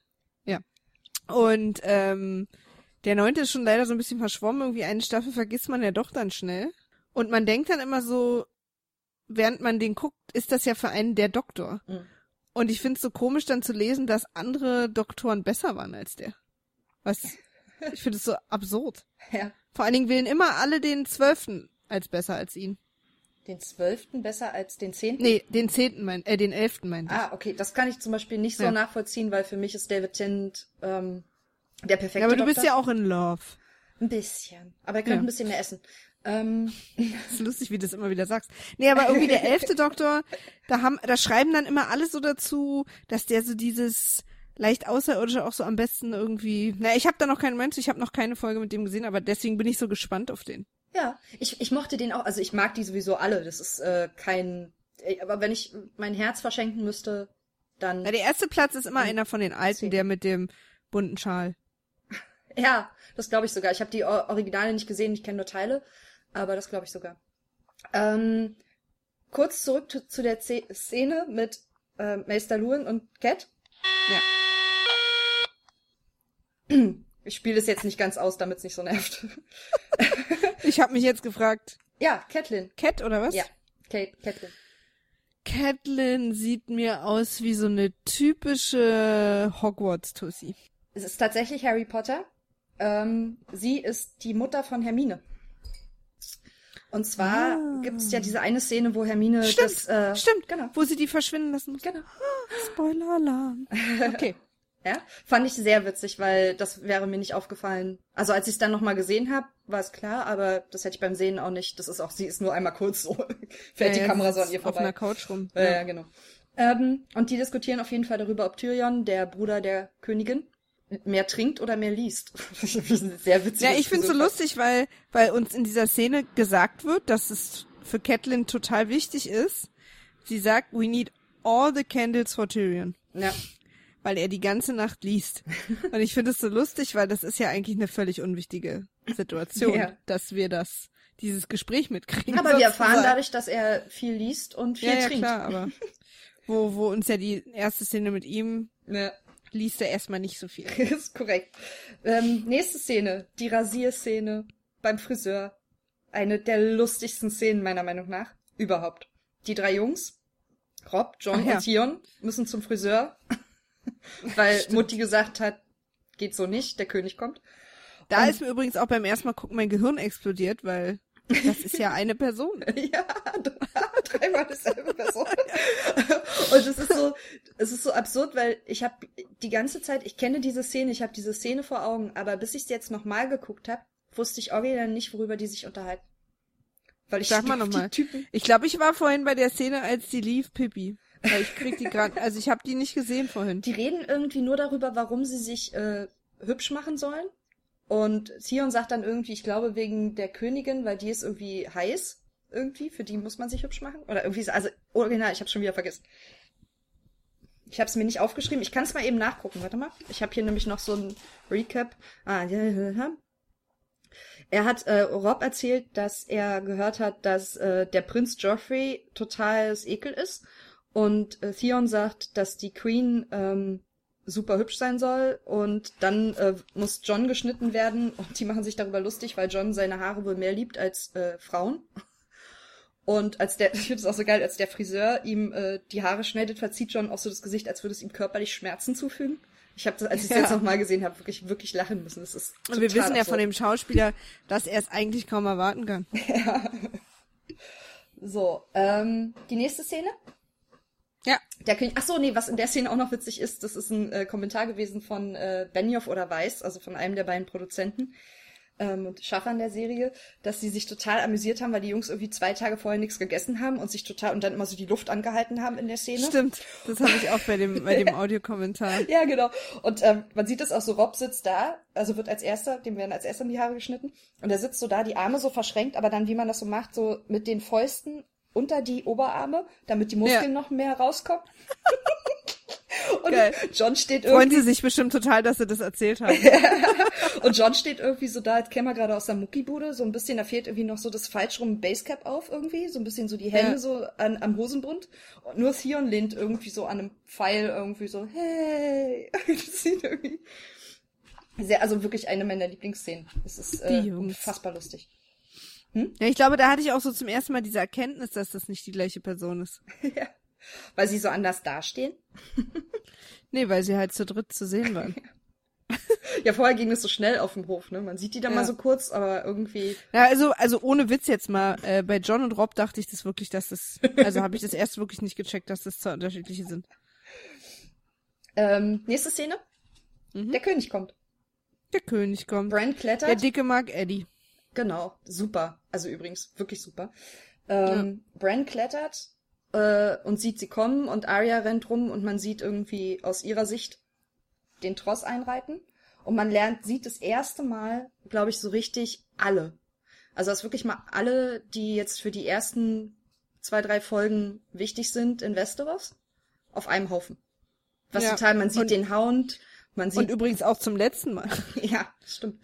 Ja. Und ähm, Der neunte ist schon leider so ein bisschen verschwommen. Irgendwie eine Staffel vergisst man ja doch dann schnell. Und man denkt dann immer so, während man den guckt, ist das ja für einen der Doktor. Mhm. Und ich finde es so komisch dann zu lesen, dass andere Doktoren besser waren als der. Was, ich finde es so absurd. Ja. Vor allen Dingen wählen immer alle den Zwölften als besser als ihn. Den Zwölften besser als den Zehnten? Nee, den Zehnten mein, äh, den Elften meinte ich. Ah, okay, das kann ich zum Beispiel nicht so ja. nachvollziehen, weil für mich ist David Tennant ähm, der perfekte ja, aber du Doktor. bist ja auch in Love. Ein bisschen. Aber er könnte ja. ein bisschen mehr essen. Ähm. Das ist lustig, wie du das immer wieder sagst. Nee, aber irgendwie der elfte Doktor, da haben, da schreiben dann immer alles so dazu, dass der so dieses leicht außerirdische auch so am besten irgendwie. Na, ich habe da noch keinen Mensch, ich habe noch keine Folge mit dem gesehen, aber deswegen bin ich so gespannt auf den. Ja, ich, ich mochte den auch, also ich mag die sowieso alle. Das ist äh, kein. Aber wenn ich mein Herz verschenken müsste, dann. Ja, der erste Platz ist immer einer von den alten, der mit dem bunten Schal. Ja, das glaube ich sogar. Ich habe die Originale nicht gesehen, ich kenne nur Teile, aber das glaube ich sogar. Ähm, kurz zurück zu, zu der Z Szene mit äh, Meister Luan und Cat. Ja. Ich spiele es jetzt nicht ganz aus, damit es nicht so nervt. ich habe mich jetzt gefragt. Ja, Catelyn. Cat oder was? Ja, Kate, Catelyn. Catelyn sieht mir aus wie so eine typische Hogwarts-Tussi. Es ist tatsächlich Harry Potter. Ähm, sie ist die Mutter von Hermine. Und zwar ah. gibt es ja diese eine Szene, wo Hermine stimmt, das. Äh, stimmt, genau. Wo sie die verschwinden lassen muss. Genau. Spoiler-Alarm. Okay. Ja, fand ich sehr witzig, weil das wäre mir nicht aufgefallen. Also als ich es dann nochmal gesehen habe, war es klar, aber das hätte ich beim Sehen auch nicht. Das ist auch, sie ist nur einmal kurz so, fährt ja, die Kamera so an ihr vorbei. Auf einer Couch rum. Ja, ja genau. Ähm, und die diskutieren auf jeden Fall darüber, ob Tyrion, der Bruder der Königin, mehr trinkt oder mehr liest. Sehr witzig. Ja, ich finde es so lustig, weil, weil uns in dieser Szene gesagt wird, dass es für Catelyn total wichtig ist. Sie sagt, we need all the candles for Tyrion. Ja. Weil er die ganze Nacht liest. Und ich finde es so lustig, weil das ist ja eigentlich eine völlig unwichtige Situation, ja. dass wir das, dieses Gespräch mitkriegen. Aber wir erfahren dadurch, dass er viel liest und viel ja, trinkt. Ja, klar, aber wo, wo uns ja die erste Szene mit ihm ja liest er erstmal nicht so viel. ist korrekt. Ähm, nächste Szene, die Rasierszene beim Friseur. Eine der lustigsten Szenen meiner Meinung nach überhaupt. Die drei Jungs, Rob, John Ach, und Tion, müssen zum Friseur, weil Stimmt. Mutti gesagt hat, geht so nicht, der König kommt. Da und ist mir übrigens auch beim ersten Mal gucken mein Gehirn explodiert, weil das ist ja eine Person. ja, dreimal dieselbe Person. Und es ist so, es ist so absurd, weil ich habe die ganze Zeit, ich kenne diese Szene, ich habe diese Szene vor Augen, aber bis ich es jetzt nochmal geguckt habe, wusste ich original nicht, worüber die sich unterhalten. Weil ich sag mal nochmal. Ich glaube, ich war vorhin bei der Szene, als die lief, Pippi. Weil ich krieg die gerade, also ich habe die nicht gesehen vorhin. Die reden irgendwie nur darüber, warum sie sich äh, hübsch machen sollen und Sion sagt dann irgendwie, ich glaube wegen der Königin, weil die ist irgendwie heiß irgendwie, für die muss man sich hübsch machen oder irgendwie, also original, ich habe schon wieder vergessen. Ich habe es mir nicht aufgeschrieben. Ich kann es mal eben nachgucken. Warte mal. Ich habe hier nämlich noch so ein Recap. Ah, ja, ja, ja. Er hat äh, Rob erzählt, dass er gehört hat, dass äh, der Prinz Joffrey totales Ekel ist. Und äh, Theon sagt, dass die Queen ähm, super hübsch sein soll und dann äh, muss John geschnitten werden und die machen sich darüber lustig, weil John seine Haare wohl mehr liebt als äh, Frauen. Und als der, ich finde es auch so geil, als der Friseur ihm äh, die Haare schneidet, verzieht John auch so das Gesicht, als würde es ihm körperlich Schmerzen zufügen. Ich habe das, als ich es ja. jetzt nochmal gesehen habe, wirklich, wirklich lachen müssen. Das ist Und wir wissen absurd. ja von dem Schauspieler, dass er es eigentlich kaum erwarten kann. Ja. So, ähm, die nächste Szene ja. Der König. Ach so, nee, was in der Szene auch noch witzig ist, das ist ein äh, Kommentar gewesen von äh, Benioff oder Weiss, also von einem der beiden Produzenten ähm, und Schaffern der Serie, dass sie sich total amüsiert haben, weil die Jungs irgendwie zwei Tage vorher nichts gegessen haben und sich total und dann immer so die Luft angehalten haben in der Szene. Stimmt, das habe ich auch bei dem bei dem Audiokommentar. ja, genau. Und ähm, man sieht es auch so, Rob sitzt da, also wird als erster, dem werden als erster in die Haare geschnitten und er sitzt so da, die Arme so verschränkt, aber dann, wie man das so macht, so mit den Fäusten unter die Oberarme, damit die Muskeln ja. noch mehr rauskommen. Und Geil. John steht irgendwie. Freuen sie sich bestimmt total, dass sie das erzählt haben. und John steht irgendwie so da, als käme er gerade aus der Muckibude, so ein bisschen, da fehlt irgendwie noch so das falsch rum Basecap auf irgendwie, so ein bisschen so die Hände ja. so an, am Hosenbund. Und nur Theon lehnt irgendwie so an einem Pfeil irgendwie so, hey. das sieht irgendwie. Sehr, also wirklich eine meiner Lieblingsszenen. Es ist äh, unfassbar lustig. Hm? Ja, ich glaube, da hatte ich auch so zum ersten Mal diese Erkenntnis, dass das nicht die gleiche Person ist. ja. Weil sie so anders dastehen? nee, weil sie halt zu dritt zu sehen waren. ja, vorher ging es so schnell auf dem Hof, ne? Man sieht die dann ja. mal so kurz, aber irgendwie. Ja, also, also ohne Witz jetzt mal, äh, bei John und Rob dachte ich das wirklich, dass das, also habe ich das erst wirklich nicht gecheckt, dass das zwei unterschiedliche sind. Ähm, nächste Szene. Mhm. Der König kommt. Der König kommt. Brand klettert. Der dicke Mark Eddie. Genau, super. Also übrigens, wirklich super. Ähm, ja. Bran klettert äh, und sieht sie kommen und Arya rennt rum und man sieht irgendwie aus ihrer Sicht den Tross einreiten. Und man lernt, sieht das erste Mal, glaube ich, so richtig alle. Also das wirklich mal alle, die jetzt für die ersten zwei, drei Folgen wichtig sind in Westeros, auf einem Haufen. Was ja. total, man sieht und, den Hound, man sieht. Und übrigens auch zum letzten Mal. ja, stimmt.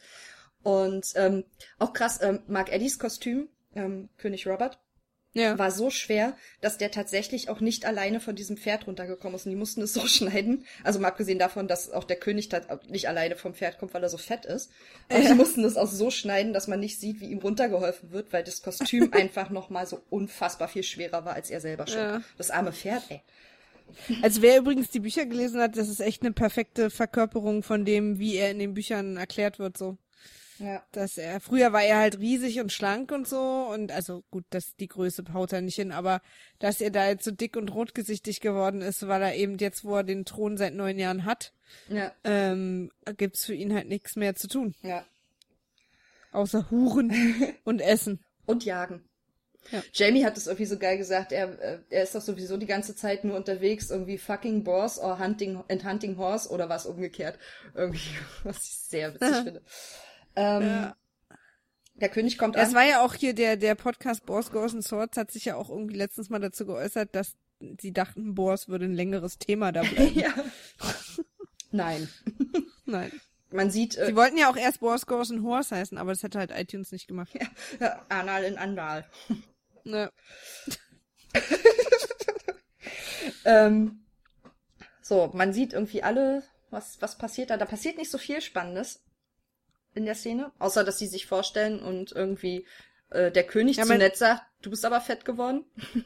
Und ähm, auch krass, ähm, Mark Eddies Kostüm, ähm, König Robert, ja. war so schwer, dass der tatsächlich auch nicht alleine von diesem Pferd runtergekommen ist. Und die mussten es so schneiden. Also mal abgesehen davon, dass auch der König nicht alleine vom Pferd kommt, weil er so fett ist. Aber ja. die mussten es auch so schneiden, dass man nicht sieht, wie ihm runtergeholfen wird, weil das Kostüm einfach nochmal so unfassbar viel schwerer war als er selber schon. Ja. Das arme Pferd, ey. Also wer übrigens die Bücher gelesen hat, das ist echt eine perfekte Verkörperung von dem, wie er in den Büchern erklärt wird, so. Ja. Dass er, früher war er halt riesig und schlank und so und also gut, dass die Größe haut er nicht hin, aber dass er da jetzt so dick und rotgesichtig geworden ist, weil er eben jetzt, wo er den Thron seit neun Jahren hat, ja. ähm, gibt's für ihn halt nichts mehr zu tun. Ja. Außer Huren und Essen. Und Jagen. Ja. Jamie hat es irgendwie so geil gesagt, er, äh, er ist doch sowieso die ganze Zeit nur unterwegs, irgendwie fucking Boss or hunting and hunting horse oder was umgekehrt. Irgendwie, was ich sehr witzig finde. Ähm, ja. Der König kommt an. Es war ja auch hier der, der Podcast Boss Goes and Swords hat sich ja auch irgendwie letztens mal dazu geäußert, dass sie dachten, Boss würde ein längeres Thema da bleiben. ja. Nein. Nein. Man sieht. Äh, sie wollten ja auch erst Boss Goes and Horse heißen, aber das hätte halt iTunes nicht gemacht. Ja, ja Anal in Andal. Ne. ähm, so, man sieht irgendwie alle, was, was passiert da. Da passiert nicht so viel Spannendes in der Szene, außer dass sie sich vorstellen und irgendwie äh, der König ja, zu nett sagt, du bist aber fett geworden.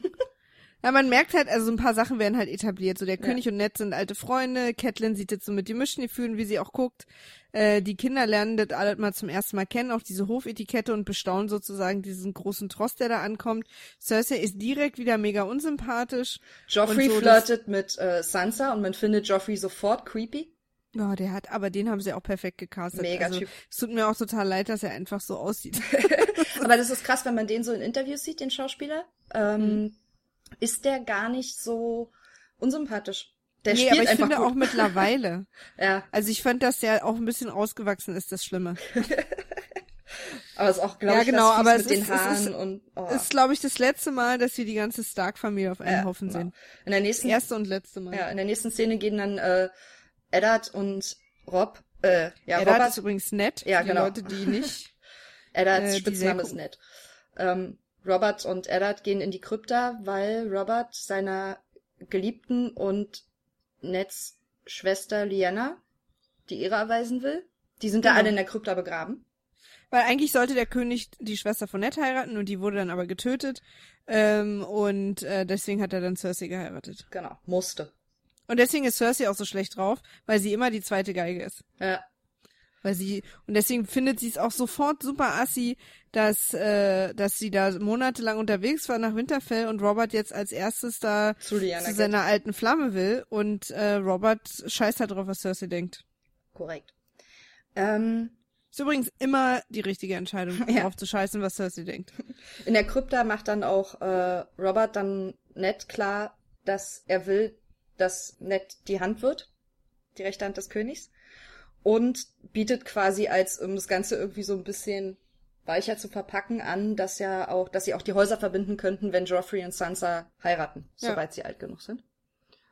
Ja, man merkt halt, also ein paar Sachen werden halt etabliert. So der ja. König und Ned sind alte Freunde. Catelyn sieht jetzt so mit die Mischen, die fühlen, wie sie auch guckt. Äh, die Kinder lernen das alle mal zum ersten Mal kennen, auch diese Hofetikette und bestaunen sozusagen diesen großen Trost, der da ankommt. Cersei ist direkt wieder mega unsympathisch. Joffrey so, flirtet mit äh, Sansa und man findet Joffrey sofort creepy. Ja, oh, der hat, aber den haben sie auch perfekt gecastet. Mega also, Typ. Es tut mir auch total leid, dass er einfach so aussieht. aber das ist krass, wenn man den so in Interviews sieht, den Schauspieler. Ähm, mhm ist der gar nicht so unsympathisch. Der nee, aber ich finde gut. auch mittlerweile. ja. Also ich fand, dass der auch ein bisschen ausgewachsen ist, das Schlimme. aber es ist auch, glaube ja, ich, genau, aber mit es den ist, Haaren ist, und oh. ist, glaube ich, das letzte Mal, dass wir die ganze Stark-Familie auf einem ja, Haufen genau. sehen. In der nächsten erste und letzte Mal. Ja, in der nächsten Szene gehen dann äh, Eddard und Rob. Äh, ja, Eddard Robert, ist übrigens nett. Ja, die genau. Leute, die nicht. Eddards äh, Spitzname ist nett. Ähm, Robert und Eddard gehen in die Krypta, weil Robert seiner Geliebten und Neds Schwester Liana die Ehre erweisen will. Die sind genau. da alle in der Krypta begraben. Weil eigentlich sollte der König die Schwester von Ned heiraten und die wurde dann aber getötet. Ähm, und äh, deswegen hat er dann Cersei geheiratet. Genau, musste. Und deswegen ist Cersei auch so schlecht drauf, weil sie immer die zweite Geige ist. Ja. Weil sie, und deswegen findet sie es auch sofort super assi, dass, äh, dass sie da monatelang unterwegs war nach Winterfell und Robert jetzt als erstes da zu, zu seiner alten Flamme will und äh, Robert scheißt halt drauf, was Cersei denkt. Korrekt. Ähm, ist übrigens immer die richtige Entscheidung, ja. darauf zu scheißen, was Cersei denkt. In der Krypta macht dann auch äh, Robert dann nett klar, dass er will, dass Ned die Hand wird, die rechte Hand des Königs und bietet quasi als, um das Ganze irgendwie so ein bisschen weicher zu verpacken, an, dass ja auch, dass sie auch die Häuser verbinden könnten, wenn Joffrey und Sansa heiraten, ja. soweit sie alt genug sind.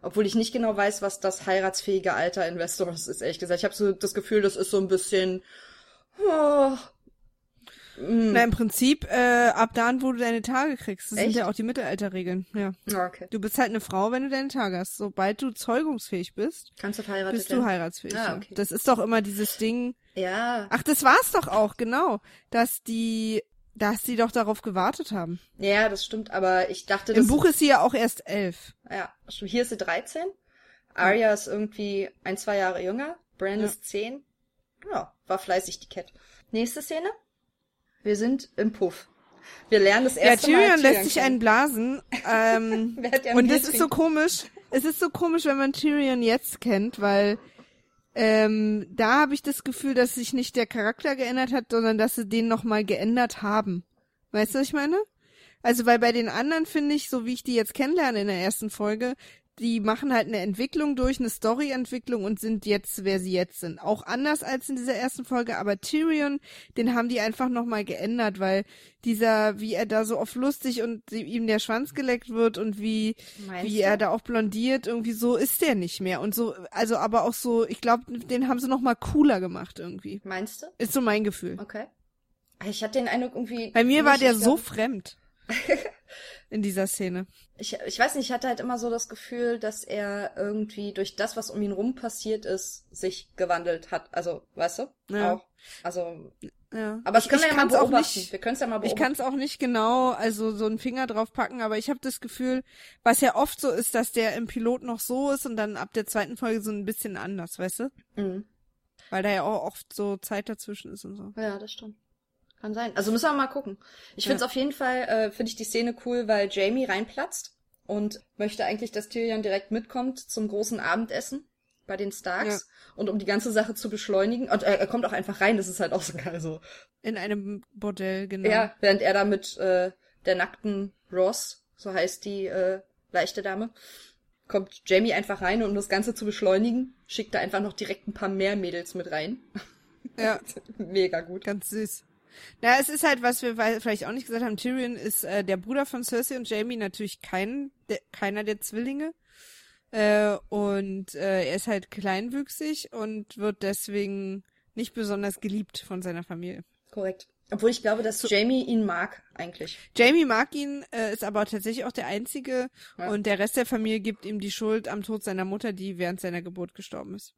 Obwohl ich nicht genau weiß, was das heiratsfähige Alter in Westeros ist, ehrlich gesagt. Ich habe so das Gefühl, das ist so ein bisschen, oh, Mm. Na, im Prinzip, äh, ab dann, wo du deine Tage kriegst. Das Echt? sind ja auch die Mittelalterregeln, ja. Okay. Du bist halt eine Frau, wenn du deine Tage hast. Sobald du zeugungsfähig bist, Kannst du heiraten. bist du heiratsfähig. Ah, okay. Das ist doch immer dieses Ding, Ja. Ach, das war's doch auch, genau. Dass die, dass sie doch darauf gewartet haben. Ja, das stimmt, aber ich dachte, Im Buch ist sie ja auch erst elf. Ja, hier ist sie 13. Arya ja. ist irgendwie ein, zwei Jahre jünger. Bran ja. ist zehn. Ja, war fleißig die Cat. Nächste Szene. Wir sind im Puff. Wir lernen das erste ja, Tyrion Mal. Tyrion lässt sich einen blasen. Ähm, und es ist so komisch. Es ist so komisch, wenn man Tyrion jetzt kennt, weil ähm, da habe ich das Gefühl, dass sich nicht der Charakter geändert hat, sondern dass sie den nochmal geändert haben. Weißt du, was ich meine? Also, weil bei den anderen finde ich, so wie ich die jetzt kennenlerne in der ersten Folge, die machen halt eine Entwicklung durch, eine Storyentwicklung und sind jetzt, wer sie jetzt sind. Auch anders als in dieser ersten Folge, aber Tyrion, den haben die einfach nochmal geändert, weil dieser, wie er da so oft lustig und ihm der Schwanz geleckt wird und wie, wie er da auch blondiert, irgendwie so ist der nicht mehr. Und so, also aber auch so, ich glaube, den haben sie nochmal cooler gemacht irgendwie. Meinst du? Ist so mein Gefühl. Okay. Ich hatte den Eindruck irgendwie. Bei mir war der so fremd. in dieser Szene. Ich, ich weiß nicht, ich hatte halt immer so das Gefühl, dass er irgendwie durch das, was um ihn rum passiert ist, sich gewandelt hat. Also, weißt du? Ja. Auch. Also. Ja. Aber das können wir ja mal beobachten. Nicht, wir können es ja mal beobachten. Ich kann es auch nicht genau, also so einen Finger drauf packen, aber ich habe das Gefühl, was ja oft so ist, dass der im Pilot noch so ist und dann ab der zweiten Folge so ein bisschen anders, weißt du? Mhm. Weil da ja auch oft so Zeit dazwischen ist und so. Ja, das stimmt. Kann sein. Also müssen wir mal gucken. Ich finde es auf jeden Fall, äh, finde ich die Szene cool, weil Jamie reinplatzt und möchte eigentlich, dass Tyrion direkt mitkommt zum großen Abendessen bei den Starks ja. und um die ganze Sache zu beschleunigen. Und er, er kommt auch einfach rein, das ist halt auch so geil so. In einem Bordell, genau. Ja, während er da mit äh, der nackten Ross, so heißt die äh, leichte Dame, kommt Jamie einfach rein und um das Ganze zu beschleunigen, schickt er einfach noch direkt ein paar mehr Mädels mit rein. Ja. Mega gut. Ganz süß. Na, es ist halt, was wir vielleicht auch nicht gesagt haben, Tyrion ist äh, der Bruder von Cersei und Jamie natürlich kein, de, keiner der Zwillinge. Äh, und äh, er ist halt kleinwüchsig und wird deswegen nicht besonders geliebt von seiner Familie. Korrekt. Obwohl ich glaube, dass so, Jamie ihn mag, eigentlich. Jamie mag ihn, äh, ist aber tatsächlich auch der Einzige ja. und der Rest der Familie gibt ihm die Schuld am Tod seiner Mutter, die während seiner Geburt gestorben ist.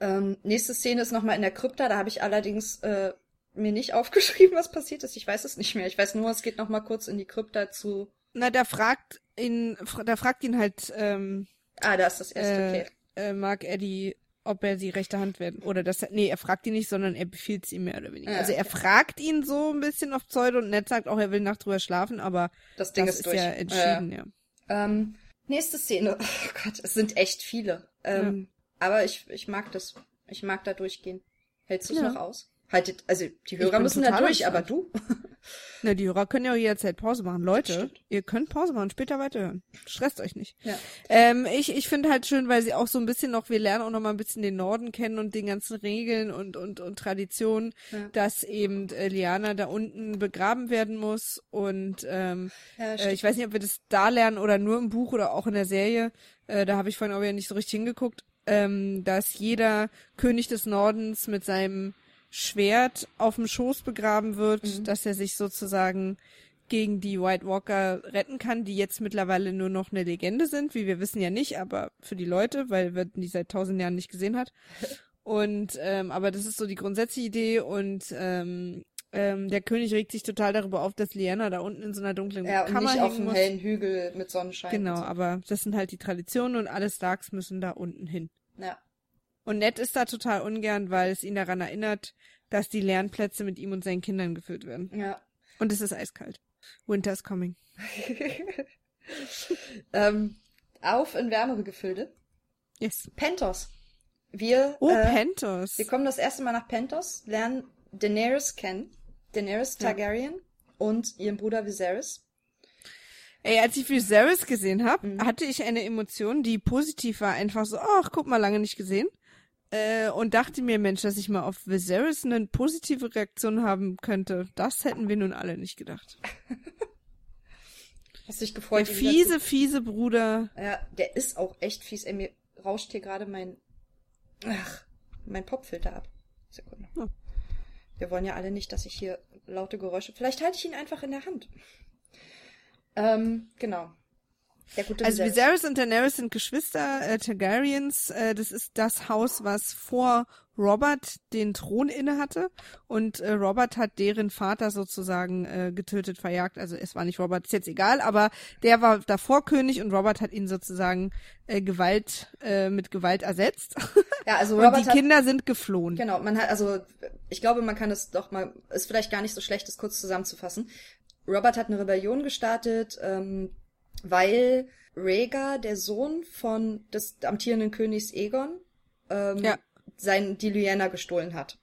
Ähm, nächste Szene ist nochmal in der Krypta, da habe ich allerdings äh, mir nicht aufgeschrieben, was passiert ist. Ich weiß es nicht mehr. Ich weiß nur, es geht noch mal kurz in die Krypta zu. Na, da fragt ihn, da fragt ihn halt. Ähm, ah, da ist das erste. Äh, okay. Äh, Mark Eddie, ob er die rechte Hand werden oder das. Nee, er fragt ihn nicht, sondern er befiehlt es ihm mehr oder weniger. Ja, also er okay. fragt ihn so ein bisschen auf Pseudo und Ned sagt auch, er will Nacht drüber schlafen, aber das Ding das ist, ist ja entschieden, ja. ja. Ähm, nächste Szene. Oh Gott, es sind echt viele. Ähm, ja. Aber ich, ich mag das. Ich mag da durchgehen. Hältst du es noch aus? Haltet, also die Hörer müssen da durch, aber du? Na, die Hörer können ja auch jederzeit Pause machen. Leute, ihr könnt Pause machen, später weiterhören. Stresst euch nicht. Ja. Ähm, ich ich finde halt schön, weil sie auch so ein bisschen noch, wir lernen auch noch mal ein bisschen den Norden kennen und den ganzen Regeln und und und Traditionen, ja. dass eben äh, Liana da unten begraben werden muss und ähm, ja, äh, ich weiß nicht, ob wir das da lernen oder nur im Buch oder auch in der Serie. Äh, da habe ich vorhin auch ja nicht so richtig hingeguckt, ähm, dass jeder König des Nordens mit seinem Schwert auf dem Schoß begraben wird, mhm. dass er sich sozusagen gegen die White Walker retten kann, die jetzt mittlerweile nur noch eine Legende sind, wie wir wissen ja nicht, aber für die Leute, weil wir die seit tausend Jahren nicht gesehen hat. Und ähm, aber das ist so die grundsätzliche Idee und ähm, ähm, der König regt sich total darüber auf, dass Liana da unten in so einer dunklen ja, Kammer und nicht auf einem hellen Hügel mit Sonnenschein. Genau, so. aber das sind halt die Traditionen und alle Starks müssen da unten hin. Ja. Und Ned ist da total ungern, weil es ihn daran erinnert, dass die Lernplätze mit ihm und seinen Kindern gefüllt werden. Ja. Und es ist eiskalt. Winter's coming. ähm, auf in wärmere Gefilde. Yes. Pentos. Wir, oh, äh, Pentos. Wir kommen das erste Mal nach Pentos, lernen Daenerys kennen. Daenerys Targaryen ja. und ihren Bruder Viserys. Ey, als ich Viserys gesehen habe, mhm. hatte ich eine Emotion, die positiv war. Einfach so, ach, guck mal, lange nicht gesehen. Äh, und dachte mir, Mensch, dass ich mal auf Viserys eine positive Reaktion haben könnte. Das hätten wir nun alle nicht gedacht. Hast dich gefreut? Der fiese, fiese Bruder. Ja, der ist auch echt fies. Ey, mir rauscht hier gerade mein, ach, mein Popfilter ab. Sekunde. Oh. Wir wollen ja alle nicht, dass ich hier laute Geräusche. Vielleicht halte ich ihn einfach in der Hand. Ähm, genau. Also Viserys und Daenerys sind Geschwister äh, Targaryens. Äh, das ist das Haus, was vor Robert den Thron inne hatte und äh, Robert hat deren Vater sozusagen äh, getötet, verjagt. Also es war nicht Robert, ist jetzt egal, aber der war davor König und Robert hat ihn sozusagen äh, Gewalt äh, mit Gewalt ersetzt. Ja, also Robert und die hat, Kinder sind geflohen. Genau, man hat also ich glaube, man kann es doch mal ist vielleicht gar nicht so schlecht, das kurz zusammenzufassen. Robert hat eine Rebellion gestartet, ähm, weil Rhaegar, der Sohn von des amtierenden Königs Egon, ähm, ja sein, die Lyanna gestohlen hat.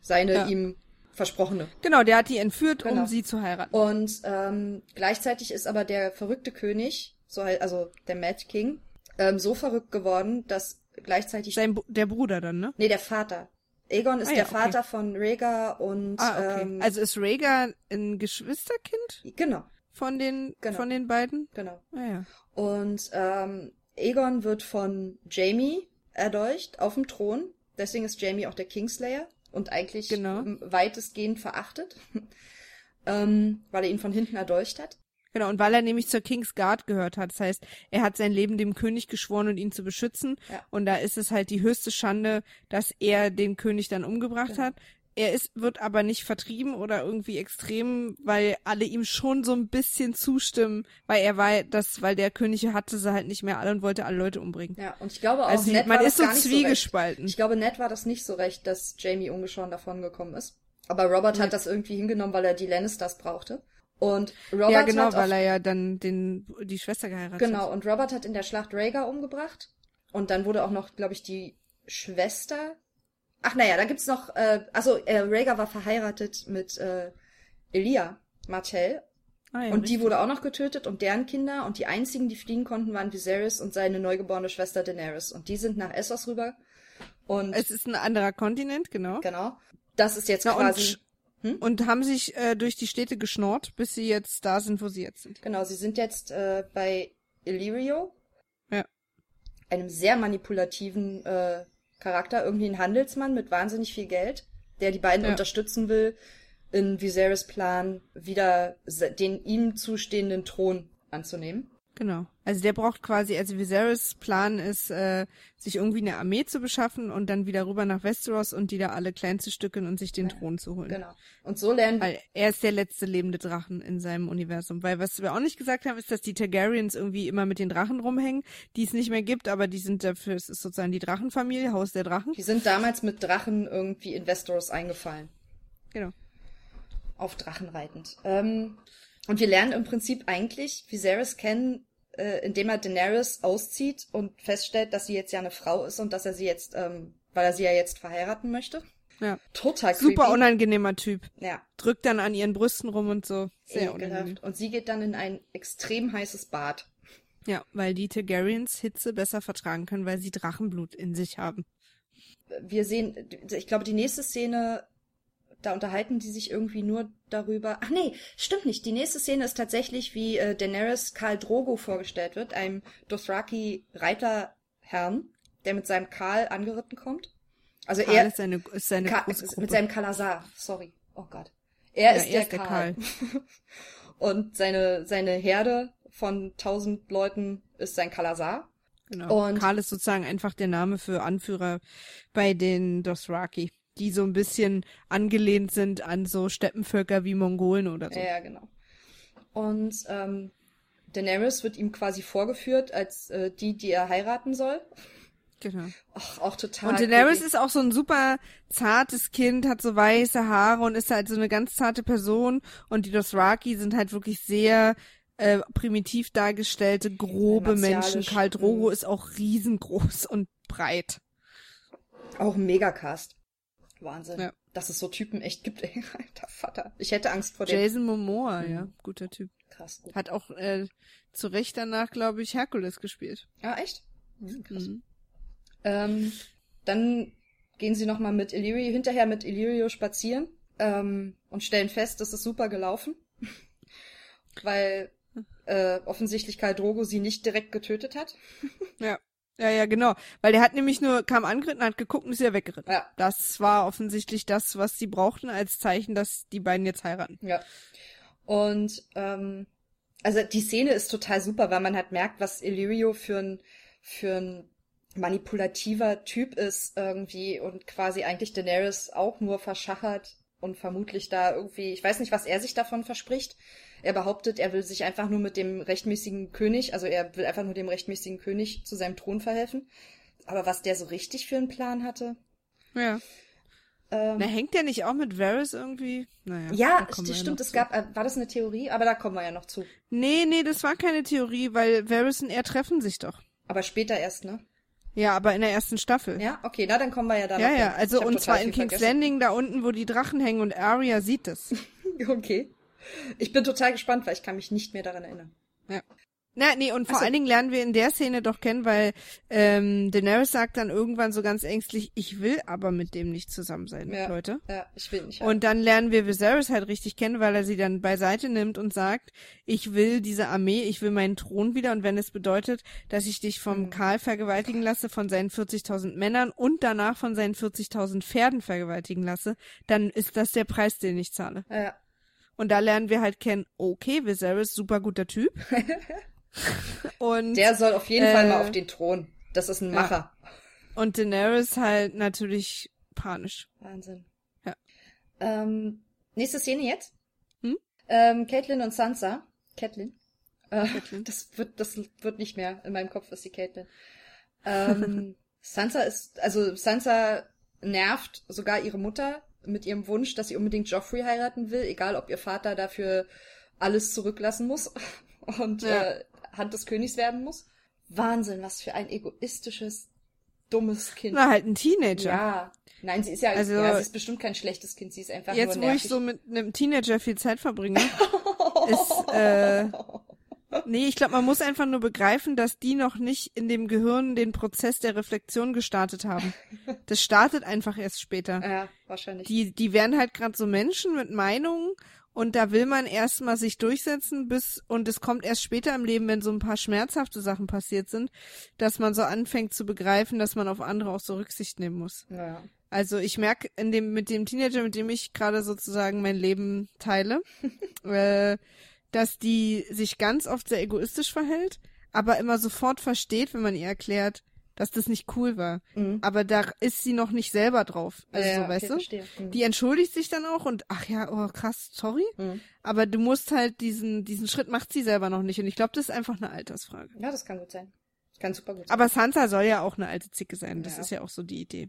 Seine ja. ihm versprochene. Genau, der hat die entführt, genau. um sie zu heiraten. Und ähm, gleichzeitig ist aber der verrückte König, so also der Mad King, ähm, so verrückt geworden, dass gleichzeitig sein der Bruder dann, ne? Nee, der Vater. Aegon ist ah, ja, der Vater okay. von Rhaegar und ah, okay. ähm, also ist Rhaegar ein Geschwisterkind? Genau. Von den genau. von den beiden? Genau. Ah, ja. Und ähm, Aegon wird von Jamie erdolcht auf dem Thron Deswegen ist Jamie auch der Kingslayer und eigentlich genau. weitestgehend verachtet, ähm, weil er ihn von hinten erdolcht hat. Genau, und weil er nämlich zur King's Guard gehört hat. Das heißt, er hat sein Leben dem König geschworen und ihn zu beschützen. Ja. Und da ist es halt die höchste Schande, dass er den König dann umgebracht genau. hat. Er ist, wird aber nicht vertrieben oder irgendwie extrem, weil alle ihm schon so ein bisschen zustimmen, weil er war das, weil der König hatte sie halt nicht mehr alle und wollte alle Leute umbringen. Ja, und ich glaube auch, also Ned man ist so zwiegespalten. So ich glaube, Ned war das nicht so recht, dass Jamie ungeschoren davon gekommen ist. Aber Robert ja. hat das irgendwie hingenommen, weil er die Lannisters brauchte. Und Robert ja, genau, weil er ja dann den, die Schwester geheiratet genau, hat. Genau, und Robert hat in der Schlacht Rhaegar umgebracht. Und dann wurde auch noch, glaube ich, die Schwester Ach naja, da gibt's noch, äh, also äh, Rhaegar war verheiratet mit äh, Elia Martell. Ah, ja, und richtig. die wurde auch noch getötet und deren Kinder und die einzigen, die fliehen konnten, waren Viserys und seine neugeborene Schwester Daenerys. Und die sind nach Essos rüber. Und es ist ein anderer Kontinent, genau. Genau. Das ist jetzt Na, quasi. Und, hm? und haben sich äh, durch die Städte geschnort, bis sie jetzt da sind, wo sie jetzt sind. Genau, sie sind jetzt äh, bei Illyrio. Ja. Einem sehr manipulativen äh, Charakter, irgendwie ein Handelsmann mit wahnsinnig viel Geld, der die beiden ja. unterstützen will, in Viserys Plan wieder den ihm zustehenden Thron anzunehmen. Genau. Also der braucht quasi, also Viserys Plan ist, äh, sich irgendwie eine Armee zu beschaffen und dann wieder rüber nach Westeros und die da alle klein zu stückeln und sich den ja, Thron zu holen. Genau. Und so lernen Weil er ist der letzte lebende Drachen in seinem Universum. Weil was wir auch nicht gesagt haben, ist, dass die Targaryens irgendwie immer mit den Drachen rumhängen, die es nicht mehr gibt, aber die sind dafür, es ist sozusagen die Drachenfamilie, Haus der Drachen. Die sind damals mit Drachen irgendwie in Westeros eingefallen. Genau. Auf Drachen reitend. Ähm, und wir lernen im Prinzip eigentlich Viserys kennen, äh, indem er Daenerys auszieht und feststellt, dass sie jetzt ja eine Frau ist und dass er sie jetzt, ähm, weil er sie ja jetzt verheiraten möchte. Ja. Total creepy. Super unangenehmer Typ. Ja. Drückt dann an ihren Brüsten rum und so. Sehr Ekelhaft. unangenehm. Und sie geht dann in ein extrem heißes Bad. Ja, weil die Targaryens Hitze besser vertragen können, weil sie Drachenblut in sich haben. Wir sehen, ich glaube, die nächste Szene da unterhalten die sich irgendwie nur darüber. Ach nee, stimmt nicht. Die nächste Szene ist tatsächlich, wie äh, Daenerys Karl Drogo vorgestellt wird, einem Dothraki Reiterherrn, der mit seinem Karl angeritten kommt. Also Karl er ist seine, ist seine Ka mit seinem Kalazar, sorry. Oh Gott. Er ja, ist, er der, ist der Karl. Karl. Und seine seine Herde von tausend Leuten ist sein Kalazar. Genau. Und Karl ist sozusagen einfach der Name für Anführer bei den Dothraki die so ein bisschen angelehnt sind an so Steppenvölker wie Mongolen oder so. Ja, genau. Und ähm, Daenerys wird ihm quasi vorgeführt als äh, die, die er heiraten soll. Genau. Ach, auch total. Und Daenerys ist auch so ein super zartes Kind, hat so weiße Haare und ist halt so eine ganz zarte Person. Und die Dothraki sind halt wirklich sehr äh, primitiv dargestellte, grobe Menschen. Karl Drogo mhm. ist auch riesengroß und breit. Auch ein Megacast. Wahnsinn. Ja. Dass es so Typen echt gibt, ey, alter Vater. Ich hätte Angst vor dem. Jason Momoa, mhm. ja, guter Typ. Krass. Gut. Hat auch äh, zu Recht danach, glaube ich, Herkules gespielt. Ah, echt? Mhm. Krass. Mhm. Ähm, dann gehen sie nochmal mit Illyrio, hinterher mit Illyrio spazieren ähm, und stellen fest, das ist super gelaufen. Weil äh, offensichtlich Karl Drogo sie nicht direkt getötet hat. ja. Ja, ja, genau. Weil der hat nämlich nur, kam angeritten, hat geguckt und ist ja weggeritten. Ja. Das war offensichtlich das, was sie brauchten als Zeichen, dass die beiden jetzt heiraten. Ja. Und ähm, also die Szene ist total super, weil man halt merkt, was Illyrio für ein, für ein manipulativer Typ ist irgendwie und quasi eigentlich Daenerys auch nur verschachert und vermutlich da irgendwie, ich weiß nicht, was er sich davon verspricht. Er behauptet, er will sich einfach nur mit dem rechtmäßigen König, also er will einfach nur dem rechtmäßigen König zu seinem Thron verhelfen. Aber was der so richtig für einen Plan hatte? Ja. Ähm, Na, hängt der nicht auch mit Varys irgendwie? Naja. Ja, das stimmt, es gab, äh, war das eine Theorie? Aber da kommen wir ja noch zu. Nee, nee, das war keine Theorie, weil Varys und er treffen sich doch. Aber später erst, ne? Ja, aber in der ersten Staffel. Ja, okay, na dann kommen wir ja da Ja, noch ja, hin. also und zwar in King's vergessen. Landing, da unten, wo die Drachen hängen und Arya sieht das. okay. Ich bin total gespannt, weil ich kann mich nicht mehr daran erinnern. Ja. Na, nee, und vor so. allen Dingen lernen wir in der Szene doch kennen, weil ähm, Daenerys sagt dann irgendwann so ganz ängstlich, ich will aber mit dem nicht zusammen sein, ja, Leute. Ja, ich will nicht. Ja. Und dann lernen wir Viserys halt richtig kennen, weil er sie dann beiseite nimmt und sagt, ich will diese Armee, ich will meinen Thron wieder und wenn es bedeutet, dass ich dich vom mhm. Karl vergewaltigen lasse, von seinen 40.000 Männern und danach von seinen 40.000 Pferden vergewaltigen lasse, dann ist das der Preis, den ich zahle. Ja. Und da lernen wir halt kennen, okay, Viserys, super guter Typ. Und, der soll auf jeden äh, Fall mal äh, auf den Thron. Das ist ein Macher. Ja. Und Daenerys halt natürlich panisch. Wahnsinn. Ja. Ähm, nächste Szene jetzt. Hm? Ähm, Caitlin und Sansa. Caitlin. Äh, Caitlin. Das wird, das wird nicht mehr in meinem Kopf, ist die Caitlin. Ähm, Sansa ist, also Sansa nervt sogar ihre Mutter mit ihrem Wunsch, dass sie unbedingt Joffrey heiraten will, egal ob ihr Vater dafür alles zurücklassen muss. Und ja. äh, Hand des Königs werden muss. Wahnsinn, was für ein egoistisches, dummes Kind. Na, halt ein Teenager. Ja. Nein, sie ist ja, also, ja, sie ist bestimmt kein schlechtes Kind, sie ist einfach jetzt, nur Jetzt, wo ich so mit einem Teenager viel Zeit verbringe, ist, äh, nee, ich glaube, man muss einfach nur begreifen, dass die noch nicht in dem Gehirn den Prozess der Reflexion gestartet haben. Das startet einfach erst später. Ja, wahrscheinlich. Die, die werden halt gerade so Menschen mit Meinungen und da will man erstmal sich durchsetzen, bis, und es kommt erst später im Leben, wenn so ein paar schmerzhafte Sachen passiert sind, dass man so anfängt zu begreifen, dass man auf andere auch so Rücksicht nehmen muss. Ja. Also ich merke in dem, mit dem Teenager, mit dem ich gerade sozusagen mein Leben teile, äh, dass die sich ganz oft sehr egoistisch verhält, aber immer sofort versteht, wenn man ihr erklärt, dass das nicht cool war. Mhm. Aber da ist sie noch nicht selber drauf. Also ja, so, weißt okay, du? Mhm. Die entschuldigt sich dann auch und ach ja, oh krass, sorry. Mhm. Aber du musst halt diesen, diesen Schritt macht sie selber noch nicht. Und ich glaube, das ist einfach eine Altersfrage. Ja, das kann gut sein. Kann super gut sein. Aber Sansa soll ja auch eine alte Zicke sein. Das ja. ist ja auch so die Idee.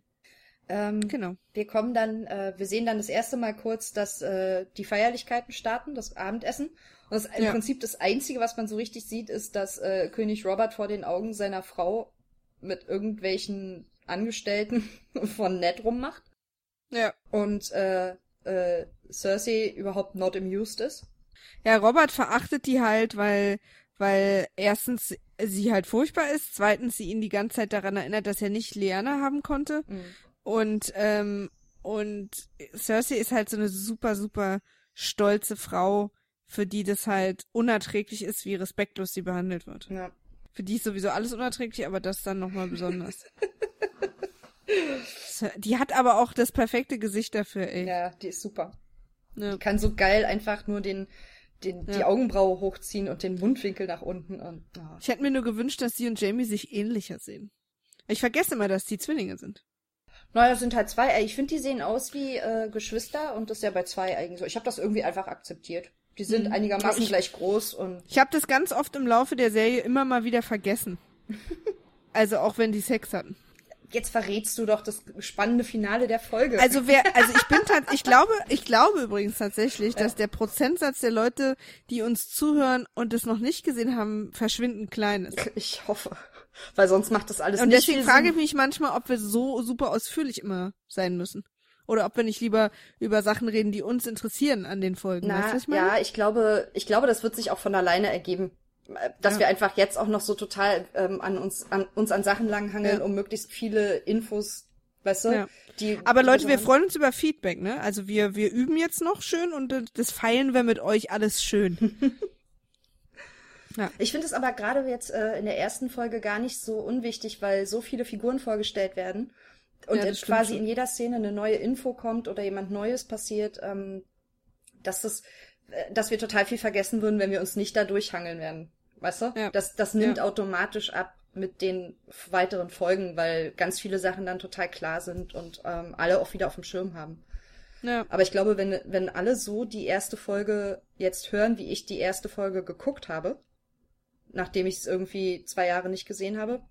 Ähm, genau. Wir kommen dann, äh, wir sehen dann das erste Mal kurz, dass äh, die Feierlichkeiten starten, das Abendessen. Und das, im ja. Prinzip das Einzige, was man so richtig sieht, ist, dass äh, König Robert vor den Augen seiner Frau mit irgendwelchen Angestellten von Ned rummacht. Ja. Und äh, äh, Cersei überhaupt not amused ist. Ja, Robert verachtet die halt, weil weil erstens sie halt furchtbar ist, zweitens sie ihn die ganze Zeit daran erinnert, dass er nicht Leanna haben konnte. Mhm. Und ähm, und Cersei ist halt so eine super super stolze Frau, für die das halt unerträglich ist, wie respektlos sie behandelt wird. Ja. Für die ist sowieso alles unerträglich, aber das dann nochmal besonders. die hat aber auch das perfekte Gesicht dafür, ey. Ja, die ist super. Ja. Die kann so geil einfach nur den, den, ja. die Augenbraue hochziehen und den Mundwinkel nach unten und. Oh. Ich hätte mir nur gewünscht, dass sie und Jamie sich ähnlicher sehen. Ich vergesse immer, dass die Zwillinge sind. Naja, sind halt zwei. Ich finde, die sehen aus wie äh, Geschwister und das ist ja bei zwei eigentlich so. Ich habe das irgendwie einfach akzeptiert. Die sind mhm. einigermaßen ich, gleich groß und. Ich habe das ganz oft im Laufe der Serie immer mal wieder vergessen. also auch wenn die Sex hatten. Jetzt verrätst du doch das spannende Finale der Folge. Also wer, also ich bin ich glaube, ich glaube übrigens tatsächlich, dass der Prozentsatz der Leute, die uns zuhören und es noch nicht gesehen haben, verschwindend klein ist. Ich hoffe. Weil sonst macht das alles und nicht deswegen frage ich mich manchmal, ob wir so super ausführlich immer sein müssen. Oder ob wir nicht lieber über Sachen reden, die uns interessieren an den Folgen. Na, weißt du, ich meine? Ja, ich glaube, ich glaube, das wird sich auch von alleine ergeben. Dass ja. wir einfach jetzt auch noch so total ähm, an uns an uns an Sachen langhangeln, ja. um möglichst viele Infos, weißt du, ja. die. Aber Leute, wir freuen uns über Feedback, ne? Also wir wir üben jetzt noch schön und das feilen wir mit euch alles schön. Ja. Ich finde es aber gerade jetzt äh, in der ersten Folge gar nicht so unwichtig, weil so viele Figuren vorgestellt werden und ja, quasi schon. in jeder Szene eine neue Info kommt oder jemand Neues passiert, ähm, dass das äh, dass wir total viel vergessen würden, wenn wir uns nicht da durchhangeln werden. Weißt du? Ja. Das, das nimmt ja. automatisch ab mit den weiteren Folgen, weil ganz viele Sachen dann total klar sind und ähm, alle auch wieder auf dem Schirm haben. Ja. Aber ich glaube, wenn, wenn alle so die erste Folge jetzt hören, wie ich die erste Folge geguckt habe, nachdem ich es irgendwie zwei Jahre nicht gesehen habe,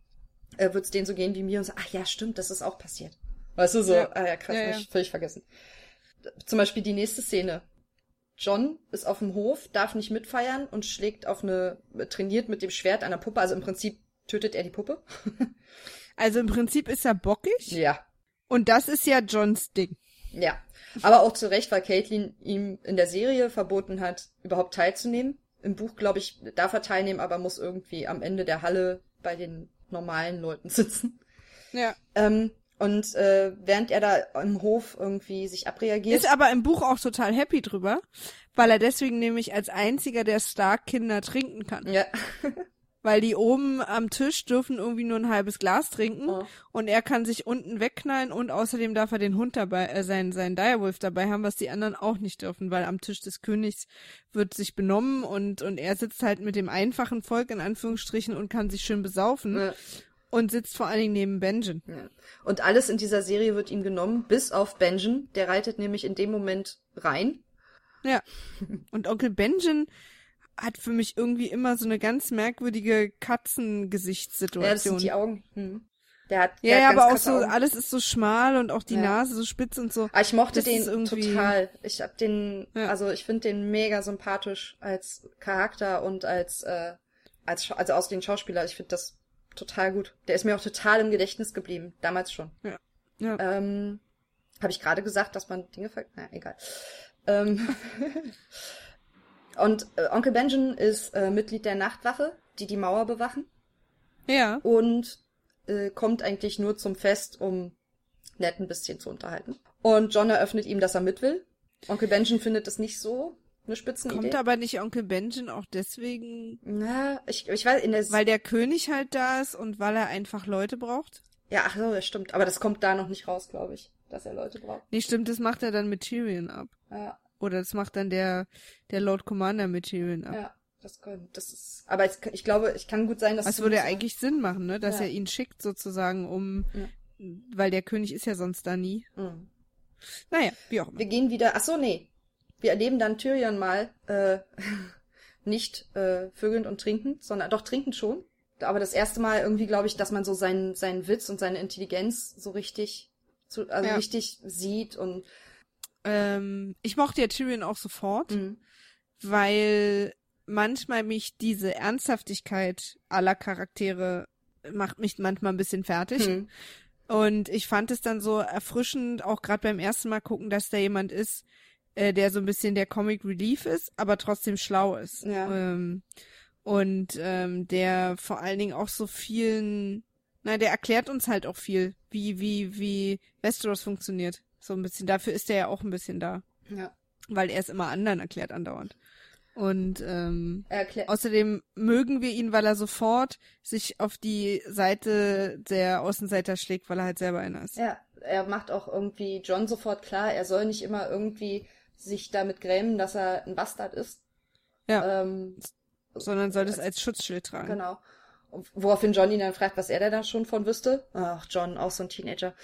äh, wird es denen so gehen wie mir und so, ach ja, stimmt, das ist auch passiert. Weißt du, so, ja. ah ja, krass, ja, ja. ich völlig vergessen. Zum Beispiel die nächste Szene. John ist auf dem Hof, darf nicht mitfeiern und schlägt auf eine, trainiert mit dem Schwert einer Puppe, also im Prinzip tötet er die Puppe. also im Prinzip ist er bockig. Ja. Und das ist ja Johns Ding. Ja. Aber auch zu Recht, weil Caitlin ihm in der Serie verboten hat, überhaupt teilzunehmen. Im Buch, glaube ich, darf er teilnehmen, aber muss irgendwie am Ende der Halle bei den normalen Leuten sitzen. Ja. Ähm, und äh, während er da im Hof irgendwie sich abreagiert. Ist aber im Buch auch total happy drüber, weil er deswegen nämlich als einziger der Stark-Kinder trinken kann. Ja. weil die oben am Tisch dürfen irgendwie nur ein halbes Glas trinken oh. und er kann sich unten wegknallen und außerdem darf er den Hund dabei, äh, seinen, seinen Direwolf dabei haben, was die anderen auch nicht dürfen, weil am Tisch des Königs wird sich benommen und, und er sitzt halt mit dem einfachen Volk in Anführungsstrichen und kann sich schön besaufen. Ja. Und sitzt vor allen Dingen neben Benjen. Ja. Und alles in dieser Serie wird ihm genommen, bis auf Benjen. Der reitet nämlich in dem Moment rein. Ja. Und Onkel Benjen hat für mich irgendwie immer so eine ganz merkwürdige Katzengesichtssituation. Ja, das sind die Augen. Hm. Der hat, der ja, hat ja aber auch so, Augen. alles ist so schmal und auch die ja. Nase so spitz und so. Aber ah, ich mochte das den irgendwie... total. Ich hab den, ja. also ich finde den mega sympathisch als Charakter und als, äh, als, also aus den Schauspieler. Ich finde das total gut. Der ist mir auch total im Gedächtnis geblieben. Damals schon. Ja. ja. Ähm, Habe ich gerade gesagt, dass man Dinge ver... Na, egal. Ähm, Und äh, Onkel Benjamin ist äh, Mitglied der Nachtwache, die die Mauer bewachen. Ja. Und äh, kommt eigentlich nur zum Fest, um nett ein bisschen zu unterhalten. Und John eröffnet ihm, dass er mit will. Onkel Benjamin findet das nicht so eine Spitzenidee. Kommt aber nicht Onkel Benjamin auch deswegen? Na, ich, ich weiß, in der... Weil der König halt da ist und weil er einfach Leute braucht? Ja, ach so, das stimmt. Aber das kommt da noch nicht raus, glaube ich, dass er Leute braucht. Nee, stimmt, das macht er dann mit Tyrion ab. Ja. Oder das macht dann der, der Lord Commander mit Tyrion ab. Ja, das kann, das ist, aber es, ich glaube, es kann gut sein, dass Das würde ja eigentlich Sinn machen, ne, dass ja. er ihn schickt sozusagen, um, ja. weil der König ist ja sonst da nie. Mhm. Naja, wie auch immer. Wir gehen wieder, ach so, nee. Wir erleben dann Tyrion mal, äh, nicht, äh, vögelnd und trinkend, sondern doch trinkend schon. Aber das erste Mal irgendwie, glaube ich, dass man so seinen, seinen Witz und seine Intelligenz so richtig, zu, also ja. richtig sieht und ähm, ich mochte ja Tyrion auch sofort, mhm. weil manchmal mich diese Ernsthaftigkeit aller Charaktere macht mich manchmal ein bisschen fertig. Mhm. Und ich fand es dann so erfrischend, auch gerade beim ersten Mal gucken, dass da jemand ist, äh, der so ein bisschen der Comic Relief ist, aber trotzdem schlau ist. Ja. Ähm, und ähm, der vor allen Dingen auch so vielen, na, der erklärt uns halt auch viel, wie, wie, wie Westeros funktioniert. So ein bisschen. Dafür ist er ja auch ein bisschen da. Ja. Weil er es immer anderen erklärt andauernd. Und ähm, außerdem mögen wir ihn, weil er sofort sich auf die Seite der Außenseiter schlägt, weil er halt selber einer ist. Ja, er macht auch irgendwie John sofort klar, er soll nicht immer irgendwie sich damit grämen, dass er ein Bastard ist. Ja. Ähm, sondern soll das als Schutzschild tragen. Genau. Woraufhin John ihn dann fragt, was er da schon von wüsste. Ach, John, auch so ein Teenager.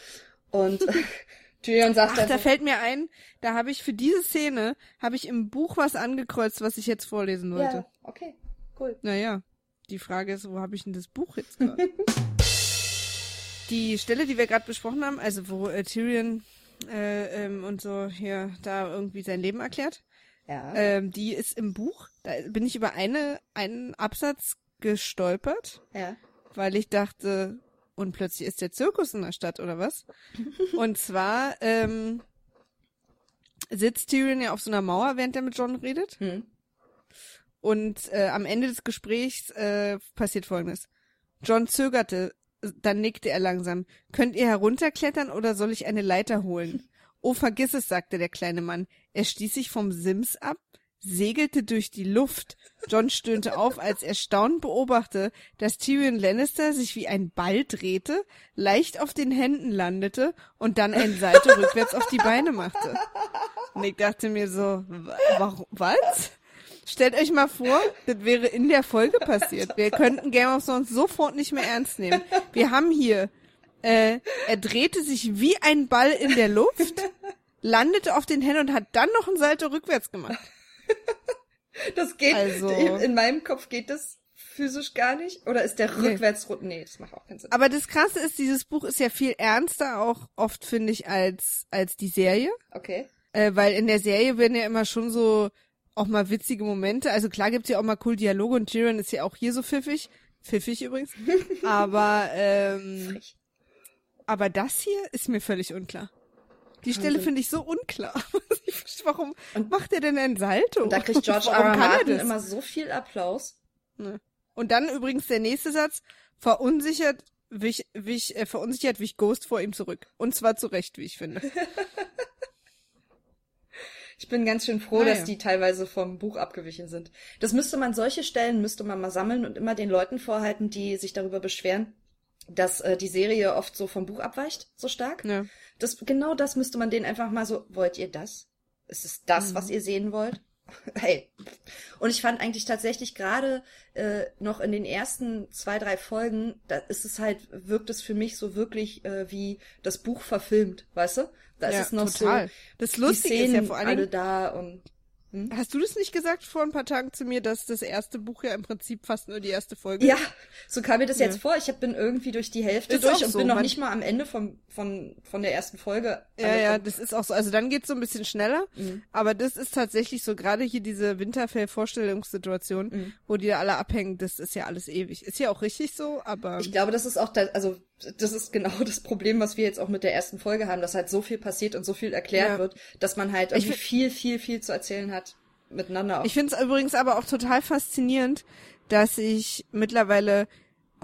Und Tyrion sagt Ach, da fällt mir ein, da habe ich für diese Szene, habe ich im Buch was angekreuzt, was ich jetzt vorlesen wollte. Ja, okay, cool. Naja, die Frage ist, wo habe ich denn das Buch jetzt gerade? die Stelle, die wir gerade besprochen haben, also wo äh, Tyrion äh, ähm, und so hier da irgendwie sein Leben erklärt, ja. ähm, die ist im Buch. Da bin ich über eine einen Absatz gestolpert, ja. weil ich dachte, und plötzlich ist der Zirkus in der Stadt, oder was? Und zwar ähm, sitzt Tyrion ja auf so einer Mauer, während er mit John redet. Hm. Und äh, am Ende des Gesprächs äh, passiert folgendes. John zögerte, dann nickte er langsam. Könnt ihr herunterklettern oder soll ich eine Leiter holen? Oh, vergiss es, sagte der kleine Mann. Er stieß sich vom Sims ab, segelte durch die Luft. John stöhnte auf, als er staunend beobachtete, dass Tyrion Lannister sich wie ein Ball drehte, leicht auf den Händen landete und dann ein Salto rückwärts auf die Beine machte. Und ich dachte mir so, warum, was? Stellt euch mal vor, das wäre in der Folge passiert. Wir könnten Game of Thrones sofort nicht mehr ernst nehmen. Wir haben hier, äh, er drehte sich wie ein Ball in der Luft, landete auf den Händen und hat dann noch ein Salto rückwärts gemacht. Das geht, also, in meinem Kopf geht das physisch gar nicht? Oder ist der rückwärts nee. nee, das macht auch keinen Sinn. Aber das Krasse ist, dieses Buch ist ja viel ernster auch oft, finde ich, als, als die Serie. Okay. Äh, weil in der Serie werden ja immer schon so auch mal witzige Momente. Also klar gibt's ja auch mal cool Dialoge und Tyrion ist ja auch hier so pfiffig. Pfiffig übrigens. aber, ähm, aber das hier ist mir völlig unklar. Die Stelle finde ich so unklar. warum und, macht er denn ein Salto? Und da kriegt George R. R. Martin immer so viel Applaus. Und dann übrigens der nächste Satz. Verunsichert wich, wich, äh, verunsichert wich Ghost vor ihm zurück. Und zwar zu Recht, wie ich finde. Ich bin ganz schön froh, naja. dass die teilweise vom Buch abgewichen sind. Das müsste man, solche Stellen müsste man mal sammeln und immer den Leuten vorhalten, die sich darüber beschweren, dass äh, die Serie oft so vom Buch abweicht, so stark. Ja. Das, genau das müsste man denen einfach mal so, wollt ihr das? Ist es das, mhm. was ihr sehen wollt? hey. Und ich fand eigentlich tatsächlich gerade äh, noch in den ersten zwei, drei Folgen, da ist es halt, wirkt es für mich so wirklich äh, wie das Buch verfilmt, weißt du? Da ja, ist es noch total. so. Das Lustige ist ja vor allem alle da und hm? Hast du das nicht gesagt vor ein paar Tagen zu mir, dass das erste Buch ja im Prinzip fast nur die erste Folge Ja, so kam mir das ja. jetzt vor. Ich bin irgendwie durch die Hälfte ist durch und so, bin noch nicht mal am Ende vom, von, von der ersten Folge. Ja, ja, das ist auch so. Also dann geht's so ein bisschen schneller. Mhm. Aber das ist tatsächlich so, gerade hier diese Winterfell-Vorstellungssituation, mhm. wo die da alle abhängen, das ist ja alles ewig. Ist ja auch richtig so, aber. Ich glaube, das ist auch da, also das ist genau das Problem, was wir jetzt auch mit der ersten Folge haben, dass halt so viel passiert und so viel erklärt ja. wird, dass man halt irgendwie viel, viel, viel zu erzählen hat miteinander. Auch. Ich finde es übrigens aber auch total faszinierend, dass ich mittlerweile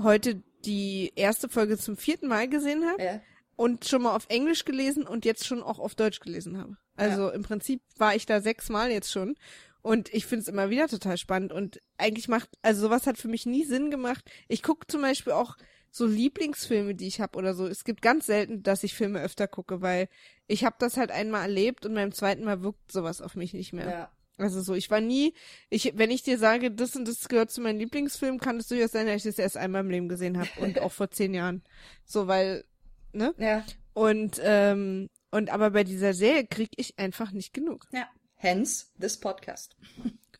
heute die erste Folge zum vierten Mal gesehen habe ja. und schon mal auf Englisch gelesen und jetzt schon auch auf Deutsch gelesen habe. Also ja. im Prinzip war ich da sechsmal jetzt schon und ich finde es immer wieder total spannend und eigentlich macht, also sowas hat für mich nie Sinn gemacht. Ich gucke zum Beispiel auch so Lieblingsfilme, die ich habe oder so. Es gibt ganz selten, dass ich Filme öfter gucke, weil ich habe das halt einmal erlebt und beim zweiten Mal wirkt sowas auf mich nicht mehr. Ja. Also so, ich war nie, ich, wenn ich dir sage, das und das gehört zu meinem Lieblingsfilm, kann es durchaus sein, dass ich das erst einmal im Leben gesehen habe und auch vor zehn Jahren. So, weil, ne? Ja. Und, ähm, und aber bei dieser Serie krieg ich einfach nicht genug. Ja. Hence this podcast.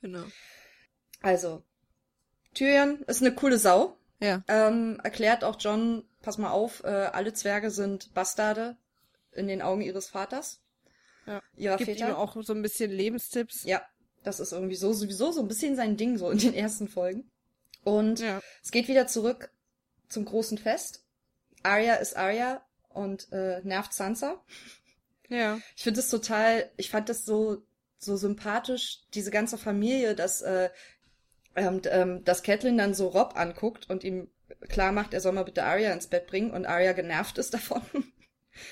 Genau. Also, Tyrion ist eine coole Sau. Ja. Ähm, erklärt auch John, pass mal auf, äh, alle Zwerge sind Bastarde in den Augen ihres Vaters. Ja. ihrer Gibt Väter. ihm auch so ein bisschen Lebenstipps. Ja, das ist irgendwie so sowieso so ein bisschen sein Ding so in den ersten Folgen. Und ja. es geht wieder zurück zum großen Fest. Arya ist Arya und äh, nervt Sansa. Ja. Ich finde es total, ich fand das so so sympathisch, diese ganze Familie, dass äh, ähm, ähm, dass Catelyn dann so Rob anguckt und ihm klar macht, er soll mal bitte Arya ins Bett bringen und Arya genervt ist davon.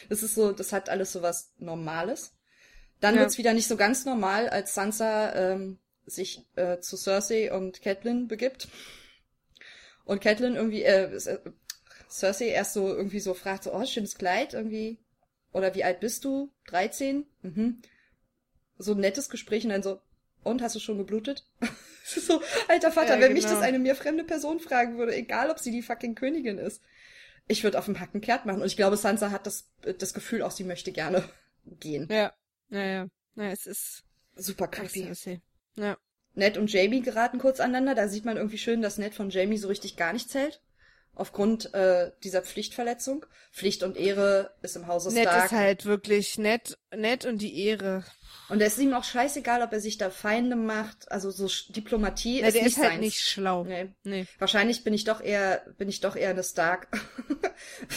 Das ist so, das hat alles so was Normales. Dann ja. wird's wieder nicht so ganz normal, als Sansa ähm, sich äh, zu Cersei und Catelyn begibt. Und Catelyn irgendwie, äh, äh, Cersei erst so irgendwie so fragt, so, oh, schönes Kleid, irgendwie. Oder wie alt bist du? 13? Mhm. So ein nettes Gespräch und dann so, und hast du schon geblutet? so, alter Vater, ja, wenn genau. mich das eine mir fremde Person fragen würde, egal ob sie die fucking Königin ist. Ich würde auf dem Hacken kehrt machen. Und ich glaube, Sansa hat das, das Gefühl auch, sie möchte gerne gehen. Ja. Naja, naja, es ist super creepy. Ja. Ned und Jamie geraten kurz aneinander. Da sieht man irgendwie schön, dass Ned von Jamie so richtig gar nichts hält. Aufgrund äh, dieser Pflichtverletzung. Pflicht und Ehre ist im Hause Stark. Ned ist halt wirklich nett, nett und die Ehre. Und es ist ihm auch scheißegal, ob er sich da Feinde macht. Also so Diplomatie ja, ist der nicht ist halt seins. nicht schlau. Nee. nee. Wahrscheinlich bin ich doch eher, bin ich doch eher eine Stark.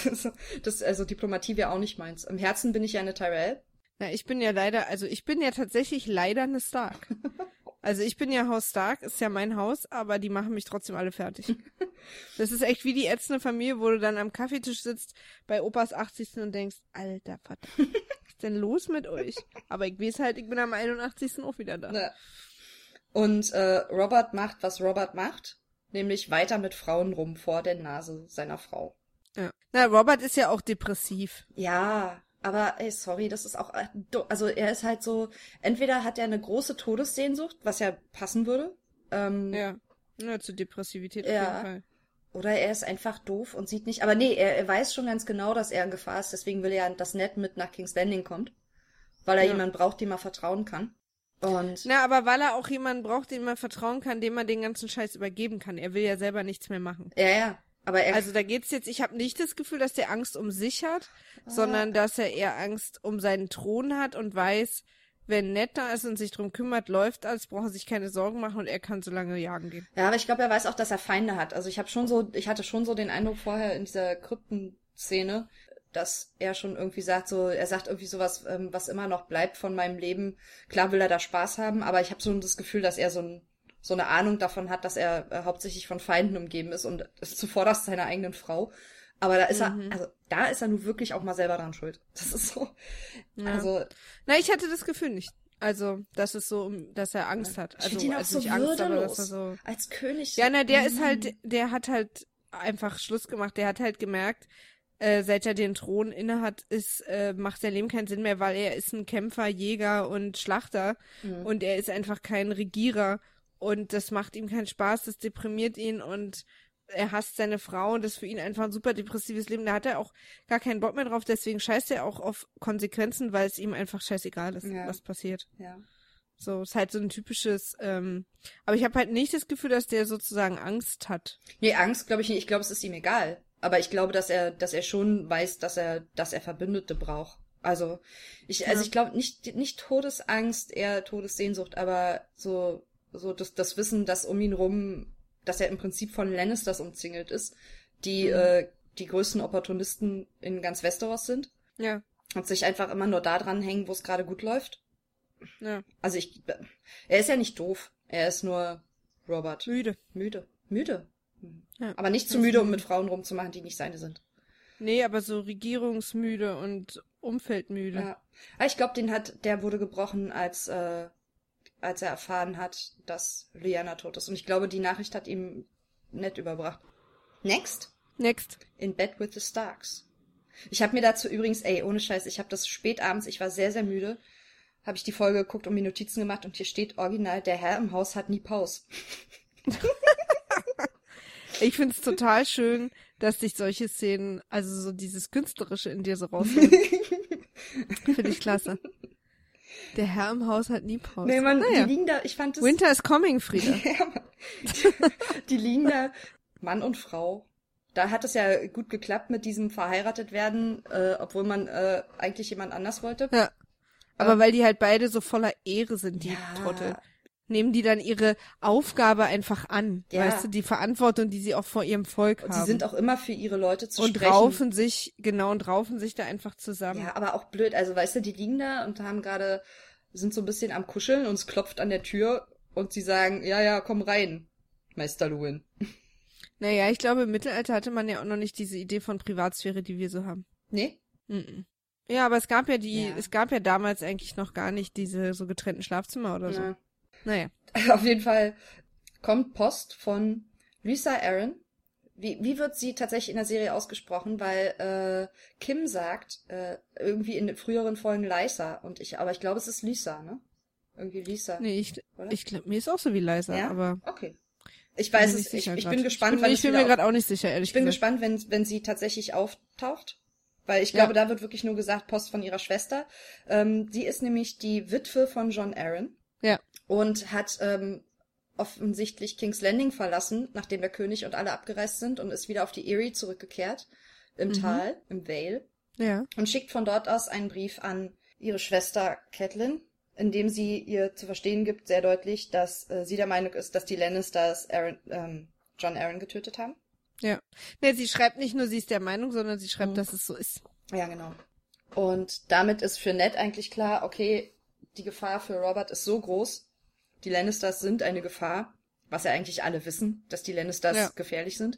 das, also Diplomatie wäre auch nicht meins. Im Herzen bin ich ja eine Tyrell. Na, ich bin ja leider, also ich bin ja tatsächlich leider eine Stark. Also ich bin ja Haus Stark, ist ja mein Haus, aber die machen mich trotzdem alle fertig. Das ist echt wie die ätzende Familie, wo du dann am Kaffeetisch sitzt bei Opas 80. und denkst, alter Vater, was ist denn los mit euch? Aber ich weiß halt, ich bin am 81. auch wieder da. Ja. Und äh, Robert macht, was Robert macht, nämlich weiter mit Frauen rum vor der Nase seiner Frau. Ja. Na, Robert ist ja auch depressiv. Ja, Aber ey, sorry, das ist auch, also er ist halt so, entweder hat er eine große Todessehnsucht, was ja passen würde. Ähm, ja. ja, zur Depressivität ja. auf jeden Fall. Oder er ist einfach doof und sieht nicht. Aber nee, er, er weiß schon ganz genau, dass er in Gefahr ist. Deswegen will er, dass Ned mit nach King's Landing kommt. Weil er ja. jemanden braucht, dem er vertrauen kann. Und Na, aber weil er auch jemanden braucht, dem er vertrauen kann, dem er den ganzen Scheiß übergeben kann. Er will ja selber nichts mehr machen. Ja, ja. Aber er also da geht's jetzt, ich habe nicht das Gefühl, dass der Angst um sich hat, ah. sondern dass er eher Angst um seinen Thron hat und weiß, wenn Ned da ist und sich drum kümmert, läuft alles, braucht er sich keine Sorgen machen und er kann so lange jagen gehen. Ja, aber ich glaube, er weiß auch, dass er Feinde hat. Also ich habe schon so, ich hatte schon so den Eindruck vorher in dieser Kryptenszene, dass er schon irgendwie sagt, so, er sagt irgendwie sowas, ähm, was immer noch bleibt von meinem Leben. Klar will er da Spaß haben, aber ich habe so das Gefühl, dass er so, ein, so eine Ahnung davon hat, dass er äh, hauptsächlich von Feinden umgeben ist und ist zuvorderst seiner eigenen Frau. Aber da ist mhm. er, also da ist er nun wirklich auch mal selber dran schuld. Das ist so. Ja. Also. Na, ich hatte das Gefühl nicht. Also, dass es so, dass er Angst hat. Also, ich ihn auch also so Angst, aber dass er so. Als König. Ja, na, der mhm. ist halt, der hat halt einfach Schluss gemacht. Der hat halt gemerkt, äh, seit er den Thron innehat, ist, äh, macht sein Leben keinen Sinn mehr, weil er ist ein Kämpfer, Jäger und Schlachter mhm. und er ist einfach kein Regierer und das macht ihm keinen Spaß, das deprimiert ihn und er hasst seine Frau und das ist für ihn einfach ein super depressives Leben. Da hat er auch gar keinen Bock mehr drauf, deswegen scheißt er auch auf Konsequenzen, weil es ihm einfach scheißegal ist, ja. was passiert. Ja. So, ist halt so ein typisches, ähm, aber ich habe halt nicht das Gefühl, dass der sozusagen Angst hat. Nee, Angst glaube ich nicht. Ich glaube, es ist ihm egal. Aber ich glaube, dass er, dass er schon weiß, dass er, dass er Verbündete braucht. Also, ich, ja. also ich glaube nicht, nicht Todesangst, eher Todessehnsucht, aber so, so das, das Wissen, dass um ihn rum dass er im Prinzip von Lannisters umzingelt ist, die mhm. äh, die größten Opportunisten in ganz Westeros sind. Ja. Und sich einfach immer nur da dran hängen, wo es gerade gut läuft. Ja. Also ich, er ist ja nicht doof. Er ist nur Robert. Müde. Müde. Müde. Ja. Aber nicht zu müde, um mit Frauen rumzumachen, die nicht seine sind. Nee, aber so regierungsmüde und umfeldmüde. Ja. Aber ich glaube, den hat, der wurde gebrochen, als äh, als er erfahren hat, dass Lyanna tot ist. Und ich glaube, die Nachricht hat ihm nett überbracht. Next. Next. In Bed with the Starks. Ich habe mir dazu übrigens, ey, ohne Scheiß, ich habe das spät abends, ich war sehr, sehr müde, habe ich die Folge geguckt und mir Notizen gemacht und hier steht original, der Herr im Haus hat nie Pause. ich find's total schön, dass sich solche Szenen, also so dieses Künstlerische in dir so rausnimmt. Finde ich klasse. Der Herr im Haus hat nie Pause. Nee, man, naja. die liegen da, ich fand es. Winter is coming, Frieda. die liegen da, Mann und Frau. Da hat es ja gut geklappt mit diesem verheiratet werden, äh, obwohl man äh, eigentlich jemand anders wollte. Ja. Aber ähm, weil die halt beide so voller Ehre sind, die ja. Trottel nehmen die dann ihre Aufgabe einfach an. Ja. Weißt du, die Verantwortung, die sie auch vor ihrem Volk und haben. Sie sind auch immer für ihre Leute zu und sprechen. Und raufen sich, genau, und raufen sich da einfach zusammen. Ja, aber auch blöd. Also, weißt du, die liegen da und haben gerade, sind so ein bisschen am Kuscheln und es klopft an der Tür und sie sagen, ja, ja, komm rein, Meister Luwin. Naja, ich glaube, im Mittelalter hatte man ja auch noch nicht diese Idee von Privatsphäre, die wir so haben. Nee? Mm -mm. Ja, aber es gab ja die, ja. es gab ja damals eigentlich noch gar nicht diese so getrennten Schlafzimmer oder so. Ja. Naja. Auf jeden Fall kommt Post von Lisa Aaron. Wie, wie wird sie tatsächlich in der Serie ausgesprochen? Weil äh, Kim sagt äh, irgendwie in früheren Folgen Lisa und ich, aber ich glaube, es ist Lisa, ne? Irgendwie Lisa. Nee, ich, ich glaube, mir ist auch so wie Lisa, ja? aber. Okay. Ich weiß es, ich, ich bin gespannt, ich bin, ich bin mir gerade auch nicht sicher, ehrlich Ich bin gesagt. gespannt, wenn, wenn sie tatsächlich auftaucht. Weil ich glaube, ja. da wird wirklich nur gesagt, Post von ihrer Schwester. Ähm, sie ist nämlich die Witwe von John Aaron. Und hat ähm, offensichtlich King's Landing verlassen, nachdem der König und alle abgereist sind und ist wieder auf die Erie zurückgekehrt, im mhm. Tal, im Vale. Ja. Und schickt von dort aus einen Brief an ihre Schwester Catelyn, in dem sie ihr zu verstehen gibt, sehr deutlich, dass äh, sie der Meinung ist, dass die Lannisters Aaron, ähm, John Aaron getötet haben. Ja. Ne, sie schreibt nicht nur, sie ist der Meinung, sondern sie schreibt, mhm. dass es so ist. Ja, genau. Und damit ist für Ned eigentlich klar, okay, die Gefahr für Robert ist so groß. Die Lannisters sind eine Gefahr, was ja eigentlich alle wissen, dass die Lannisters ja. gefährlich sind.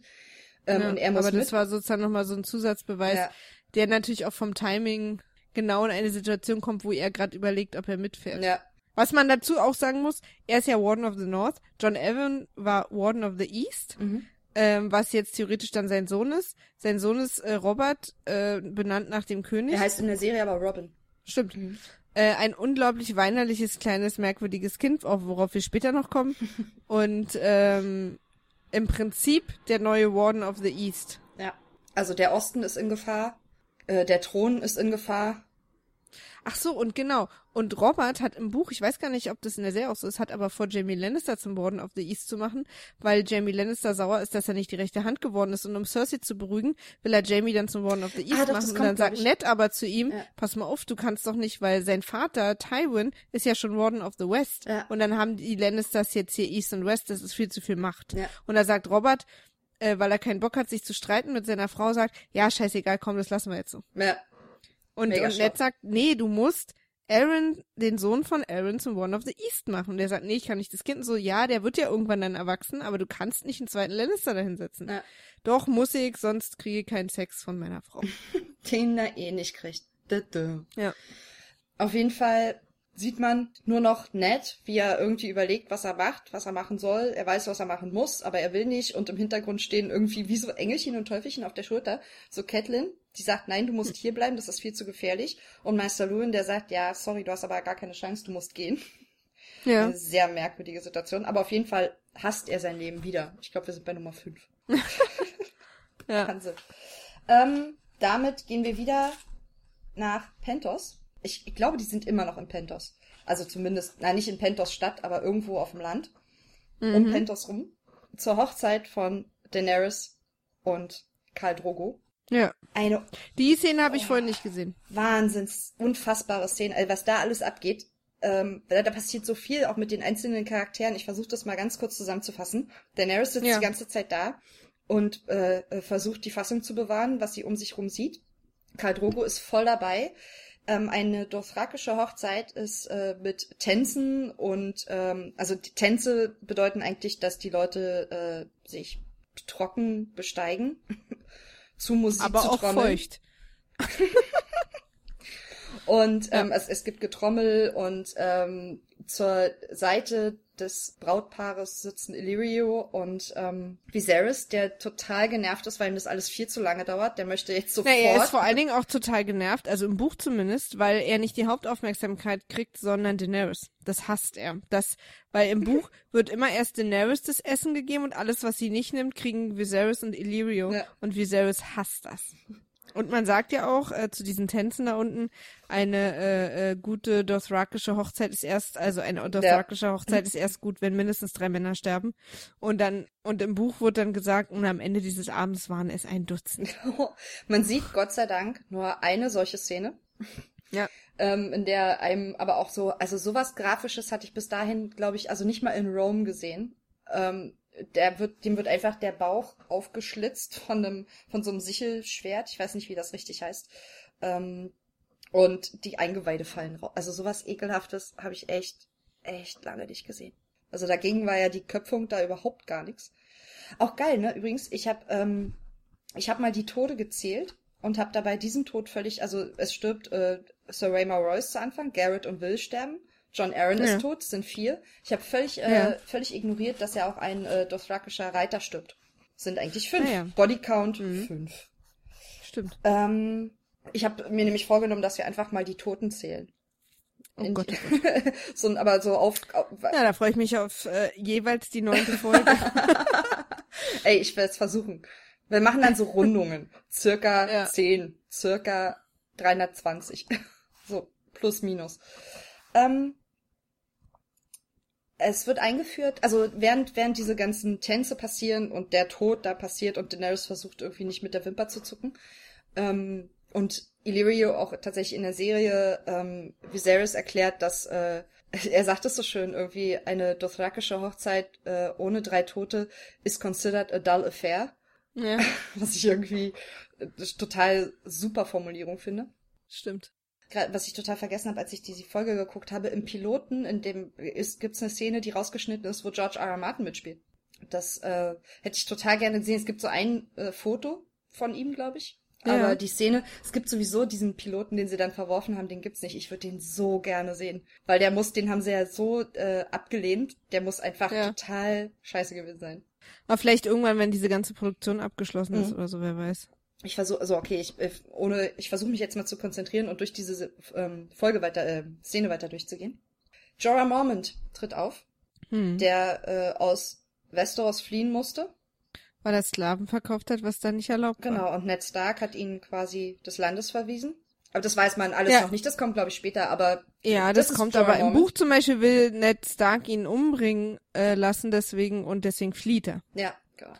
Ähm, ja, und er muss aber mit. das war sozusagen nochmal so ein Zusatzbeweis, ja. der natürlich auch vom Timing genau in eine Situation kommt, wo er gerade überlegt, ob er mitfährt. Ja. Was man dazu auch sagen muss, er ist ja Warden of the North, John Evan war Warden of the East. Mhm. ähm, was jetzt theoretisch dann sein Sohn ist. Sein Sohn ist äh, Robert, äh, benannt nach dem König. Er heißt in der Serie aber Robin. Stimmt. Mhm. Äh, ein unglaublich weinerliches, kleines, merkwürdiges Kind, worauf wir später noch kommen. Und ähm, im Prinzip der neue Warden of the East. Ja. Also der Osten ist in Gefahr, äh, der Thron ist in Gefahr. Ach so, und genau. Und Robert hat im Buch, ich weiß gar nicht, ob das in der Serie auch so ist, hat aber vor, Jamie Lannister zum Warden of the East zu machen, weil Jamie Lannister sauer ist, dass er nicht die rechte Hand geworden ist. Und um Cersei zu beruhigen, will er Jamie dann zum Warden of the East ah, doch, machen. Und dann sagt Ned aber zu ihm, ja. pass mal auf, du kannst doch nicht, weil sein Vater, Tywin, ist ja schon Warden of the West. Ja. Und dann haben die Lannisters jetzt hier East und West, das ist viel zu viel Macht. Ja. Und da sagt Robert, äh, weil er keinen Bock hat, sich zu streiten mit seiner Frau, sagt, ja, scheißegal, komm, das lassen wir jetzt so. Ja. Und, und Ned sagt, nee, du musst Aaron, den Sohn von Aaron zum One of the East machen. Und der sagt, nee, ich kann nicht das Kind. Und so, ja, der wird ja irgendwann dann erwachsen, aber du kannst nicht einen zweiten Lannister dahinsetzen. Ja. Doch, muss ich, sonst kriege ich keinen Sex von meiner Frau. den er eh nicht kriegt. Ja. Auf jeden Fall sieht man nur noch Ned, wie er irgendwie überlegt, was er macht, was er machen soll. Er weiß, was er machen muss, aber er will nicht. Und im Hintergrund stehen irgendwie wie so Engelchen und Teufelchen auf der Schulter. So Catelyn, die sagt, nein, du musst hier bleiben, das ist viel zu gefährlich. Und Meister Lewin, der sagt, ja, sorry, du hast aber gar keine Chance, du musst gehen. Ja. Eine sehr merkwürdige Situation. Aber auf jeden Fall hasst er sein Leben wieder. Ich glaube, wir sind bei Nummer 5. ja. Wahnsinn. Ähm, damit gehen wir wieder nach Pentos ich, ich glaube, die sind immer noch in Pentos. Also zumindest, nein, nicht in Pentos Stadt, aber irgendwo auf dem Land. Mhm. Um Pentos rum. Zur Hochzeit von Daenerys und Karl Drogo. Ja. Eine. Die Szene habe ich oh, vorhin nicht gesehen. Wahnsinns, unfassbare Szene. Also was da alles abgeht. Ähm, da, da passiert so viel, auch mit den einzelnen Charakteren. Ich versuche das mal ganz kurz zusammenzufassen. Daenerys sitzt ja. die ganze Zeit da und äh, äh, versucht die Fassung zu bewahren, was sie um sich rum sieht. Karl Drogo ist voll dabei. Ähm, eine dothrakische Hochzeit ist äh, mit Tänzen und ähm, also die Tänze bedeuten eigentlich, dass die Leute äh, sich trocken besteigen zu Musik Aber zu auch trommeln. feucht. und ähm, ja. es, es gibt Getrommel und ähm, zur Seite des Brautpaares sitzen Illyrio und ähm, Viserys, der total genervt ist, weil ihm das alles viel zu lange dauert. Der möchte jetzt sofort. Ja, er ist vor allen Dingen auch total genervt, also im Buch zumindest, weil er nicht die Hauptaufmerksamkeit kriegt, sondern Daenerys. Das hasst er. Das, weil im Buch wird immer erst Daenerys das Essen gegeben und alles, was sie nicht nimmt, kriegen Viserys und Illyrio. Ja. Und Viserys hasst das. Und man sagt ja auch äh, zu diesen Tänzen da unten, eine äh, äh, gute dothrakische Hochzeit ist erst, also eine dothrakische ja. Hochzeit ist erst gut, wenn mindestens drei Männer sterben. Und dann, und im Buch wird dann gesagt, und am Ende dieses Abends waren es ein Dutzend. man sieht Gott sei Dank nur eine solche Szene. Ja. Ähm, in der einem aber auch so, also sowas Grafisches hatte ich bis dahin, glaube ich, also nicht mal in Rome gesehen. Ähm, der wird, dem wird einfach der Bauch aufgeschlitzt von einem, von so einem Sichelschwert. Ich weiß nicht, wie das richtig heißt. Ähm, und die Eingeweide fallen raus. Also sowas ekelhaftes habe ich echt, echt lange nicht gesehen. Also dagegen war ja die Köpfung da überhaupt gar nichts. Auch geil, ne? Übrigens, ich habe ähm, ich habe mal die Tode gezählt und habe dabei diesen Tod völlig, also es stirbt äh, Sir Raymar Royce zu Anfang, Garrett und Will sterben. John Aaron ja. ist tot, sind vier. Ich habe völlig, äh, ja. völlig ignoriert, dass ja auch ein äh, dothrakischer Reiter stirbt. Sind eigentlich fünf. Ja, Body Count mhm. fünf. Stimmt. Ähm, ich habe mir nämlich vorgenommen, dass wir einfach mal die Toten zählen. Oh In Gott. Oh so, aber so auf, auf Ja, da freue ich mich auf äh, jeweils die neunte Folge. Ey, ich werde es versuchen. Wir machen dann so Rundungen. Circa ja. 10, circa 320. so, plus minus. Ähm, es wird eingeführt, also während, während diese ganzen Tänze passieren und der Tod da passiert und Daenerys versucht irgendwie nicht mit der Wimper zu zucken, ähm, und Illyrio auch tatsächlich in der Serie ähm, Viserys erklärt, dass äh, er sagt es so schön, irgendwie eine dothrakische Hochzeit äh, ohne drei Tote ist considered a dull affair. Ja. Was ich irgendwie äh, total super Formulierung finde. Stimmt was ich total vergessen habe, als ich diese Folge geguckt habe, im Piloten, in dem ist, gibt's eine Szene, die rausgeschnitten ist, wo George R. R. Martin mitspielt. Das äh, hätte ich total gerne gesehen. Es gibt so ein äh, Foto von ihm, glaube ich. Ja. Aber die Szene, es gibt sowieso diesen Piloten, den sie dann verworfen haben, den gibt's nicht. Ich würde den so gerne sehen. Weil der muss, den haben sie ja so äh, abgelehnt, der muss einfach ja. total scheiße gewesen sein. Aber vielleicht irgendwann, wenn diese ganze Produktion abgeschlossen mhm. ist oder so, wer weiß. Ich versuche, also okay, ich äh, ohne, ich versuche mich jetzt mal zu konzentrieren und durch diese ähm, Folge weiter, äh, Szene weiter durchzugehen. Jorah Mormont tritt auf, hm. der äh, aus Westeros fliehen musste. Weil er Sklaven verkauft hat, was da nicht erlaubt genau, war. Genau, und Ned Stark hat ihn quasi des Landes verwiesen. Aber das weiß man alles ja. noch nicht, das kommt, glaube ich, später, aber. Ja, das, das kommt aber im Buch zum Beispiel will Ned Stark ihn umbringen äh, lassen, deswegen und deswegen flieht er. Ja, genau.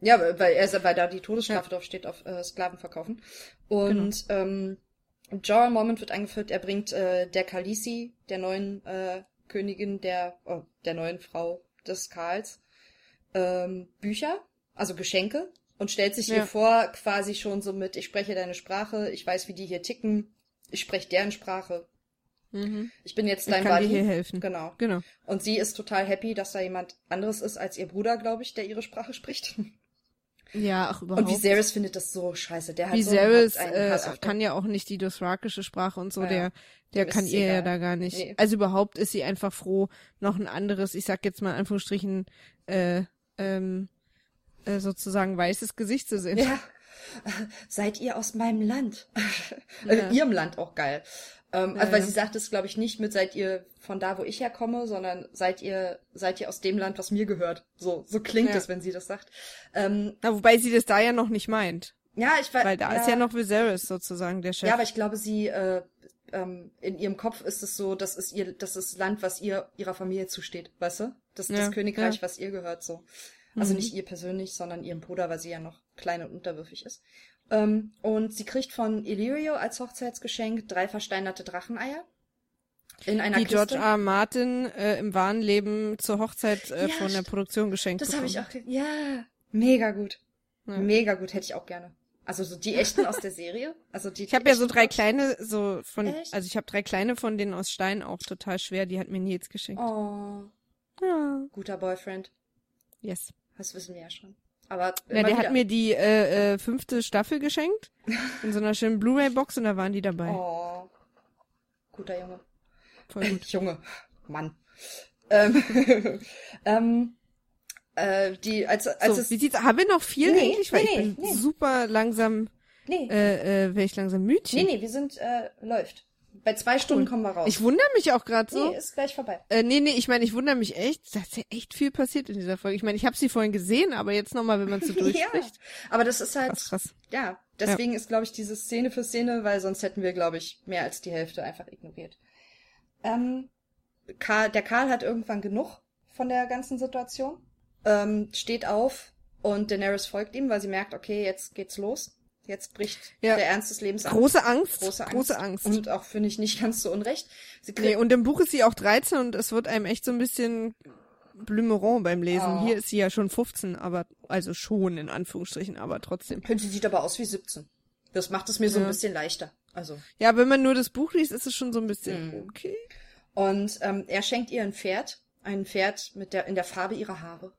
Ja, weil er weil da die Todesstrafe ja. drauf steht auf äh, Sklaven verkaufen. Und genau. ähm, Jorah Mormont wird eingeführt, er bringt äh, der Khaleesi, der neuen äh, Königin der oh, der neuen Frau des Karls, ähm, Bücher, also Geschenke und stellt sich ja. ihr vor, quasi schon so mit, ich spreche deine Sprache, ich weiß, wie die hier ticken, ich spreche deren Sprache. Mhm. Ich bin jetzt dein ich kann Buddy. Dir hier helfen. Genau. genau. Und sie ist total happy, dass da jemand anderes ist als ihr Bruder, glaube ich, der ihre Sprache spricht. Ja, ach überhaupt. Und Viserys findet das so scheiße. Der hat Viserys so äh, kann ja auch nicht die dothrakische Sprache und so, ja, der der kann ihr ja da gar nicht. Nee. Also überhaupt ist sie einfach froh, noch ein anderes, ich sag jetzt mal in Anführungsstrichen, äh, ähm, äh, sozusagen weißes Gesicht zu sehen. Ja. Seid ihr aus meinem Land? also ja. ihrem Land auch geil. Ähm, ja, also weil sie sagt es, glaube ich, nicht mit seid ihr von da, wo ich herkomme, sondern seid ihr seid ihr aus dem Land, was mir gehört. So so klingt es, wenn sie das sagt. Ähm, Na, wobei sie das da ja noch nicht meint. Ja, ich weiß. Weil da ist ja noch Viserys sozusagen der Chef. Ja, aber ich glaube, sie äh, ähm, in ihrem Kopf ist es so, das ist ihr, das ist Land, was ihr ihrer Familie zusteht, weißt du? Das, das Königreich, was ihr gehört, so. Also mhm. nicht ihr persönlich, sondern ihrem Bruder, weil sie ja noch klein und unterwürfig ist. Ähm, und sie kriegt von Illyrio als Hochzeitsgeschenk drei versteinerte Dracheneier. In einer Die Kiste. George R. Martin äh, im wahren Leben zur Hochzeit äh, ja, von der Produktion geschenkt Das habe ich auch. Ja, mega gut. Ja. Mega gut, hätte ich auch gerne. Also so die echten aus der Serie. Also die. Ich habe ja so drei kleine, so von, Echt? also ich habe drei kleine von denen aus Stein auch total schwer. Die hat mir Nils geschenkt. Oh. Ja. Guter Boyfriend. Yes. Das wissen wir ja schon. Aber ja, der hat mir die äh, äh, fünfte Staffel geschenkt. in so einer schönen Blu-ray-Box und da waren die dabei. Oh. Guter Junge. Voll gut. Junge. Mann. Ähm, ähm, äh, die, als, als so, es, wie sieht's, haben wir noch viel nee, eigentlich? Weil nee, ich bin nee. super langsam, nee. äh, äh, wäre ich langsam müde. Nee, nee, wir sind, äh, läuft. Bei zwei Stunden kommen wir raus. Ich wundere mich auch gerade so. Nee, ist gleich vorbei. Äh, nee, nee, ich meine, ich wundere mich echt. Da ist ja echt viel passiert in dieser Folge. Ich meine, ich habe sie vorhin gesehen, aber jetzt nochmal, wenn man so durchspricht. ja, aber das ist halt, krass, krass. ja, deswegen ja. ist, glaube ich, diese Szene für Szene, weil sonst hätten wir, glaube ich, mehr als die Hälfte einfach ignoriert. Ähm, Karl, der Karl hat irgendwann genug von der ganzen Situation, ähm, steht auf und Daenerys folgt ihm, weil sie merkt, okay, jetzt geht's los. Jetzt bricht ja. der Ernst des Lebens an. Große Angst. Große Angst. Große Angst. Und auch, finde ich, nicht ganz so unrecht. Sie nee, und im Buch ist sie auch 13 und es wird einem echt so ein bisschen Blümeron beim Lesen. Oh. Hier ist sie ja schon 15, aber, also schon in Anführungsstrichen, aber trotzdem. Sie sieht aber aus wie 17. Das macht es mir so ja. ein bisschen leichter. Also. Ja, wenn man nur das Buch liest, ist es schon so ein bisschen mm. okay. Und ähm, er schenkt ihr ein Pferd, ein Pferd mit der in der Farbe ihrer Haare.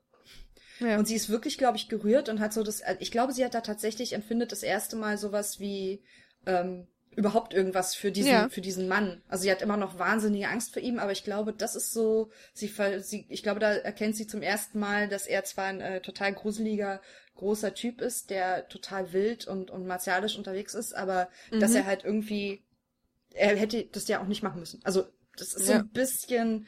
Ja. Und sie ist wirklich, glaube ich, gerührt und hat so das, äh, ich glaube, sie hat da tatsächlich empfindet das erste Mal sowas wie ähm, überhaupt irgendwas für diesen ja. für diesen Mann. Also sie hat immer noch wahnsinnige Angst vor ihm, aber ich glaube, das ist so, sie, sie ich glaube, da erkennt sie zum ersten Mal, dass er zwar ein äh, total gruseliger großer Typ ist, der total wild und und martialisch unterwegs ist, aber mhm. dass er halt irgendwie er hätte das ja auch nicht machen müssen. Also das ist ja. so ein bisschen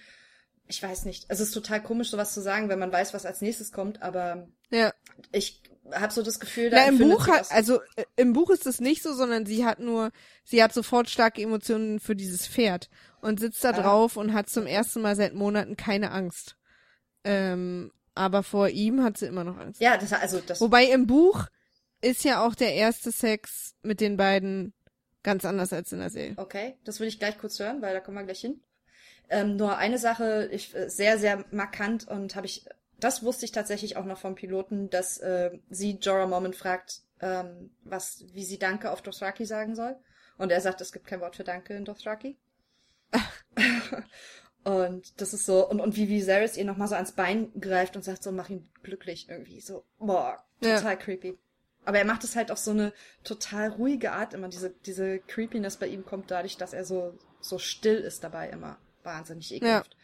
ich weiß nicht. Es ist total komisch, sowas zu sagen, wenn man weiß, was als nächstes kommt, aber ja. ich habe so das Gefühl, da Na, im Buch hat, also äh, im Buch ist es nicht so, sondern sie hat nur, sie hat sofort starke Emotionen für dieses Pferd und sitzt da ah. drauf und hat zum ersten Mal seit Monaten keine Angst. Ähm, aber vor ihm hat sie immer noch Angst. Ja, das also das. Wobei im Buch ist ja auch der erste Sex mit den beiden ganz anders als in der Serie. Okay, das will ich gleich kurz hören, weil da kommen wir gleich hin. Ähm, nur eine Sache, ich, äh, sehr, sehr markant und habe ich, das wusste ich tatsächlich auch noch vom Piloten, dass äh, sie Jorah Moment fragt, ähm, was, wie sie Danke auf Dothraki sagen soll. Und er sagt, es gibt kein Wort für Danke in Dothraki. und das ist so, und, und wie Viserys ihr nochmal so ans Bein greift und sagt so, mach ihn glücklich irgendwie. So, boah, total ja. creepy. Aber er macht es halt auf so eine total ruhige Art immer. Diese, diese Creepiness bei ihm kommt dadurch, dass er so, so still ist dabei immer wahnsinnig ekelhaft.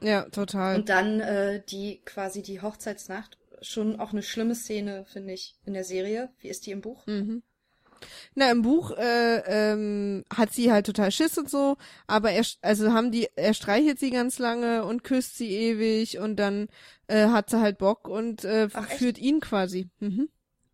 Ja. ja, total. Und dann äh, die quasi die Hochzeitsnacht schon auch eine schlimme Szene, finde ich, in der Serie. Wie ist die im Buch? Mhm. Na, im Buch äh, ähm, hat sie halt total Schiss und so, aber er, also haben die, er streichelt sie ganz lange und küsst sie ewig und dann äh, hat sie halt Bock und äh, Ach, führt ihn quasi. Mhm.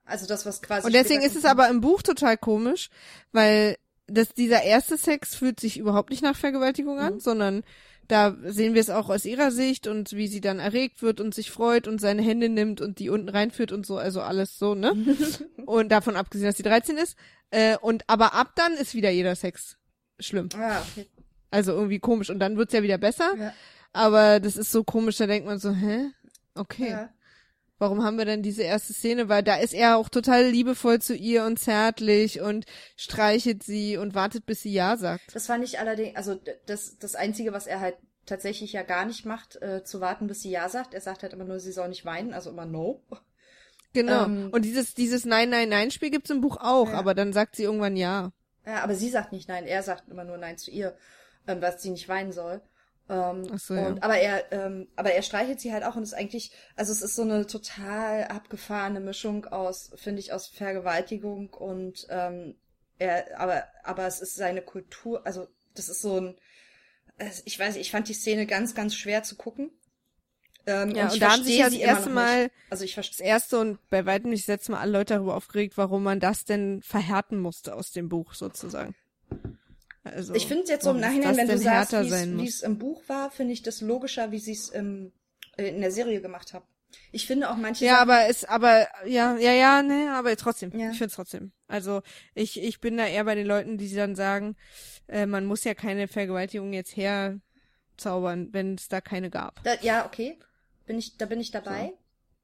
Also das, was quasi. Und deswegen ist es aber im Buch total komisch, weil das, dieser erste Sex fühlt sich überhaupt nicht nach Vergewaltigung an, mhm. sondern da sehen wir es auch aus ihrer Sicht und wie sie dann erregt wird und sich freut und seine Hände nimmt und die unten reinführt und so, also alles so, ne? und davon abgesehen, dass sie 13 ist. Äh, und aber ab dann ist wieder jeder Sex schlimm. Ah, okay. Also irgendwie komisch. Und dann wird's ja wieder besser. Ja. Aber das ist so komisch, da denkt man so, hä? Okay. Ja. Warum haben wir denn diese erste Szene? Weil da ist er auch total liebevoll zu ihr und zärtlich und streichelt sie und wartet, bis sie Ja sagt. Das fand ich allerdings, also das, das Einzige, was er halt tatsächlich ja gar nicht macht, äh, zu warten, bis sie Ja sagt. Er sagt halt immer nur, sie soll nicht weinen, also immer No. Genau. Ähm, und dieses, dieses Nein, Nein, Nein-Spiel gibt's im Buch auch, ja. aber dann sagt sie irgendwann Ja. Ja, aber sie sagt nicht Nein, er sagt immer nur Nein zu ihr, ähm, dass sie nicht weinen soll. Ähm, so, ja. und, aber er, ähm, aber er streichelt sie halt auch und ist eigentlich, also es ist so eine total abgefahrene Mischung aus, finde ich, aus Vergewaltigung und ähm, er, aber, aber es ist seine Kultur, also das ist so ein, ich weiß, ich fand die Szene ganz, ganz schwer zu gucken. Ähm, ja, und, und da haben sich ja das erste Mal, also ich das erste und bei weitem nicht das letzte Mal alle Leute darüber aufgeregt, warum man das denn verhärten musste aus dem Buch sozusagen. Also, ich finde es jetzt so im Nachhinein, wenn du sagst, wie es im Buch war, finde ich das logischer, wie sie es im, äh, in der Serie gemacht haben. Ich finde auch manche. Ja, Sachen, aber es, aber ja, ja, ja, ne, aber trotzdem. Ja. Ich finde es trotzdem. Also ich, ich bin da eher bei den Leuten, die dann sagen, äh, man muss ja keine Vergewaltigung jetzt herzaubern, wenn es da keine gab. Da, ja, okay, bin ich, da bin ich dabei.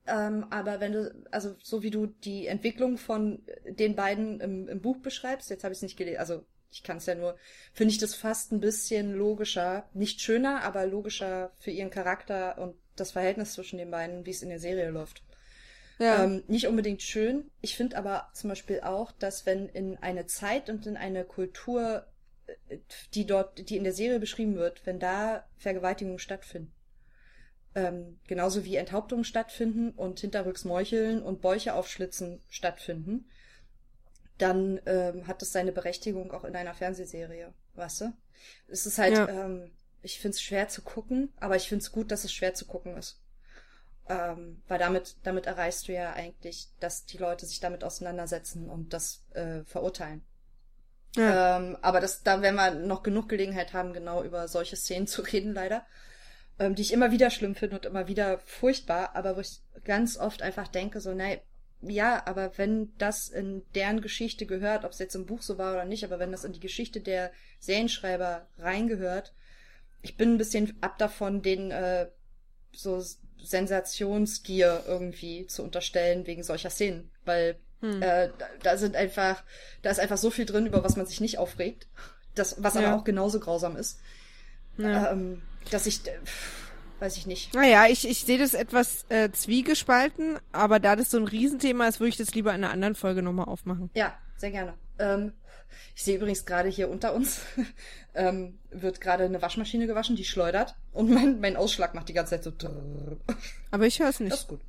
So. Ähm, aber wenn du, also so wie du die Entwicklung von den beiden im, im Buch beschreibst, jetzt habe ich es nicht gelesen, also ich kann es ja nur, finde ich das fast ein bisschen logischer, nicht schöner, aber logischer für ihren Charakter und das Verhältnis zwischen den beiden, wie es in der Serie läuft. Ja. Ähm, nicht unbedingt schön. Ich finde aber zum Beispiel auch, dass wenn in eine Zeit und in eine Kultur, äh, die dort, die in der Serie beschrieben wird, wenn da Vergewaltigungen stattfinden, ähm, genauso wie Enthauptungen stattfinden und hinterrücks Meucheln und Bäuche aufschlitzen stattfinden, dann ähm, hat es seine Berechtigung auch in einer Fernsehserie, weißt du? Es ist halt, ja. ähm, ich find's schwer zu gucken, aber ich find's gut, dass es schwer zu gucken ist. Ähm, weil damit, damit erreichst du ja eigentlich, dass die Leute sich damit auseinandersetzen und das äh, verurteilen. Ja. Ähm, aber das, da werden wir noch genug Gelegenheit haben, genau über solche Szenen zu reden, leider. Ähm, die ich immer wieder schlimm finde und immer wieder furchtbar, aber wo ich ganz oft einfach denke, so, nein, ja, aber wenn das in deren Geschichte gehört, ob es jetzt im Buch so war oder nicht, aber wenn das in die Geschichte der Serienschreiber reingehört, ich bin ein bisschen ab davon, den äh, so Sensationsgier irgendwie zu unterstellen wegen solcher Szenen, weil hm. äh, da, da sind einfach, da ist einfach so viel drin, über was man sich nicht aufregt, das, was ja. aber auch genauso grausam ist, ja. ähm, dass ich äh, weiß ich nicht. Naja, ich, ich sehe das etwas äh, zwiegespalten, aber da das so ein Riesenthema ist, würde ich das lieber in einer anderen Folge nochmal aufmachen. Ja, sehr gerne. Ähm, ich sehe übrigens gerade hier unter uns, ähm, wird gerade eine Waschmaschine gewaschen, die schleudert und mein, mein Ausschlag macht die ganze Zeit so. Aber ich höre es nicht. Das ist gut.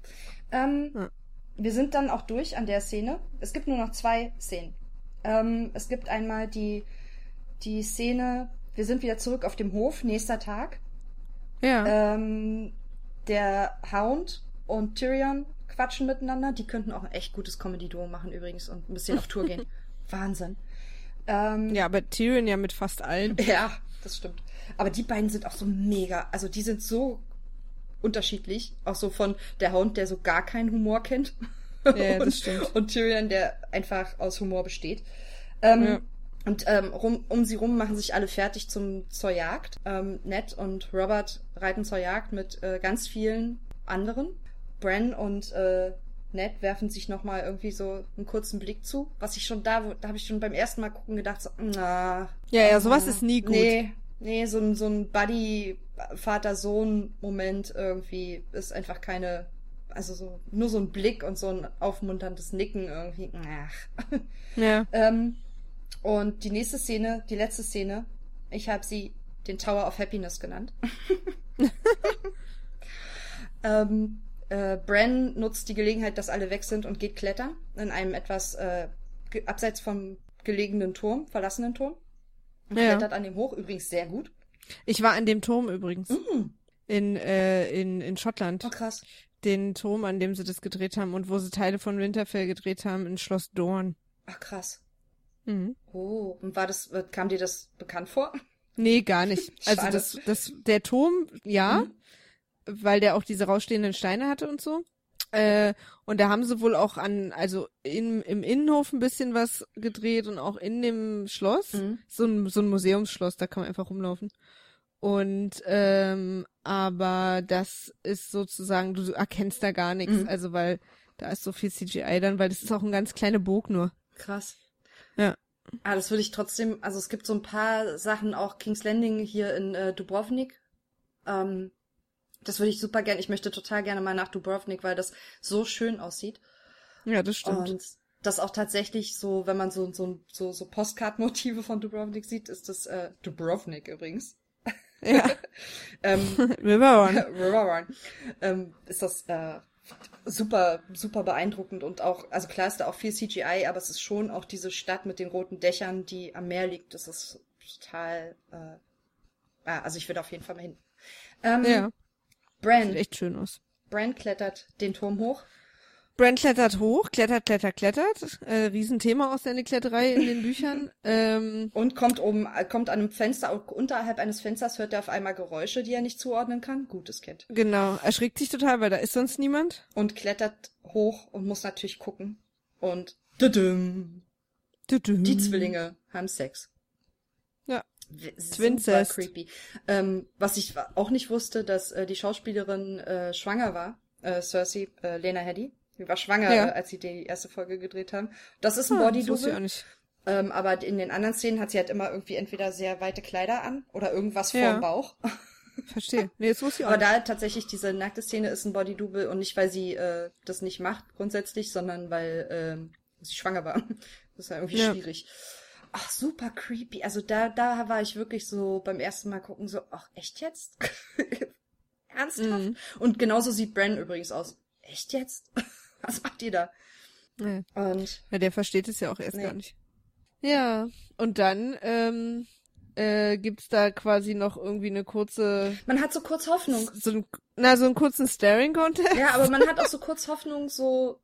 Ähm, ja. Wir sind dann auch durch an der Szene. Es gibt nur noch zwei Szenen. Ähm, es gibt einmal die, die Szene, wir sind wieder zurück auf dem Hof, nächster Tag. Ja. Ähm, der Hound und Tyrion quatschen miteinander. Die könnten auch ein echt gutes Comedy-Duo machen übrigens und ein bisschen auf Tour gehen. Wahnsinn. Ähm, ja, aber Tyrion ja mit fast allen. Ja, das stimmt. Aber die beiden sind auch so mega. Also die sind so unterschiedlich. Auch so von der Hound, der so gar keinen Humor kennt. Ja, und, das stimmt. Und Tyrion, der einfach aus Humor besteht. Ähm, ja. Und ähm, rum, um sie rum machen sich alle fertig zum, zur Jagd. Ähm, Ned und Robert reiten zur Jagd mit äh, ganz vielen anderen. Bran und äh, Ned werfen sich nochmal irgendwie so einen kurzen Blick zu. Was ich schon da, da habe ich schon beim ersten Mal gucken gedacht, so, na. Ja, ja, sowas äh, ist nie gut. Nee, nee, so ein, so ein Buddy-Vater-Sohn-Moment irgendwie ist einfach keine, also so, nur so ein Blick und so ein aufmunterndes Nicken irgendwie. Ach. Ja. ähm, und die nächste Szene, die letzte Szene, ich habe sie den Tower of Happiness genannt. ähm, äh, Bran nutzt die Gelegenheit, dass alle weg sind und geht klettern in einem etwas äh, abseits vom gelegenen Turm, verlassenen Turm. Und ja. klettert an dem hoch, übrigens sehr gut. Ich war an dem Turm übrigens. Mm. In, äh, in, in Schottland. Oh, krass. Den Turm, an dem sie das gedreht haben und wo sie Teile von Winterfell gedreht haben, in Schloss Dorn. Ach, krass. Mhm. Oh, und war das, kam dir das bekannt vor? Nee, gar nicht. Also das, das, der Turm, ja, mhm. weil der auch diese rausstehenden Steine hatte und so. Äh, und da haben sie wohl auch an, also in, im Innenhof ein bisschen was gedreht und auch in dem Schloss. Mhm. So, ein, so ein Museumsschloss, da kann man einfach rumlaufen. Und ähm, aber das ist sozusagen, du erkennst da gar nichts, mhm. also weil da ist so viel CGI dann, weil das ist auch ein ganz kleiner Burg nur. Krass. Ja. Ah, das würde ich trotzdem, also es gibt so ein paar Sachen, auch King's Landing hier in äh, Dubrovnik. Ähm, das würde ich super gerne, ich möchte total gerne mal nach Dubrovnik, weil das so schön aussieht. Ja, das stimmt. Und das auch tatsächlich so, wenn man so, so, so, so Postcard-Motive von Dubrovnik sieht, ist das äh, Dubrovnik übrigens. Ja. ähm, Riverrun. Riverrun. Ähm, ist das äh, super, super beeindruckend und auch, also klar ist da auch viel CGI, aber es ist schon auch diese Stadt mit den roten Dächern, die am Meer liegt. Das ist total, äh, ah, also ich würde auf jeden Fall mal hin. Ähm, ja. Bran. Sieht echt schön aus. Bran klettert den Turm hoch. Bran klettert hoch, klettert, klettert, klettert. Äh, Riesenthema aus seiner Kletterei in den Büchern. Ähm, und kommt oben, kommt an einem Fenster, unterhalb eines Fensters hört er auf einmal Geräusche, die er nicht zuordnen kann. Gutes Kind. Genau, erschrickt sich total, weil da ist sonst niemand. Und klettert hoch und muss natürlich gucken. Und düdüm, düdüm. die Zwillinge haben Sex. Ja. Super creepy. Ähm, was ich auch nicht wusste, dass äh, die Schauspielerin äh, schwanger war, äh, Cersei, äh, Lena Headey. Sie war schwanger, ja. als sie die erste Folge gedreht haben. Das ist ein ah, Body-Double. Ähm, aber in den anderen Szenen hat sie halt immer irgendwie entweder sehr weite Kleider an oder irgendwas ja. vorm Bauch. Verstehe. Nee, jetzt muss ich auch. Aber nicht. da tatsächlich diese nackte Szene ist ein Body-Double und nicht, weil sie äh, das nicht macht grundsätzlich, sondern weil äh, sie schwanger war. Das ist ja irgendwie ja. schwierig. Ach, super creepy. Also da, da war ich wirklich so beim ersten Mal gucken so, ach, echt jetzt? Ernsthaft? Mhm. Und genauso sieht Bran übrigens aus. Echt jetzt? Was macht ihr da? Nee. Und ja, der versteht es ja auch erst nee. gar nicht. Ja, und dann ähm, äh, gibt's da quasi noch irgendwie eine kurze. Man hat so kurz Hoffnung. So ein, na, so einen kurzen Staring Contest. Ja, aber man hat auch so kurz Hoffnung, so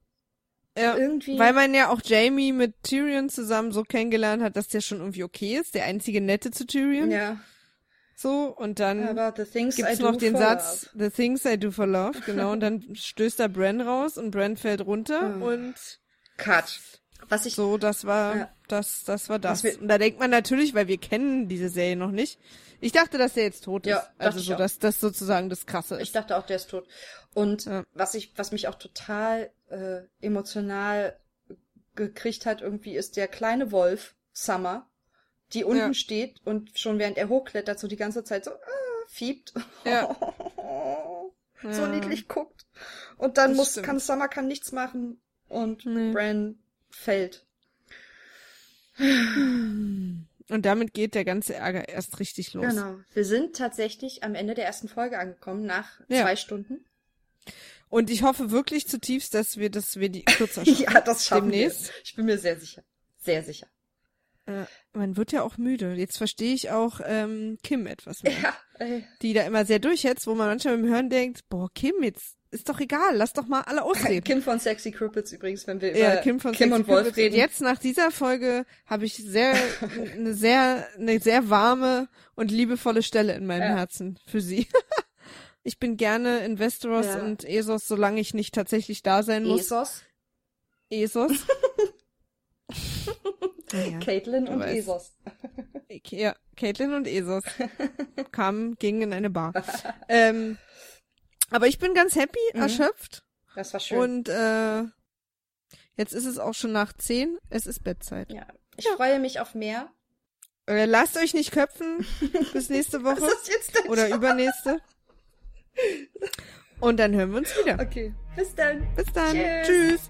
ja, irgendwie. Weil man ja auch Jamie mit Tyrion zusammen so kennengelernt hat, dass der schon irgendwie okay ist, der einzige Nette zu Tyrion. Ja. So, und dann gibt's noch den Satz, love. The Things I Do for Love, genau, und dann stößt da Bran raus und Bran fällt runter oh. und Cut. Was ich so, das war ja. das, das war das. Und da denkt man natürlich, weil wir kennen diese Serie noch nicht. Ich dachte, dass der jetzt tot ist. Ja, also so, dass das sozusagen das Krasse ist. Ich dachte auch, der ist tot. Und ja. was ich, was mich auch total äh, emotional gekriegt hat, irgendwie, ist der kleine Wolf Summer, die unten ja. steht und schon während er hochklettert, so die ganze Zeit so äh, fiebt. Ja. so niedlich guckt. Und dann das muss, stimmt. kann Summer kann nichts machen und nee. Bran fällt. Und damit geht der ganze Ärger erst richtig los. Genau. Wir sind tatsächlich am Ende der ersten Folge angekommen, nach ja. zwei Stunden. Und ich hoffe wirklich zutiefst, dass wir das wir die kürzer schaffen. ja, das schaffen demnächst. wir. Ich bin mir sehr sicher. Sehr sicher. Äh, man wird ja auch müde. Jetzt verstehe ich auch ähm, Kim etwas mehr. Ja, ey. Die da immer sehr durchhetzt, wo man manchmal im Hören denkt, boah, Kim, jetzt ist doch egal, lass doch mal alle ausreden. Kim von Sexy Crumpets übrigens, wenn wir über ja, Kim, von Kim und Wolf reden. Und jetzt nach dieser Folge habe ich sehr eine sehr eine sehr warme und liebevolle Stelle in meinem ja. Herzen für sie. ich bin gerne in Westeros ja. und Esos, solange ich nicht tatsächlich da sein muss. Esos? Esos. ja, Caitlin und weißt. Esos. Ja, Caitlin und Esos kamen, gingen in eine Bar. ähm, aber ich bin ganz happy, mhm. erschöpft. Das war schön. Und äh, jetzt ist es auch schon nach zehn. Es ist Bettzeit. Ja, ich ja. freue mich auf mehr. Äh, lasst euch nicht köpfen bis nächste Woche. Was ist jetzt denn Oder übernächste. Und dann hören wir uns wieder. Okay. Bis dann. Bis dann. Tschüss. Tschüss.